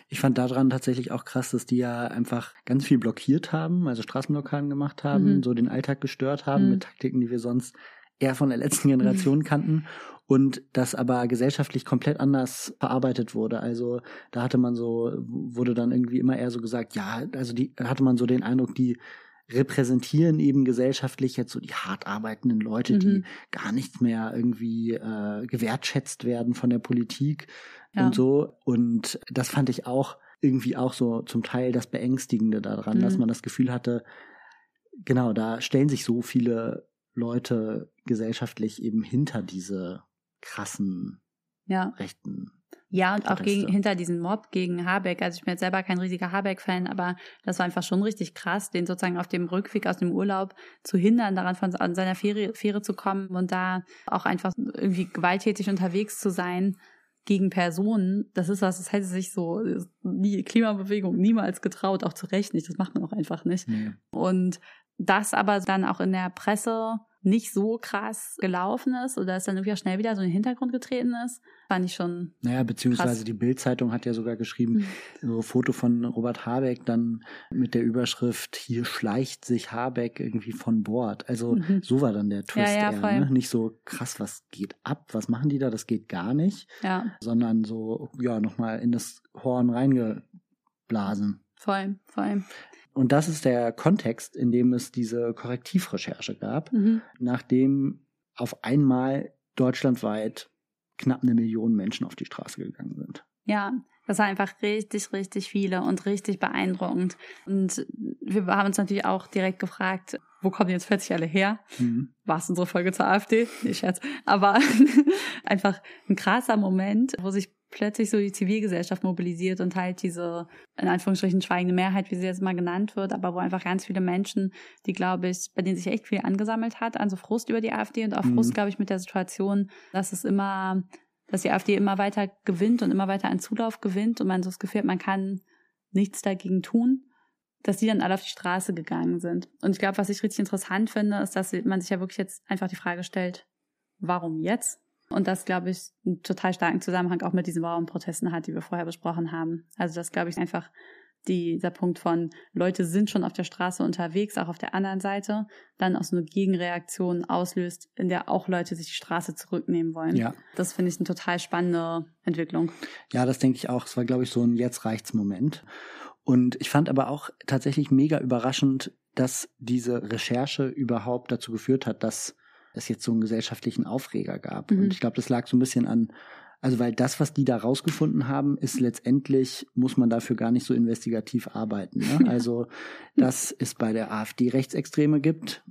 Ich fand daran tatsächlich auch krass, dass die ja einfach ganz viel blockiert haben, also Straßenblockaden gemacht haben, mhm. so den Alltag gestört haben mhm. mit Taktiken, die wir sonst eher von der letzten Generation mhm. <laughs> kannten und das aber gesellschaftlich komplett anders verarbeitet wurde. Also da hatte man so, wurde dann irgendwie immer eher so gesagt, ja, also die hatte man so den Eindruck, die repräsentieren eben gesellschaftlich jetzt so die hart arbeitenden Leute, mhm. die gar nicht mehr irgendwie äh, gewertschätzt werden von der Politik ja. und so. Und das fand ich auch irgendwie auch so zum Teil das Beängstigende daran, mhm. dass man das Gefühl hatte, genau, da stellen sich so viele Leute gesellschaftlich eben hinter diese krassen ja. rechten ja, und auch gegen, hinter diesen Mob gegen Habeck. Also ich bin jetzt selber kein riesiger Habeck-Fan, aber das war einfach schon richtig krass, den sozusagen auf dem Rückweg aus dem Urlaub zu hindern, daran von an seiner Fähre, Fähre zu kommen und da auch einfach irgendwie gewalttätig unterwegs zu sein gegen Personen. Das ist was, das hätte sich so die Klimabewegung niemals getraut, auch zu Recht nicht. Das macht man auch einfach nicht. Nee. Und das aber dann auch in der Presse nicht so krass gelaufen ist oder es dann irgendwie auch schnell wieder so in den Hintergrund getreten ist, fand ich schon. Naja, beziehungsweise krass. die Bild-Zeitung hat ja sogar geschrieben, mhm. so ein Foto von Robert Habeck dann mit der Überschrift, hier schleicht sich Habeck irgendwie von Bord. Also mhm. so war dann der Twist ja, ja, eher, ne? Nicht so krass, was geht ab, was machen die da, das geht gar nicht. Ja. Sondern so, ja, nochmal in das Horn reingeblasen. Voll, voll. Und das ist der Kontext, in dem es diese Korrektivrecherche gab, mhm. nachdem auf einmal deutschlandweit knapp eine Million Menschen auf die Straße gegangen sind. Ja, das war einfach richtig, richtig viele und richtig beeindruckend. Und wir haben uns natürlich auch direkt gefragt, wo kommen jetzt plötzlich alle her? Mhm. War es unsere Folge zur AfD? Nicht jetzt. Aber <laughs> einfach ein krasser Moment, wo sich plötzlich so die Zivilgesellschaft mobilisiert und halt diese, in Anführungsstrichen, schweigende Mehrheit, wie sie jetzt mal genannt wird, aber wo einfach ganz viele Menschen, die, glaube ich, bei denen sich echt viel angesammelt hat, also Frust über die AfD und auch mhm. Frust, glaube ich, mit der Situation, dass es immer, dass die AfD immer weiter gewinnt und immer weiter an Zulauf gewinnt und man so das Gefühl hat, man kann nichts dagegen tun dass die dann alle auf die Straße gegangen sind. Und ich glaube, was ich richtig interessant finde, ist, dass man sich ja wirklich jetzt einfach die Frage stellt, warum jetzt? Und das, glaube ich, einen total starken Zusammenhang auch mit diesen Bauernprotesten hat, die wir vorher besprochen haben. Also das, glaube ich, einfach dieser Punkt von Leute sind schon auf der Straße unterwegs, auch auf der anderen Seite, dann auch so eine Gegenreaktion auslöst, in der auch Leute sich die Straße zurücknehmen wollen. Ja. Das finde ich eine total spannende Entwicklung. Ja, das denke ich auch. Es war, glaube ich, so ein Jetzt reicht's Moment. Und ich fand aber auch tatsächlich mega überraschend, dass diese Recherche überhaupt dazu geführt hat, dass es jetzt so einen gesellschaftlichen Aufreger gab. Mhm. Und ich glaube, das lag so ein bisschen an also weil das, was die da rausgefunden haben, ist letztendlich, muss man dafür gar nicht so investigativ arbeiten. Ne? <laughs> Also, dass es bei der AfD Rechtsextreme gibt,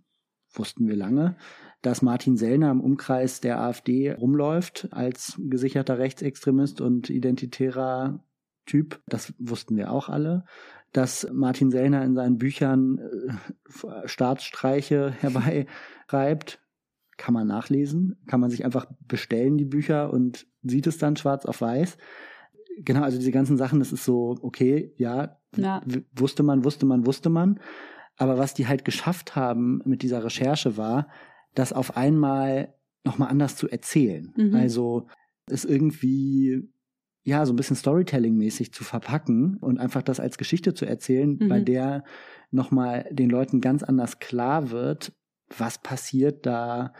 wussten wir lange. Dass Martin Sellner im Umkreis der AfD rumläuft als gesicherter Rechtsextremist und identitärer Typ, das wussten wir auch alle. Dass Martin Sellner in seinen Büchern äh, Staatsstreiche <laughs> herbeireibt, kann man nachlesen, kann man sich einfach bestellen, die Bücher, und sieht es dann schwarz auf weiß. Genau, also diese ganzen Sachen, das ist so, okay, ja, ja. wusste man, wusste man, wusste man. Aber was die halt geschafft haben mit dieser Recherche war, das auf einmal nochmal anders zu erzählen. Mhm. Also es irgendwie ja, so ein bisschen Storytelling-mäßig zu verpacken und einfach das als Geschichte zu erzählen, mhm. bei der nochmal den Leuten ganz anders klar wird, was passiert da,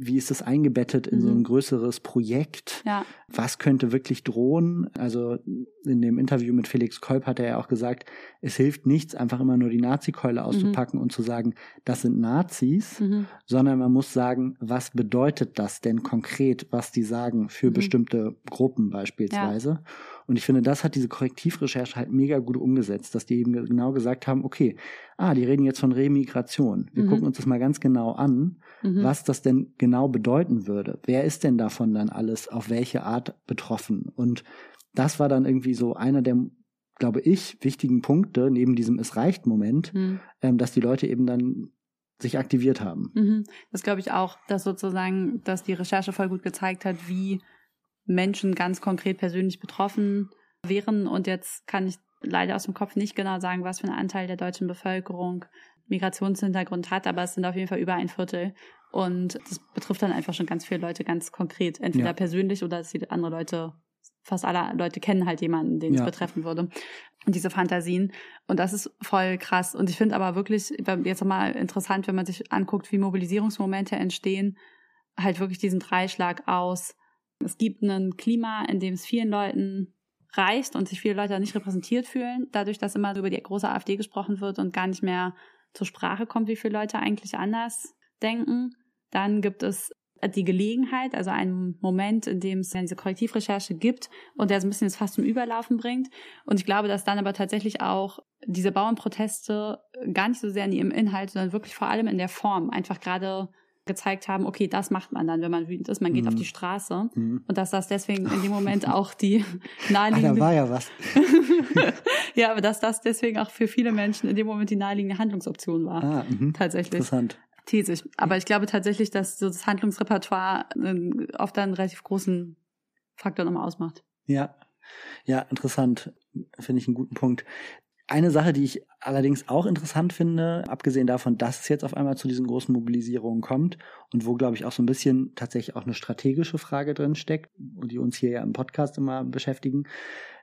wie ist das eingebettet in mhm. so ein größeres Projekt? Ja. Was könnte wirklich drohen? Also in dem Interview mit Felix Kolb hat er ja auch gesagt, es hilft nichts, einfach immer nur die Nazi-Keule auszupacken mhm. und zu sagen, das sind Nazis, mhm. sondern man muss sagen, was bedeutet das denn konkret, was die sagen für mhm. bestimmte Gruppen beispielsweise? Ja. Und ich finde, das hat diese Korrektivrecherche halt mega gut umgesetzt, dass die eben genau gesagt haben, okay, ah, die reden jetzt von Remigration. Wir mhm. gucken uns das mal ganz genau an, mhm. was das denn genau bedeuten würde. Wer ist denn davon dann alles auf welche Art betroffen? Und das war dann irgendwie so einer der glaube ich, wichtigen Punkte neben diesem Es reicht Moment, mhm. ähm, dass die Leute eben dann sich aktiviert haben. Mhm. Das glaube ich auch, dass sozusagen, dass die Recherche voll gut gezeigt hat, wie Menschen ganz konkret persönlich betroffen wären. Und jetzt kann ich leider aus dem Kopf nicht genau sagen, was für ein Anteil der deutschen Bevölkerung Migrationshintergrund hat, aber es sind auf jeden Fall über ein Viertel. Und das betrifft dann einfach schon ganz viele Leute ganz konkret, entweder ja. persönlich oder dass die andere Leute, fast alle Leute kennen halt jemanden, den ja. es betreffen würde. Und diese Fantasien. Und das ist voll krass. Und ich finde aber wirklich jetzt nochmal interessant, wenn man sich anguckt, wie Mobilisierungsmomente entstehen, halt wirklich diesen Dreischlag aus es gibt ein Klima, in dem es vielen Leuten reicht und sich viele Leute nicht repräsentiert fühlen, dadurch, dass immer über die große AfD gesprochen wird und gar nicht mehr zur Sprache kommt, wie viele Leute eigentlich anders denken. Dann gibt es die Gelegenheit, also einen Moment, in dem es diese Korrektivrecherche gibt und der so ein bisschen das fast zum Überlaufen bringt. Und ich glaube, dass dann aber tatsächlich auch diese Bauernproteste gar nicht so sehr in ihrem Inhalt, sondern wirklich vor allem in der Form einfach gerade gezeigt haben, okay, das macht man dann, wenn man wütend ist, man geht mhm. auf die Straße mhm. und dass das deswegen in dem <laughs> Moment auch die naheliegende... Ah, da war ja was. <laughs> ja, aber dass das deswegen auch für viele Menschen in dem Moment die naheliegende Handlungsoption war. Ah, mh. tatsächlich. Interessant. Thesig. Aber ich glaube tatsächlich, dass so das Handlungsrepertoire oft einen relativ großen Faktor nochmal ausmacht. Ja, ja, interessant. Finde ich einen guten Punkt. Eine Sache, die ich allerdings auch interessant finde, abgesehen davon, dass es jetzt auf einmal zu diesen großen Mobilisierungen kommt und wo, glaube ich, auch so ein bisschen tatsächlich auch eine strategische Frage drin steckt, die uns hier ja im Podcast immer beschäftigen,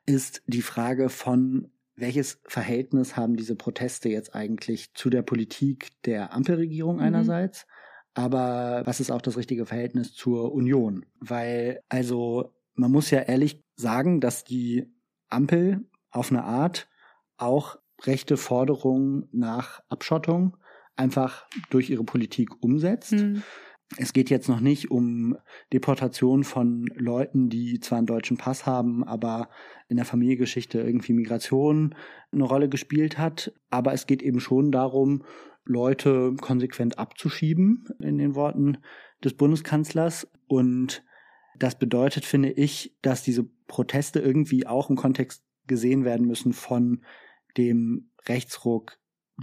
ist die Frage von, welches Verhältnis haben diese Proteste jetzt eigentlich zu der Politik der Ampelregierung mhm. einerseits, aber was ist auch das richtige Verhältnis zur Union? Weil, also, man muss ja ehrlich sagen, dass die Ampel auf eine Art auch rechte Forderungen nach Abschottung einfach durch ihre Politik umsetzt. Mhm. Es geht jetzt noch nicht um Deportation von Leuten, die zwar einen deutschen Pass haben, aber in der Familiengeschichte irgendwie Migration eine Rolle gespielt hat. Aber es geht eben schon darum, Leute konsequent abzuschieben, in den Worten des Bundeskanzlers. Und das bedeutet, finde ich, dass diese Proteste irgendwie auch im Kontext gesehen werden müssen von dem Rechtsruck,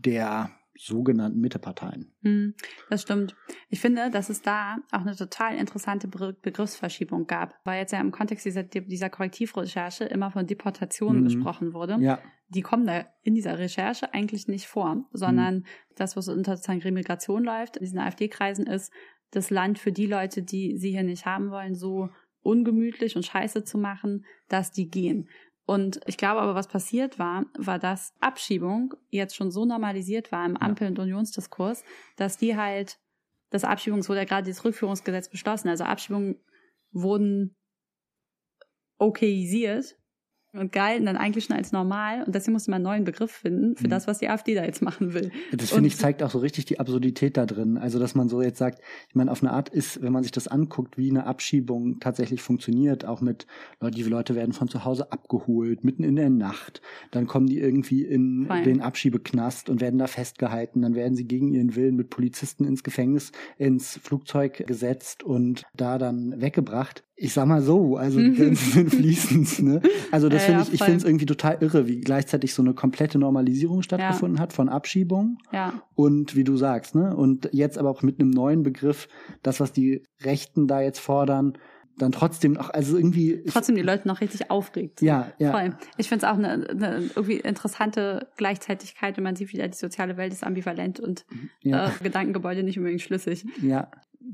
der sogenannten Mitteparteien. Hm, das stimmt. Ich finde, dass es da auch eine total interessante Begriffsverschiebung gab, weil jetzt ja im Kontext dieser, dieser Korrektivrecherche immer von Deportationen mhm. gesprochen wurde. Ja. Die kommen da in dieser Recherche eigentlich nicht vor, sondern mhm. das, was unter sozusagen Remigration läuft, in diesen AfD-Kreisen ist, das Land für die Leute, die sie hier nicht haben wollen, so ungemütlich und scheiße zu machen, dass die gehen. Und ich glaube aber, was passiert war, war, dass Abschiebung jetzt schon so normalisiert war im Ampel- und Unionsdiskurs, dass die halt, das Abschiebungs wurde ja gerade dieses Rückführungsgesetz beschlossen. Also Abschiebungen wurden okayisiert und galten dann eigentlich schon als normal. Und deswegen musste man einen neuen Begriff finden für mhm. das, was die AfD da jetzt machen will. Das finde ich zeigt auch so richtig die Absurdität da drin. Also, dass man so jetzt sagt, ich meine, auf eine Art ist, wenn man sich das anguckt, wie eine Abschiebung tatsächlich funktioniert, auch mit Leute, die Leute werden von zu Hause abgeholt, mitten in der Nacht. Dann kommen die irgendwie in Fein. den Abschiebeknast und werden da festgehalten. Dann werden sie gegen ihren Willen mit Polizisten ins Gefängnis, ins Flugzeug gesetzt und da dann weggebracht ich sag mal so, also die <laughs> Grenzen sind fließend. Ne? Also das ja, finde ich, ich finde es irgendwie total irre, wie gleichzeitig so eine komplette Normalisierung stattgefunden ja. hat von Abschiebung. Ja. Und wie du sagst, ne? Und jetzt aber auch mit einem neuen Begriff, das, was die Rechten da jetzt fordern, dann trotzdem auch, also irgendwie. Trotzdem die Leute noch richtig aufregt. Ja, ja. Voll. Ich finde es auch eine, eine irgendwie interessante Gleichzeitigkeit, wenn man sieht, wie die soziale Welt ist ambivalent und ja. äh, Gedankengebäude nicht unbedingt schlüssig. Ja,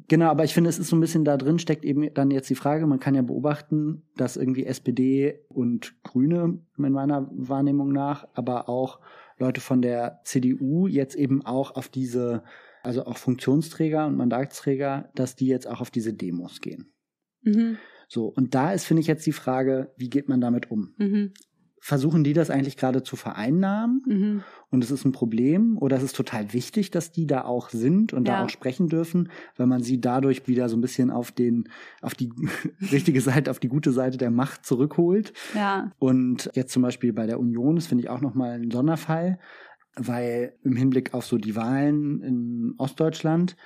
Genau, aber ich finde, es ist so ein bisschen da drin, steckt eben dann jetzt die Frage, man kann ja beobachten, dass irgendwie SPD und Grüne in meiner Wahrnehmung nach, aber auch Leute von der CDU jetzt eben auch auf diese, also auch Funktionsträger und Mandatsträger, dass die jetzt auch auf diese Demos gehen. Mhm. So, und da ist, finde ich, jetzt die Frage, wie geht man damit um? Mhm versuchen die das eigentlich gerade zu vereinnahmen mhm. und es ist ein Problem oder es ist total wichtig, dass die da auch sind und ja. da auch sprechen dürfen, weil man sie dadurch wieder so ein bisschen auf den auf die <laughs> richtige Seite, auf die gute Seite der Macht zurückholt. Ja. Und jetzt zum Beispiel bei der Union, das finde ich auch noch mal ein Sonderfall, weil im Hinblick auf so die Wahlen in Ostdeutschland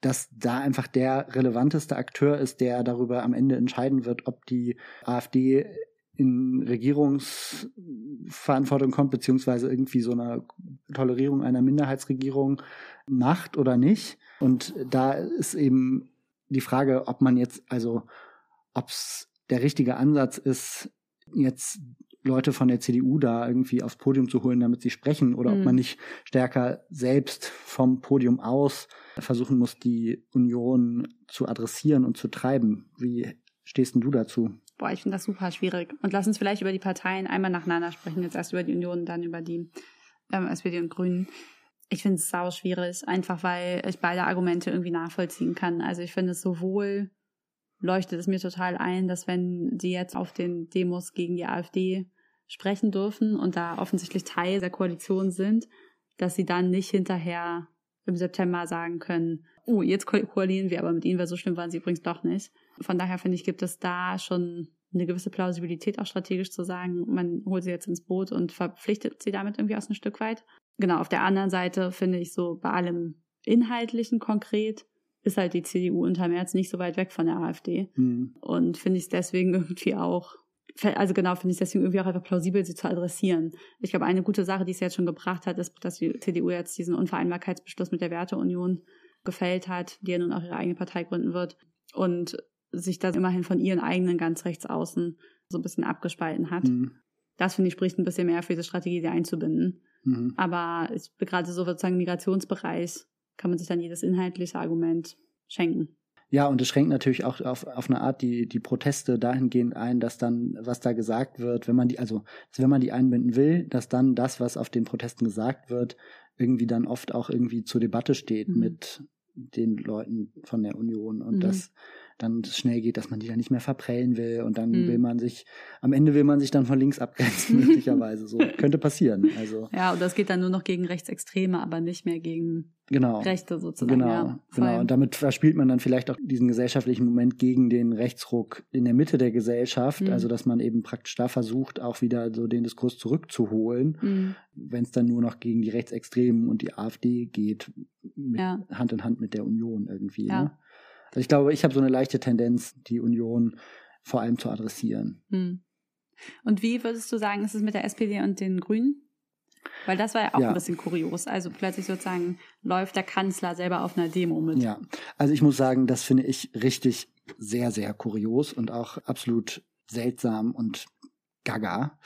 dass da einfach der relevanteste Akteur ist, der darüber am Ende entscheiden wird, ob die AfD in Regierungsverantwortung kommt, beziehungsweise irgendwie so eine Tolerierung einer Minderheitsregierung macht oder nicht. Und da ist eben die Frage, ob man jetzt, also ob es der richtige Ansatz ist, jetzt Leute von der CDU da irgendwie aufs Podium zu holen, damit sie sprechen, oder mhm. ob man nicht stärker selbst vom Podium aus versuchen muss, die Union zu adressieren und zu treiben. Wie stehst denn du dazu? Boah, ich finde das super schwierig. Und lass uns vielleicht über die Parteien einmal nacheinander sprechen. Jetzt erst über die Union, dann über die ähm, SPD und Grünen. Ich finde es sau schwierig, einfach weil ich beide Argumente irgendwie nachvollziehen kann. Also ich finde es sowohl leuchtet es mir total ein, dass wenn sie jetzt auf den Demos gegen die AfD sprechen dürfen und da offensichtlich Teil der Koalition sind, dass sie dann nicht hinterher im September sagen können, oh, jetzt koalieren wir aber mit ihnen, weil so schlimm waren sie übrigens doch nicht. Von daher finde ich, gibt es da schon eine gewisse Plausibilität auch strategisch zu sagen, man holt sie jetzt ins Boot und verpflichtet sie damit irgendwie aus ein Stück weit. Genau, auf der anderen Seite finde ich so bei allem Inhaltlichen konkret ist halt die CDU unter März nicht so weit weg von der AfD. Mhm. Und finde ich es deswegen irgendwie auch, also genau, finde ich es deswegen irgendwie auch einfach plausibel, sie zu adressieren. Ich glaube, eine gute Sache, die es jetzt schon gebracht hat, ist, dass die CDU jetzt diesen Unvereinbarkeitsbeschluss mit der Werteunion gefällt hat, die ja nun auch ihre eigene Partei gründen wird. Und sich das immerhin von ihren eigenen ganz rechts außen so ein bisschen abgespalten hat. Mhm. Das finde ich spricht ein bisschen mehr für diese Strategie, sie einzubinden. Mhm. Aber gerade so sozusagen Migrationsbereich kann man sich dann jedes inhaltliche Argument schenken. Ja, und es schränkt natürlich auch auf, auf eine Art die, die Proteste dahingehend ein, dass dann, was da gesagt wird, wenn man die, also wenn man die einbinden will, dass dann das, was auf den Protesten gesagt wird, irgendwie dann oft auch irgendwie zur Debatte steht mhm. mit den Leuten von der Union und mhm. das dann schnell geht, dass man die dann nicht mehr verprellen will und dann mhm. will man sich, am Ende will man sich dann von links abgrenzen, <laughs> möglicherweise. So könnte passieren. Also. Ja, und das geht dann nur noch gegen Rechtsextreme, aber nicht mehr gegen genau. Rechte sozusagen. Genau, ja, genau. Und damit verspielt man dann vielleicht auch diesen gesellschaftlichen Moment gegen den Rechtsruck in der Mitte der Gesellschaft. Mhm. Also, dass man eben praktisch da versucht, auch wieder so den Diskurs zurückzuholen, mhm. wenn es dann nur noch gegen die Rechtsextremen und die AfD geht, ja. Hand in Hand mit der Union irgendwie. Ja. Ne? Also ich glaube, ich habe so eine leichte Tendenz, die Union vor allem zu adressieren. Hm. Und wie würdest du sagen, ist es mit der SPD und den Grünen? Weil das war ja auch Ja. ein bisschen kurios. Also plötzlich sozusagen läuft der Kanzler selber auf einer Demo mit. Ja, also ich muss sagen, das finde ich richtig sehr, sehr kurios und auch absolut seltsam und gaga.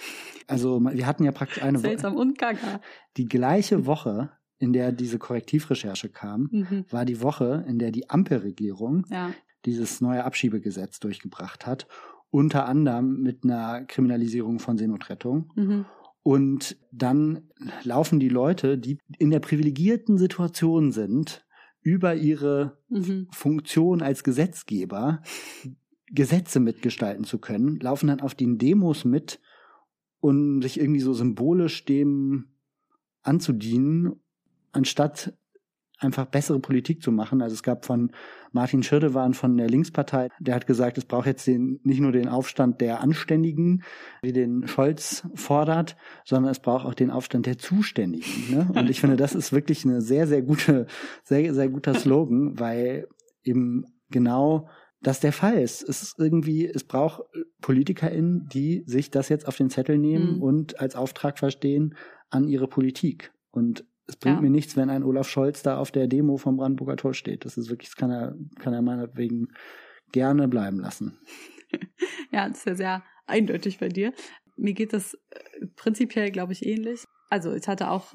Also wir hatten ja praktisch eine Woche, Seltsam und gaga. die gleiche Woche, in der diese Korrektivrecherche kam, Mhm. war die Woche, in der die Ampelregierung Ja. dieses neue Abschiebegesetz durchgebracht hat, unter anderem mit einer Kriminalisierung von Seenotrettung. Mhm. Und dann laufen die Leute, die in der privilegierten Situation sind, über ihre Mhm. Funktion als Gesetzgeber Gesetze mitgestalten zu können, laufen dann auf den Demos mit und sich irgendwie so symbolisch dem anzudienen, anstatt einfach bessere Politik zu machen. Also es gab von Martin Schirdewan von der Linkspartei, der hat gesagt, es braucht jetzt den, nicht nur den Aufstand der Anständigen, wie den Scholz fordert, sondern es braucht auch den Aufstand der Zuständigen. Ne? <laughs> Und ich finde, das ist wirklich eine sehr, sehr gute, sehr, sehr guter Slogan, weil eben genau das der Fall ist. Es ist irgendwie, es braucht PolitikerInnen, die sich das jetzt auf den Zettel nehmen Mhm. und als Auftrag verstehen an ihre Politik. Und es bringt Ja. mir nichts, wenn ein Olaf Scholz da auf der Demo vom Brandenburger Tor steht. Das ist wirklich, das kann er, kann er meinetwegen gerne bleiben lassen. <laughs> Ja, das ist ja sehr eindeutig bei dir. Mir geht das äh, prinzipiell, glaube ich, ähnlich. Also ich hatte auch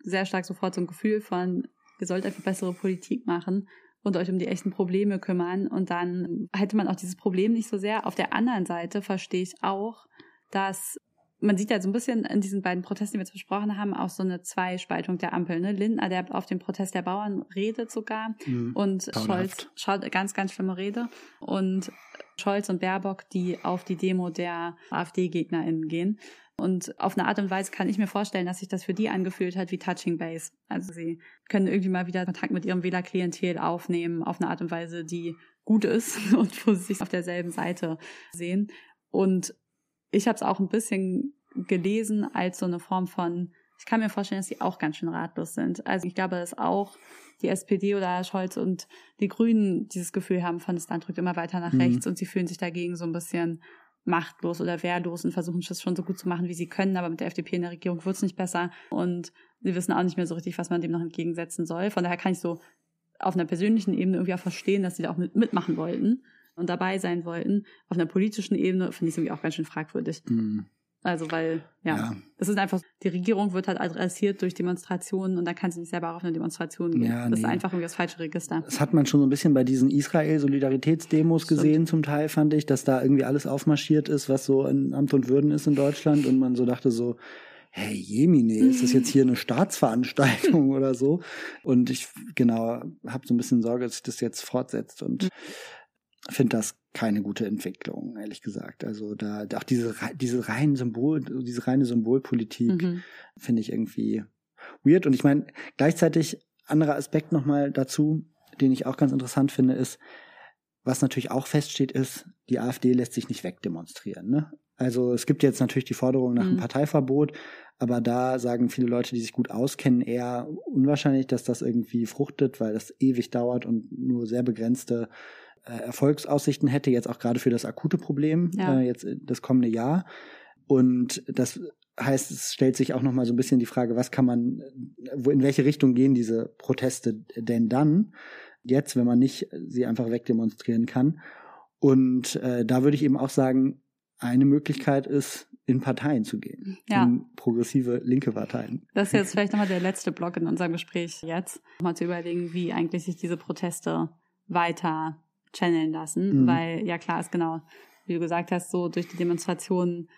sehr stark sofort so ein Gefühl von, ihr sollt einfach bessere Politik machen und euch um die echten Probleme kümmern. Und dann hätte man auch dieses Problem nicht so sehr. Auf der anderen Seite verstehe ich auch, dass man sieht ja so ein bisschen in diesen beiden Protesten, die wir jetzt besprochen haben, auch so eine Zweispaltung der Ampel. Ne? Lindner, der auf dem Protest der Bauern redet sogar Mhm. und. Scholz schaut ganz, ganz schlimme Rede. Und Scholz und Baerbock, die auf die Demo der AfD-GegnerInnen gehen. Und auf eine Art und Weise kann ich mir vorstellen, dass sich das für die angefühlt hat wie Touching Base. Also sie können irgendwie mal wieder Kontakt mit ihrem Wählerklientel aufnehmen, auf eine Art und Weise, die gut ist <laughs> und wo sie sich auf derselben Seite sehen. Und ich habe es auch ein bisschen gelesen als so eine Form von, ich kann mir vorstellen, dass sie auch ganz schön ratlos sind. Also ich glaube, dass auch die SPD oder Scholz und die Grünen dieses Gefühl haben von, das Land drückt immer weiter nach Mhm. rechts und sie fühlen sich dagegen so ein bisschen machtlos oder wehrlos und versuchen es schon so gut zu machen, wie sie können, aber mit der FDP in der Regierung wird es nicht besser und sie wissen auch nicht mehr so richtig, was man dem noch entgegensetzen soll. Von daher kann ich so auf einer persönlichen Ebene irgendwie auch verstehen, dass sie da auch mit, mitmachen wollten und dabei sein wollten. Auf einer politischen Ebene finde ich es irgendwie auch ganz schön fragwürdig. Mhm. Also weil, ja, Ja. das ist einfach, die Regierung wird halt adressiert durch Demonstrationen und dann kann sie nicht selber auch auf eine Demonstration gehen. Ja, das ist nee. einfach irgendwie das falsche Register. Das hat man schon so ein bisschen bei diesen Israel-Solidaritätsdemos gesehen, zum Teil fand ich, dass da irgendwie alles aufmarschiert ist, was so in Amt und Würden ist in Deutschland und man so dachte so, hey Jemine, ist das jetzt hier eine Staatsveranstaltung <laughs> oder so? Und ich genau habe so ein bisschen Sorge, dass sich das jetzt fortsetzt und finde das keine gute Entwicklung, ehrlich gesagt. Also da auch diese diese rein Symbol, diese reine Symbolpolitik Mhm. finde ich irgendwie weird. Und ich meine, gleichzeitig anderer Aspekt nochmal dazu, den ich auch ganz interessant finde, ist, was natürlich auch feststeht, ist, die AfD lässt sich nicht wegdemonstrieren. Ne? Also es gibt jetzt natürlich die Forderung nach einem Mhm. Parteiverbot, aber da sagen viele Leute, die sich gut auskennen, eher unwahrscheinlich, dass das irgendwie fruchtet, weil das ewig dauert und nur sehr begrenzte Erfolgsaussichten hätte, jetzt auch gerade für das akute Problem, Ja. äh, jetzt das kommende Jahr. Und das heißt, es stellt sich auch nochmal so ein bisschen die Frage, was kann man, wo, in welche Richtung gehen diese Proteste denn dann? Jetzt, wenn man nicht sie einfach wegdemonstrieren kann. Und äh, da würde ich eben auch sagen, eine Möglichkeit ist, in Parteien zu gehen. Ja. In progressive linke Parteien. Das ist jetzt <laughs> vielleicht nochmal der letzte Block in unserem Gespräch jetzt, mal zu überlegen, wie eigentlich sich diese Proteste weiter channeln lassen. Mhm. Weil, ja klar, ist genau, wie du gesagt hast, so durch die Demonstrationen,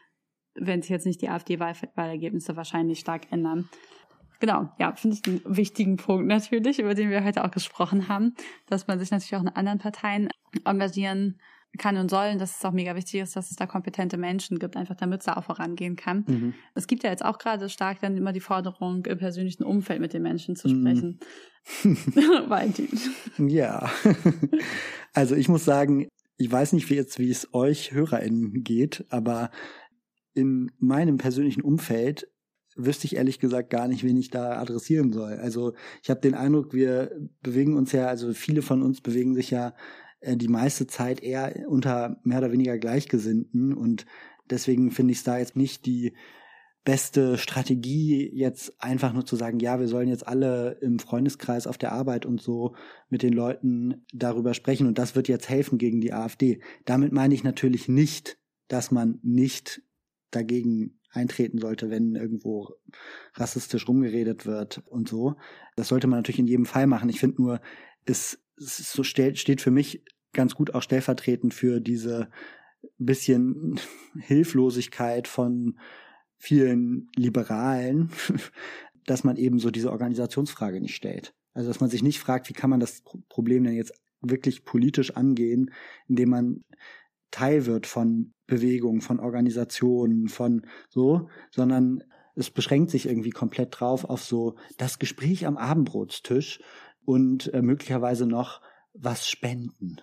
wenn sich jetzt nicht die AfD-Wahlergebnisse wahrscheinlich stark ändern. Genau, ja, finde ich einen wichtigen Punkt natürlich, über den wir heute auch gesprochen haben, dass man sich natürlich auch in anderen Parteien engagieren kann und soll, und dass es auch mega wichtig ist, dass es da kompetente Menschen gibt, einfach damit es da auch vorangehen kann. Mhm. Es gibt ja jetzt auch gerade stark dann immer die Forderung, im persönlichen Umfeld mit den Menschen zu Mhm. sprechen. <laughs> Valentin. Ja. <laughs> Also ich muss sagen, ich weiß nicht, wie jetzt, wie es euch HörerInnen geht, aber in meinem persönlichen Umfeld wüsste ich ehrlich gesagt gar nicht, wen ich da adressieren soll. Also ich habe den Eindruck, wir bewegen uns ja, also viele von uns bewegen sich ja die meiste Zeit eher unter mehr oder weniger Gleichgesinnten und deswegen finde ich es da jetzt nicht die beste Strategie, jetzt einfach nur zu sagen, ja, wir sollen jetzt alle im Freundeskreis auf der Arbeit und so mit den Leuten darüber sprechen und das wird jetzt helfen gegen die AfD. Damit meine ich natürlich nicht, dass man nicht dagegen eintreten sollte, wenn irgendwo rassistisch rumgeredet wird und so. Das sollte man natürlich in jedem Fall machen. Ich finde nur, es, es so steht, steht für mich ganz gut auch stellvertretend für diese bisschen <laughs> Hilflosigkeit von vielen Liberalen, <laughs> dass man eben so diese Organisationsfrage nicht stellt. Also dass man sich nicht fragt, wie kann man das Problem denn jetzt wirklich politisch angehen, indem man Teil wird von Bewegungen, von Organisationen, von so, sondern es beschränkt sich irgendwie komplett drauf auf so das Gespräch am Abendbrotstisch und äh, möglicherweise noch was spenden.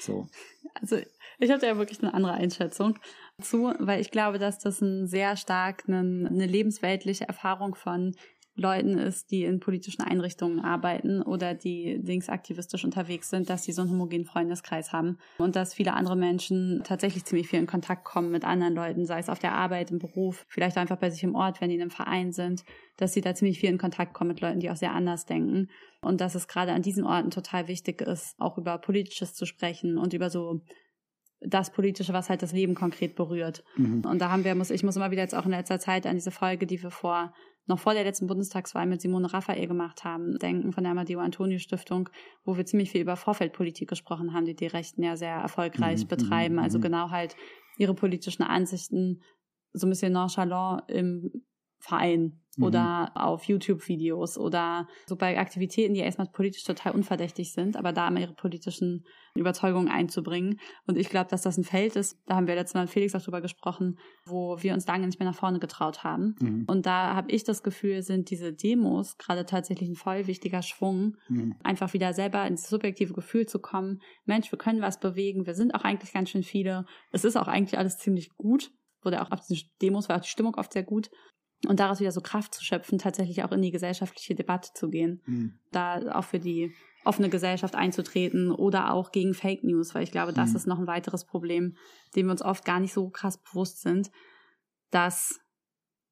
So. Also ich habe ja wirklich eine andere Einschätzung zu, weil ich glaube, dass das ein sehr stark eine, eine lebensweltliche Erfahrung von Leuten ist, die in politischen Einrichtungen arbeiten oder die linksaktivistisch unterwegs sind, dass sie so einen homogenen Freundeskreis haben und dass viele andere Menschen tatsächlich ziemlich viel in Kontakt kommen mit anderen Leuten, sei es auf der Arbeit, im Beruf, vielleicht einfach bei sich im Ort, wenn die in einem Verein sind, dass sie da ziemlich viel in Kontakt kommen mit Leuten, die auch sehr anders denken und dass es gerade an diesen Orten total wichtig ist, auch über Politisches zu sprechen und über so das Politische, was halt das Leben konkret berührt. Mhm. Und da haben wir, muss, ich muss immer wieder jetzt auch in letzter Zeit an diese Folge, die wir vor, noch vor der letzten Bundestagswahl mit Simone Raphael gemacht haben, denken von der Amadeo Antonio Stiftung, wo wir ziemlich viel über Vorfeldpolitik gesprochen haben, die die Rechten ja sehr erfolgreich mhm. betreiben. Mhm. Also genau halt ihre politischen Ansichten so ein bisschen nonchalant im Verein mhm. oder auf YouTube-Videos oder so bei Aktivitäten, die erstmal politisch total unverdächtig sind, aber da immer ihre politischen Überzeugungen einzubringen. Und ich glaube, dass das ein Feld ist, da haben wir letztes Mal mit Felix auch drüber gesprochen, wo wir uns lange nicht mehr nach vorne getraut haben. Mhm. Und da habe ich das Gefühl, sind diese Demos gerade tatsächlich ein voll wichtiger Schwung, mhm. einfach wieder selber ins subjektive Gefühl zu kommen, Mensch, wir können was bewegen, wir sind auch eigentlich ganz schön viele, es ist auch eigentlich alles ziemlich gut, wurde auch auf den Demos war auch die Stimmung oft sehr gut und daraus wieder so Kraft zu schöpfen, tatsächlich auch in die gesellschaftliche Debatte zu gehen, mhm. da auch für die offene Gesellschaft einzutreten oder auch gegen Fake News, weil ich glaube, das mhm. ist noch ein weiteres Problem, dem wir uns oft gar nicht so krass bewusst sind, dass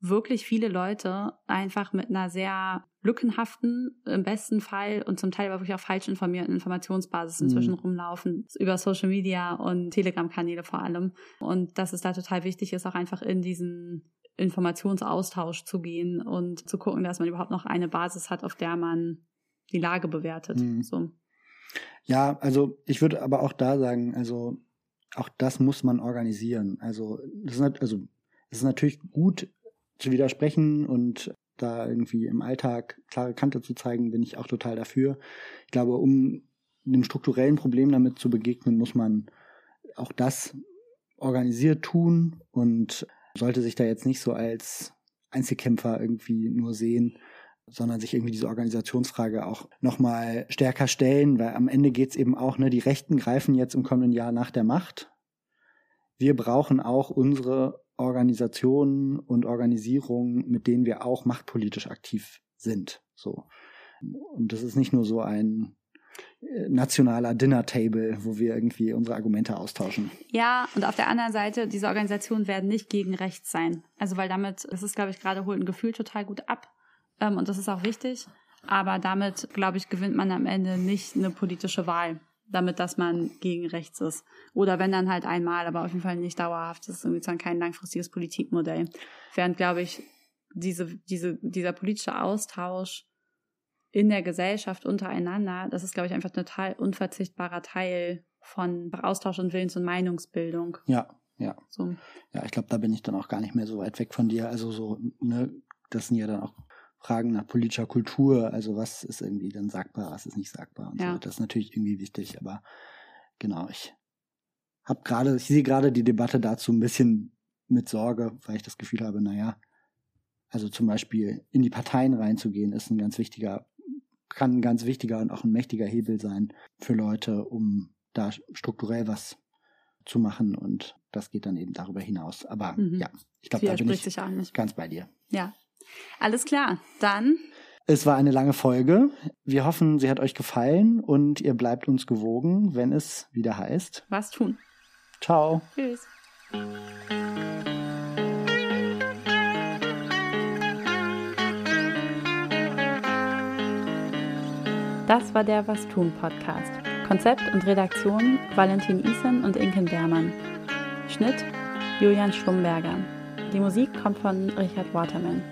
wirklich viele Leute einfach mit einer sehr lückenhaften, im besten Fall und zum Teil aber wirklich auch falsch informierten Informationsbasis inzwischen mhm. rumlaufen, über Social Media und Telegram-Kanäle vor allem. Und dass es da total wichtig ist, auch einfach in diesen Informationsaustausch zu gehen und zu gucken, dass man überhaupt noch eine Basis hat, auf der man die Lage bewertet. Mhm. So. Ja, also ich würde aber auch da sagen, also auch das muss man organisieren. Also das ist, also es ist natürlich gut zu widersprechen und da irgendwie im Alltag klare Kante zu zeigen, bin ich auch total dafür. Ich glaube, um dem strukturellen Problem damit zu begegnen, muss man auch das organisiert tun und sollte sich da jetzt nicht so als Einzelkämpfer irgendwie nur sehen, sondern sich irgendwie diese Organisationsfrage auch nochmal stärker stellen, weil am Ende geht's eben auch, ne, die Rechten greifen jetzt im kommenden Jahr nach der Macht. Wir brauchen auch unsere Organisationen und Organisierungen, mit denen wir auch machtpolitisch aktiv sind. So. Und das ist nicht nur so ein äh, nationaler Dinner-Table, wo wir irgendwie unsere Argumente austauschen. Ja, und auf der anderen Seite, diese Organisationen werden nicht gegen rechts sein. Also weil damit, das ist, glaube ich, gerade holt ein Gefühl total gut ab. Ähm, und das ist auch wichtig. Aber damit, glaube ich, gewinnt man am Ende nicht eine politische Wahl, damit, dass man gegen rechts ist. Oder wenn dann halt einmal, aber auf jeden Fall nicht dauerhaft. Das ist irgendwie zwar kein langfristiges Politikmodell. Während, glaube ich, diese, diese, dieser politische Austausch in der Gesellschaft untereinander, das ist, glaube ich, einfach ein total unverzichtbarer Teil von Austausch und Willens- und Meinungsbildung. Ja, ja. So. Ja, ich glaube, da bin ich dann auch gar nicht mehr so weit weg von dir. Also so, ne, das sind ja dann auch Fragen nach politischer Kultur, also was ist irgendwie dann sagbar, was ist nicht sagbar und ja. so. Das ist natürlich irgendwie wichtig, aber genau, ich habe gerade, ich sehe gerade die Debatte dazu ein bisschen mit Sorge, weil ich das Gefühl habe, naja, also zum Beispiel in die Parteien reinzugehen, ist ein ganz wichtiger kann ein ganz wichtiger und auch ein mächtiger Hebel sein für Leute, um da strukturell was zu machen und das geht dann eben darüber hinaus. Aber mhm. ja, ich glaube, da bin ich ganz bei dir. Ja, alles klar. Dann. Es war eine lange Folge. Wir hoffen, sie hat euch gefallen und ihr bleibt uns gewogen, wenn es wieder heißt. Was tun? Ciao. Tschüss. Das war der Was tun Podcast. Konzept und Redaktion Valentin Isen und Inken Bermann. Schnitt Julian Schlumberger. Die Musik kommt von Richard Waterman.